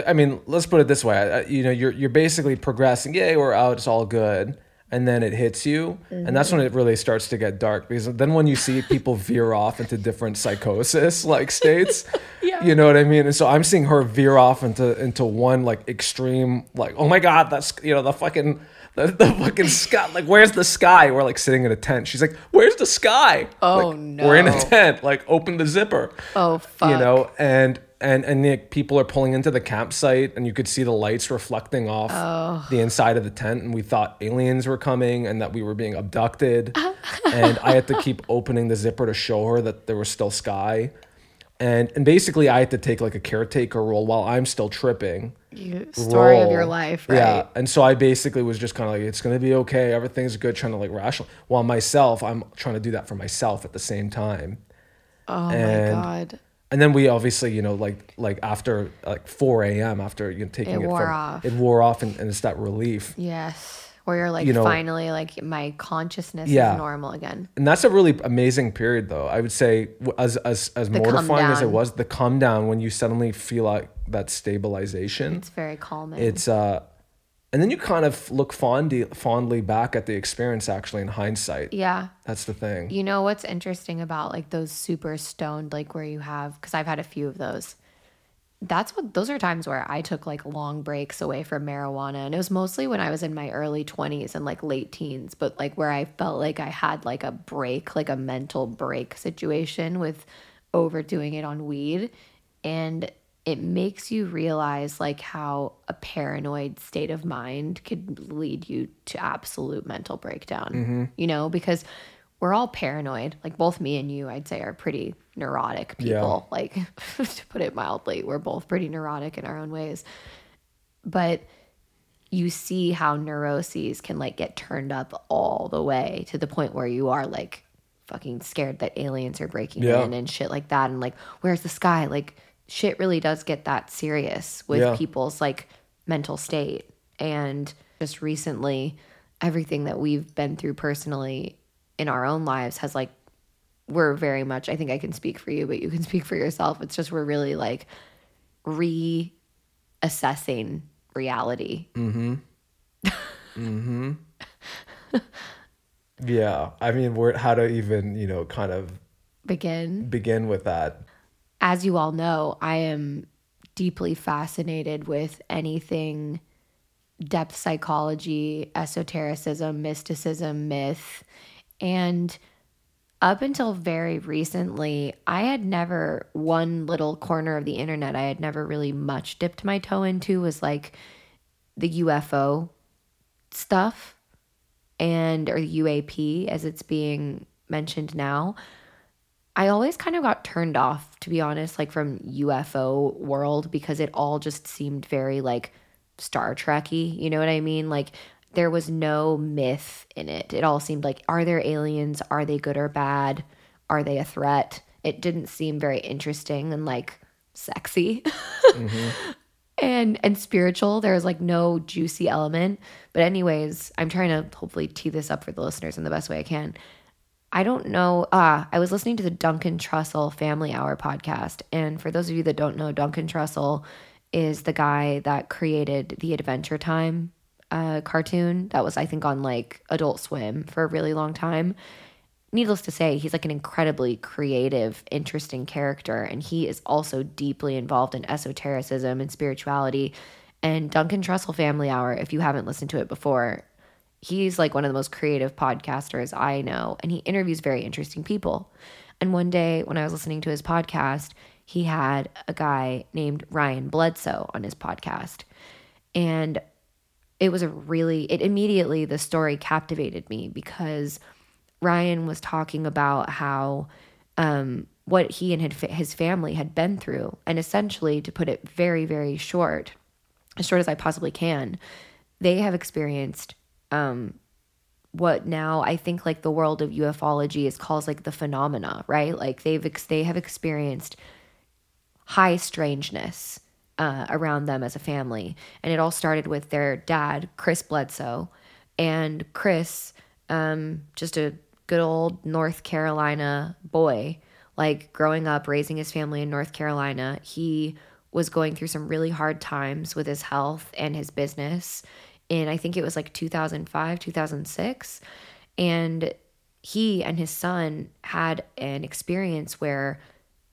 I mean, let's put it this way. You know, you're you're basically progressing. Yay, we're out. It's all good. And then it hits you, and that's when it really starts to get dark. Because then when you see people veer off into different psychosis like states, you know what I mean. And so I'm seeing her veer off into into one like extreme, like oh my god, that's you know the fucking the, the fucking sky. Like where's the sky? We're like sitting in a tent. She's like, where's the sky? Oh, Like, We're in a tent. Like open the zipper Oh fuck. you know and and and the people are pulling into the campsite and you could see the lights reflecting off Oh. the inside of the tent and we thought aliens were coming and that we were being abducted and i had to keep opening the zipper to show her that there was still sky and and basically i had to take like a caretaker role while i'm still tripping You, story of your life, right? Yeah. And so I basically was just kind of like, it's going to be okay. Everything's good. Trying to like rational. While myself, I'm trying to do that for myself at the same time. Oh And- my god. And then we obviously, you know, like like after like 4 a.m. after you know, taking It it, wore from, off. it wore off, and, and it's that relief. Yes. Where you're like You know- finally like my consciousness Yeah. is normal again. And that's a really amazing period, though. I would say, as as as The mortifying as it was, the come down when you suddenly feel like that stabilization. It's very calming. It's uh, and then you kind of look fondly fondly back at the experience. Actually, in hindsight, yeah. that's the thing. You know what's interesting about like those super stoned, like where you have, because I've had a few of those. That's what those are times where I took like long breaks away from marijuana. And it was mostly when I was in my early 20s and like late teens, but like where I felt like I had like a break, like a mental break situation with overdoing it on weed. And it makes you realize like how a paranoid state of mind could lead you to absolute mental breakdown Mhm. you know, because we're all paranoid. Like both me and you, I'd say, are pretty neurotic Yeah. people. Like to put it mildly, we're both pretty neurotic in our own ways. But you see how neuroses can like get turned up all the way to the point where you are like fucking scared that aliens are breaking Yeah. in and shit like that and like where's the sky like shit really does get that serious with Yeah. people's like mental state and just recently everything that we've been through personally in our own lives has like we're very much I think I can speak for you but you can speak for yourself it's just we're really like reassessing reality Mm-hmm. mm-hmm. Yeah. I mean, where, how to even, you know, kind of begin begin with that. As you all know, I am deeply fascinated with anything depth psychology, esotericism, mysticism, myth. And up until very recently, I had never one little corner of the internet I had never really much dipped my toe into was like the UFO stuff and or UAP as it's being mentioned now. I always kind of got turned off to be honest like from UFO world because it all just seemed very like Star Trekky, you know what I mean? Like there was no myth in it. It all seemed like are there aliens? Are they good or bad? Are they a threat? It didn't seem very interesting and like sexy. Mm-hmm. and and spiritual. There was like no juicy element. But anyways, I'm trying to hopefully tee this up for the listeners in the best way I can. I don't know. Uh, I was listening to the Duncan Trussell Family Hour podcast. And for those of you that don't know, Duncan Trussell is the guy that created the Adventure Time uh, cartoon that was, I think, on like Adult Swim for a really long time. Needless to say, he's like an incredibly creative, interesting character, and he is also deeply involved in esotericism and spirituality. And Duncan Trussell Family Hour, if you haven't listened to it before, he's like one of the most creative podcasters I know, and he interviews very interesting people. And one day when I was listening to his podcast, he had a guy named Ryan Bledsoe on his podcast. And it was a really, it immediately, the story captivated me because Ryan was talking about how, um, what he and his family had been through. And essentially, to put it very, very short, as short as I possibly can, they have experienced um, what now I think like the world of ufology is calls like the phenomena, right? Like they've ex- they have experienced high strangeness uh, around them as a family. And it all started with their dad, Chris Bledsoe. And Chris, um, just a good old North Carolina boy, like growing up, raising his family in North Carolina, he was going through some really hard times with his health and his business in, I think it was like 2005, 2006. And he and his son had an experience where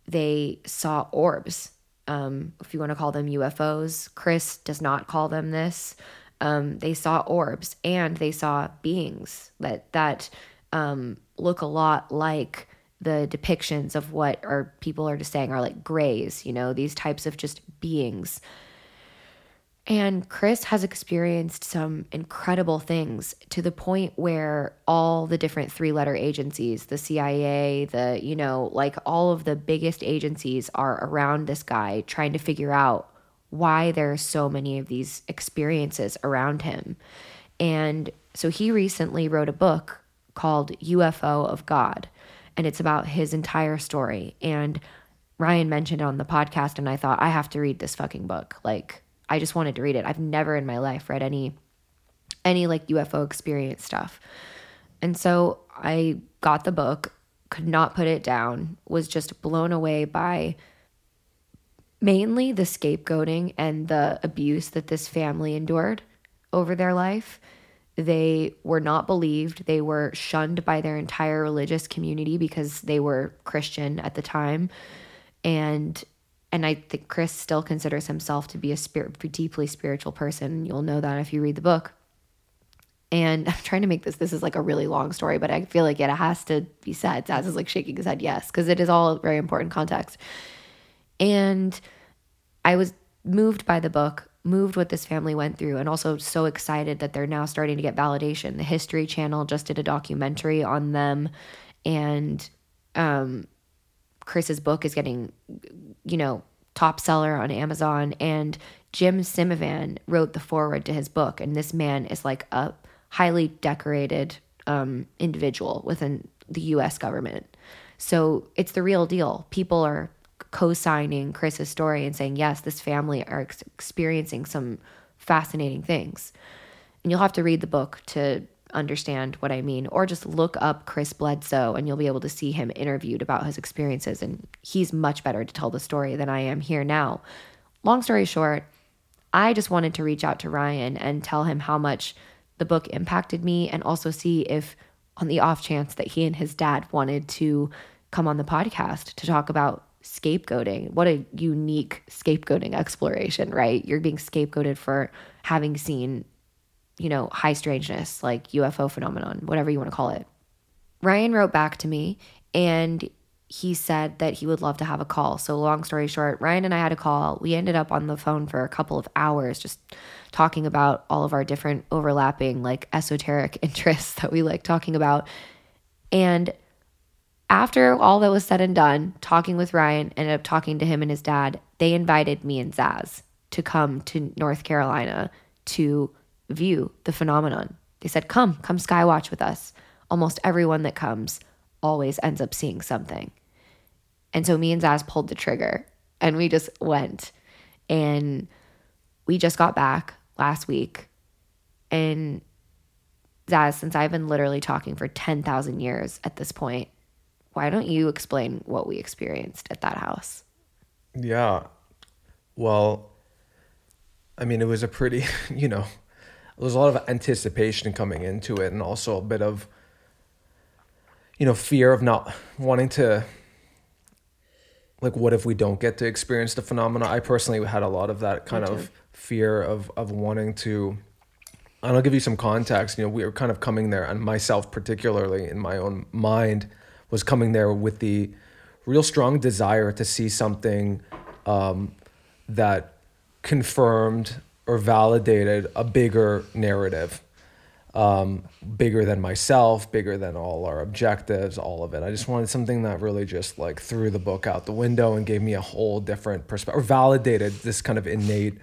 they saw orbs um, if you want to call them UFOs. Chris does not call them this. Um, they saw orbs and they saw beings that that um, look a lot like the depictions of what are people are just saying are like grays. You know, these types of just beings and Chris has experienced some incredible things to the point where all the different three letter agencies, the CIA, the, you know, like all of the biggest agencies are around this guy trying to figure out why there are so many of these experiences around him. And so he recently wrote a book called UFO of God, and it's about his entire story. And Ryan mentioned on the podcast, and I thought, I have to read this fucking book. Like, I just wanted to read it. I've never in my life read any any like UFO experience stuff. And so I got the book, could not put it down, was just blown away by mainly the scapegoating and the abuse that this family endured over their life. They were not believed. They were shunned by their entire religious community because they were Christian at the time. And and I think Chris still considers himself to be a spirit, deeply spiritual person. You'll know that if you read the book. And I'm trying to make this, this is like a really long story, but I feel like it has to be said. Zaz is like shaking his head, yes, because it is all very important context. And I was moved by the book, moved what this family went through, and also so excited that they're now starting to get validation. The History Channel just did a documentary on them, and um, Chris's book is getting you know, top seller on Amazon. And Jim Semivan wrote the foreword to his book. And this man is like a highly decorated um, individual within the US government. So it's the real deal. People are co signing Chris's story and saying, yes, this family are ex- experiencing some fascinating things. And you'll have to read the book to understand what I mean, or just look up Chris Bledsoe and you'll be able to see him interviewed about his experiences. And he's much better to tell the story than I am here now. Long story short, I just wanted to reach out to Ryan and tell him how much the book impacted me and also see if on the off chance that he and his dad wanted to come on the podcast to talk about scapegoating. What a unique scapegoating exploration, right? You're being scapegoated for having seen, you know, high strangeness, like UFO phenomenon, whatever you want to call it. Ryan wrote back to me and he said that he would love to have a call. So, long story short, Ryan and I had a call. We ended up on the phone for a couple of hours just talking about all of our different overlapping, like esoteric interests that we like talking about. And after all that was said and done, talking with Ryan, ended up talking to him and his dad, they invited me and Zaz to come to North Carolina to view the phenomenon. They said, Come, come skywatch with us. Almost everyone that comes always ends up seeing something. And so me and Zaz pulled the trigger and we just went. And we just got back last week. And Zaz, since I've been literally talking for 10,000 years at this point, why don't you explain what we experienced at that house? Yeah. Well, I mean, it was a pretty, you know, there was a lot of anticipation coming into it and also a bit of, you know, fear of not wanting to, like, what if we don't get to experience the phenomena? I personally had a lot of that kind of fear of, of wanting to, and I'll give you some context. You know, we were kind of coming there, and myself, particularly in my own mind, was coming there with the real strong desire to see something um, that confirmed or validated a bigger narrative, um, bigger than myself, bigger than all our objectives, all of it. I just wanted something that really just like threw the book out the window and gave me a whole different perspective, or validated this kind of innate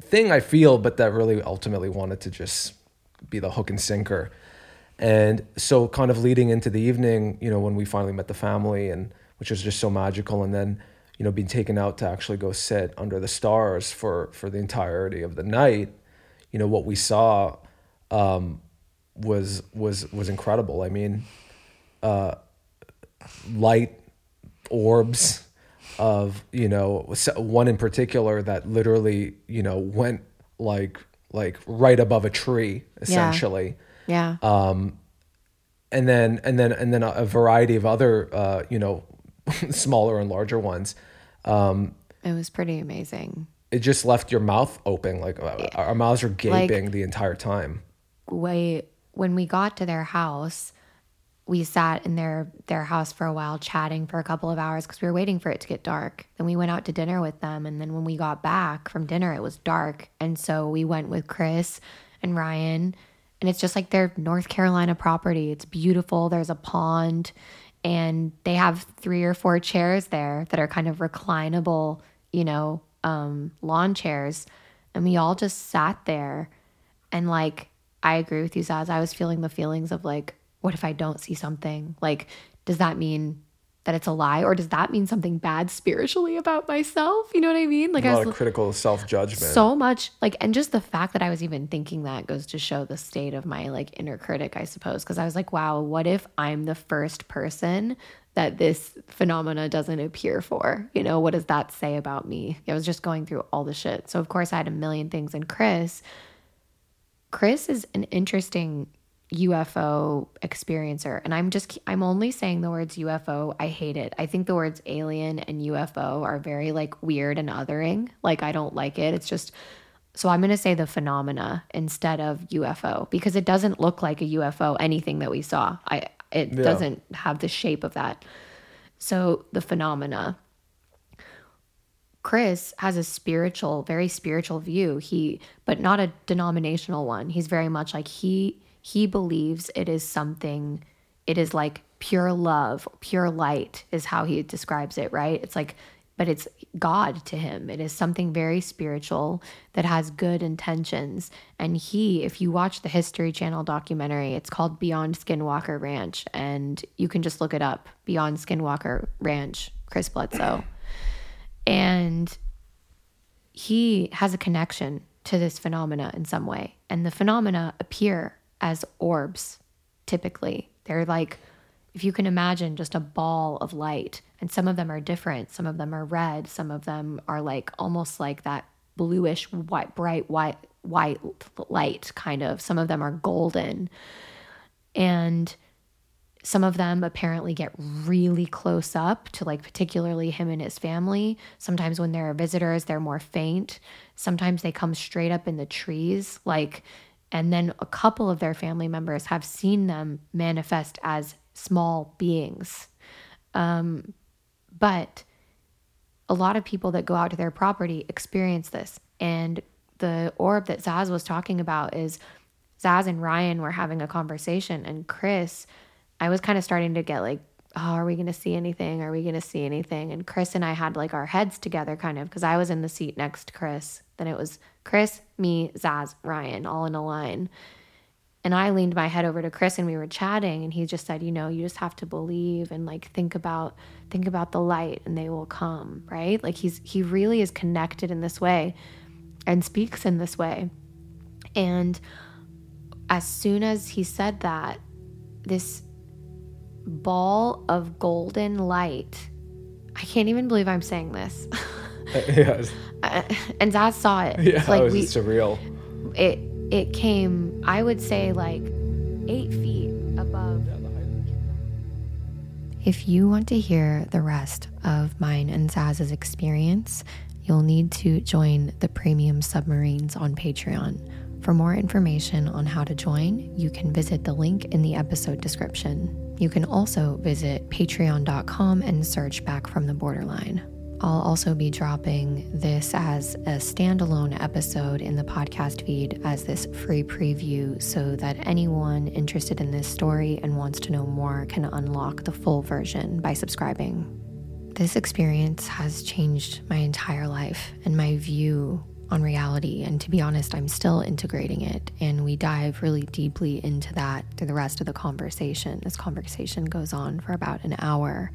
thing I feel, but that really ultimately wanted to just be the hook and sinker. And so, kind of leading into the evening, you know, when we finally met the family, and which was just so magical, and then, you know, being taken out to actually go sit under the stars for for the entirety of the night, you know, what we saw um, was was was incredible. I mean, uh, light orbs of you know one in particular that literally you know went like like right above a tree essentially. Yeah yeah. Um, and then and then and then a, variety of other uh, you know smaller and larger ones. Um, it was pretty amazing. It just left your mouth open, like uh, our mouths were gaping like, the entire time. Wait, when we got to their house, we sat in their their house for a while chatting for a couple of hours because we were waiting for it to get dark. Then we went out to dinner with them and then when we got back from dinner it was dark and so we went with Chris and Ryan and it's just like their North Carolina property. It's beautiful. There's a pond, and they have three or four chairs there that are kind of reclinable, you know, um, lawn chairs. And we all just sat there. And like, I agree with you, Zaz. I was feeling the feelings of like, what if I don't see something? Like, does that mean that it's a lie or does that mean something bad spiritually about myself? You know what i mean? Like a lot I was, of critical self-judgment. so much like and just the fact that i was even thinking that goes to show the state of my like inner critic i suppose. Because i was like wow what if i'm the first person that this phenomena doesn't appear for? You know what does that say about me? I was just going through all the shit. So of course i had a million things and chris. Chris is an interesting UFO experiencer. And I'm just, I'm only saying the words UFO. I hate it. I think the words alien and UFO are very like weird and othering. Like, I don't like it. It's just, so I'm going to say the phenomena instead of UFO because it doesn't look like a UFO, anything that we saw. I, it yeah. doesn't have the shape of that. So the phenomena. Chris has a spiritual, very spiritual view. He, but not a denominational one. He's very much like he he believes it is something, it is like pure love, pure light, is how he describes it, right? It's like, but it's God to him. It is something very spiritual that has good intentions. And he, if you watch the History Channel documentary, it's called Beyond Skinwalker Ranch, and you can just look it up Beyond Skinwalker Ranch, Chris Bledsoe. And he has a connection to this phenomena in some way. And the phenomena appear as orbs, typically. They're like, if you can imagine, just a ball of light. And some of them are different. Some of them are red. Some of them are like almost like that bluish, white, bright white, white light kind of. Some of them are golden. And some of them apparently get really close up to like particularly him and his family. Sometimes when there are visitors, they're more faint. Sometimes they come straight up in the trees like and then a couple of their family members have seen them manifest as small beings. Um, but a lot of people that go out to their property experience this. And the orb that Zaz was talking about is Zaz and Ryan were having a conversation, and Chris I was kind of starting to get like, oh, are we going to see anything? Are we going to see anything? And Chris and I had like our heads together kind of because I was in the seat next to Chris. Then it was Chris, me, Zaz, Ryan, all in a line. And I leaned my head over to Chris and we were chatting and he just said, you know, you just have to believe and like think about think about the light and they will come, right? Like he's he really is connected in this way and speaks in this way. And as soon as he said that, this ball of golden light. I can't even believe I'm saying this. yes. Uh, and Zaz saw it. Yeah, like it was we, surreal. It it came, I would say, like eight feet above. If you want to hear the rest of mine and Zaz's experience, you'll need to join the premium submarines on Patreon. For more information on how to join, you can visit the link in the episode description. You can also visit patreon.com and search Back from the Borderline. I'll also be dropping this as a standalone episode in the podcast feed as this free preview so that anyone interested in this story and wants to know more can unlock the full version by subscribing. This experience has changed my entire life and my view on reality. And to be honest, I'm still integrating it. And we dive really deeply into that through the rest of the conversation. This conversation goes on for about an hour.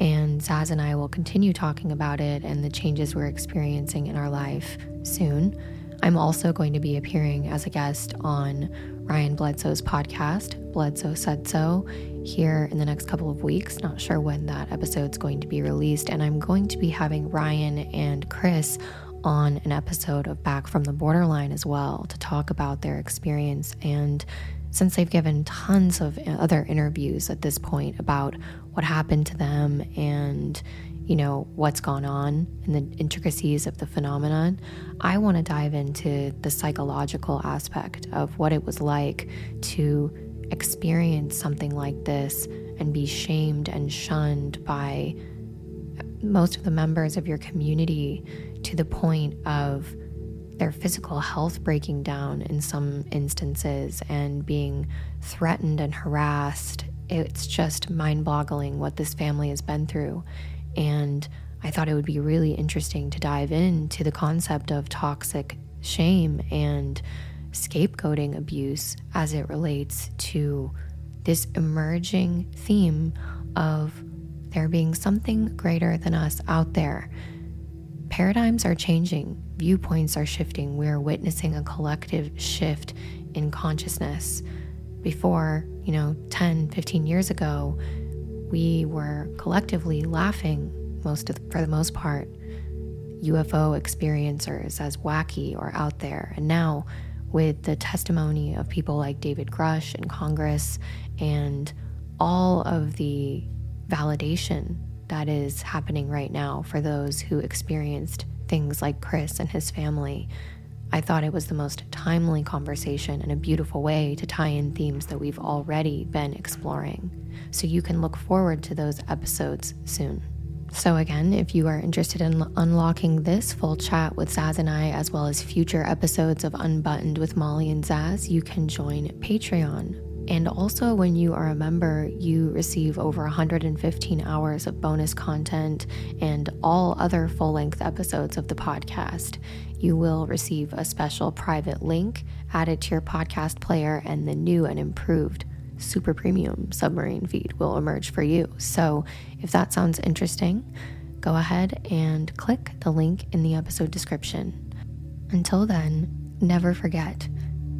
And Zaz and I will continue talking about it and the changes we're experiencing in our life soon. I'm also going to be appearing as a guest on Ryan Bledsoe's podcast, Bledsoe Said So, here in the next couple of weeks. Not sure when that episode's going to be released. And I'm going to be having Ryan and Chris on an episode of Back from the Borderline as well to talk about their experience. And since they've given tons of uh, other interviews at this point about what happened to them and you know what's gone on and the intricacies of the phenomenon i want to dive into the psychological aspect of what it was like to experience something like this and be shamed and shunned by uh, most of the members of your community to the point of their physical health breaking down in some instances and being threatened and harassed. It's just mind boggling what this family has been through. And I thought it would be really interesting to dive into the concept of toxic shame and scapegoating abuse as it relates to this emerging theme of there being something greater than us out there paradigms are changing, viewpoints are shifting. We're witnessing a collective shift in consciousness. Before, you know, 10, 15 years ago, we were collectively laughing most the, for the most part UFO experiencers as wacky or out there. And now, with the testimony of people like David Grusch in Congress and all of the validation that is happening right now for those who experienced things like Chris and his family. I thought it was the most timely conversation and a beautiful way to tie in themes that we've already been exploring. So you can look forward to those episodes soon. So, again, if you are interested in unlocking this full chat with Zaz and I, as well as future episodes of Unbuttoned with Molly and Zaz, you can join Patreon and also, when you are a member, you receive over 115 hours of bonus content and all other full length episodes of the podcast. You will receive a special private link added to your podcast player, and the new and improved super premium submarine feed will emerge for you. So, if that sounds interesting, go ahead and click the link in the episode description. Until then, never forget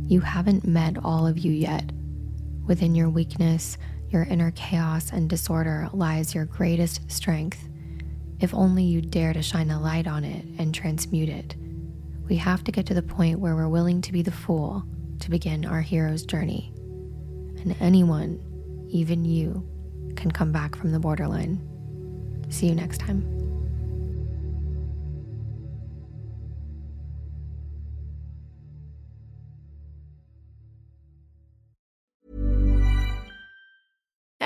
you haven't met all of you yet Within your weakness, your inner chaos and disorder lies your greatest strength. If only you dare to shine a light on it and transmute it. We have to get to the point where we're willing to be the fool to begin our hero's journey. And anyone even you can come back from the borderline. See you next time.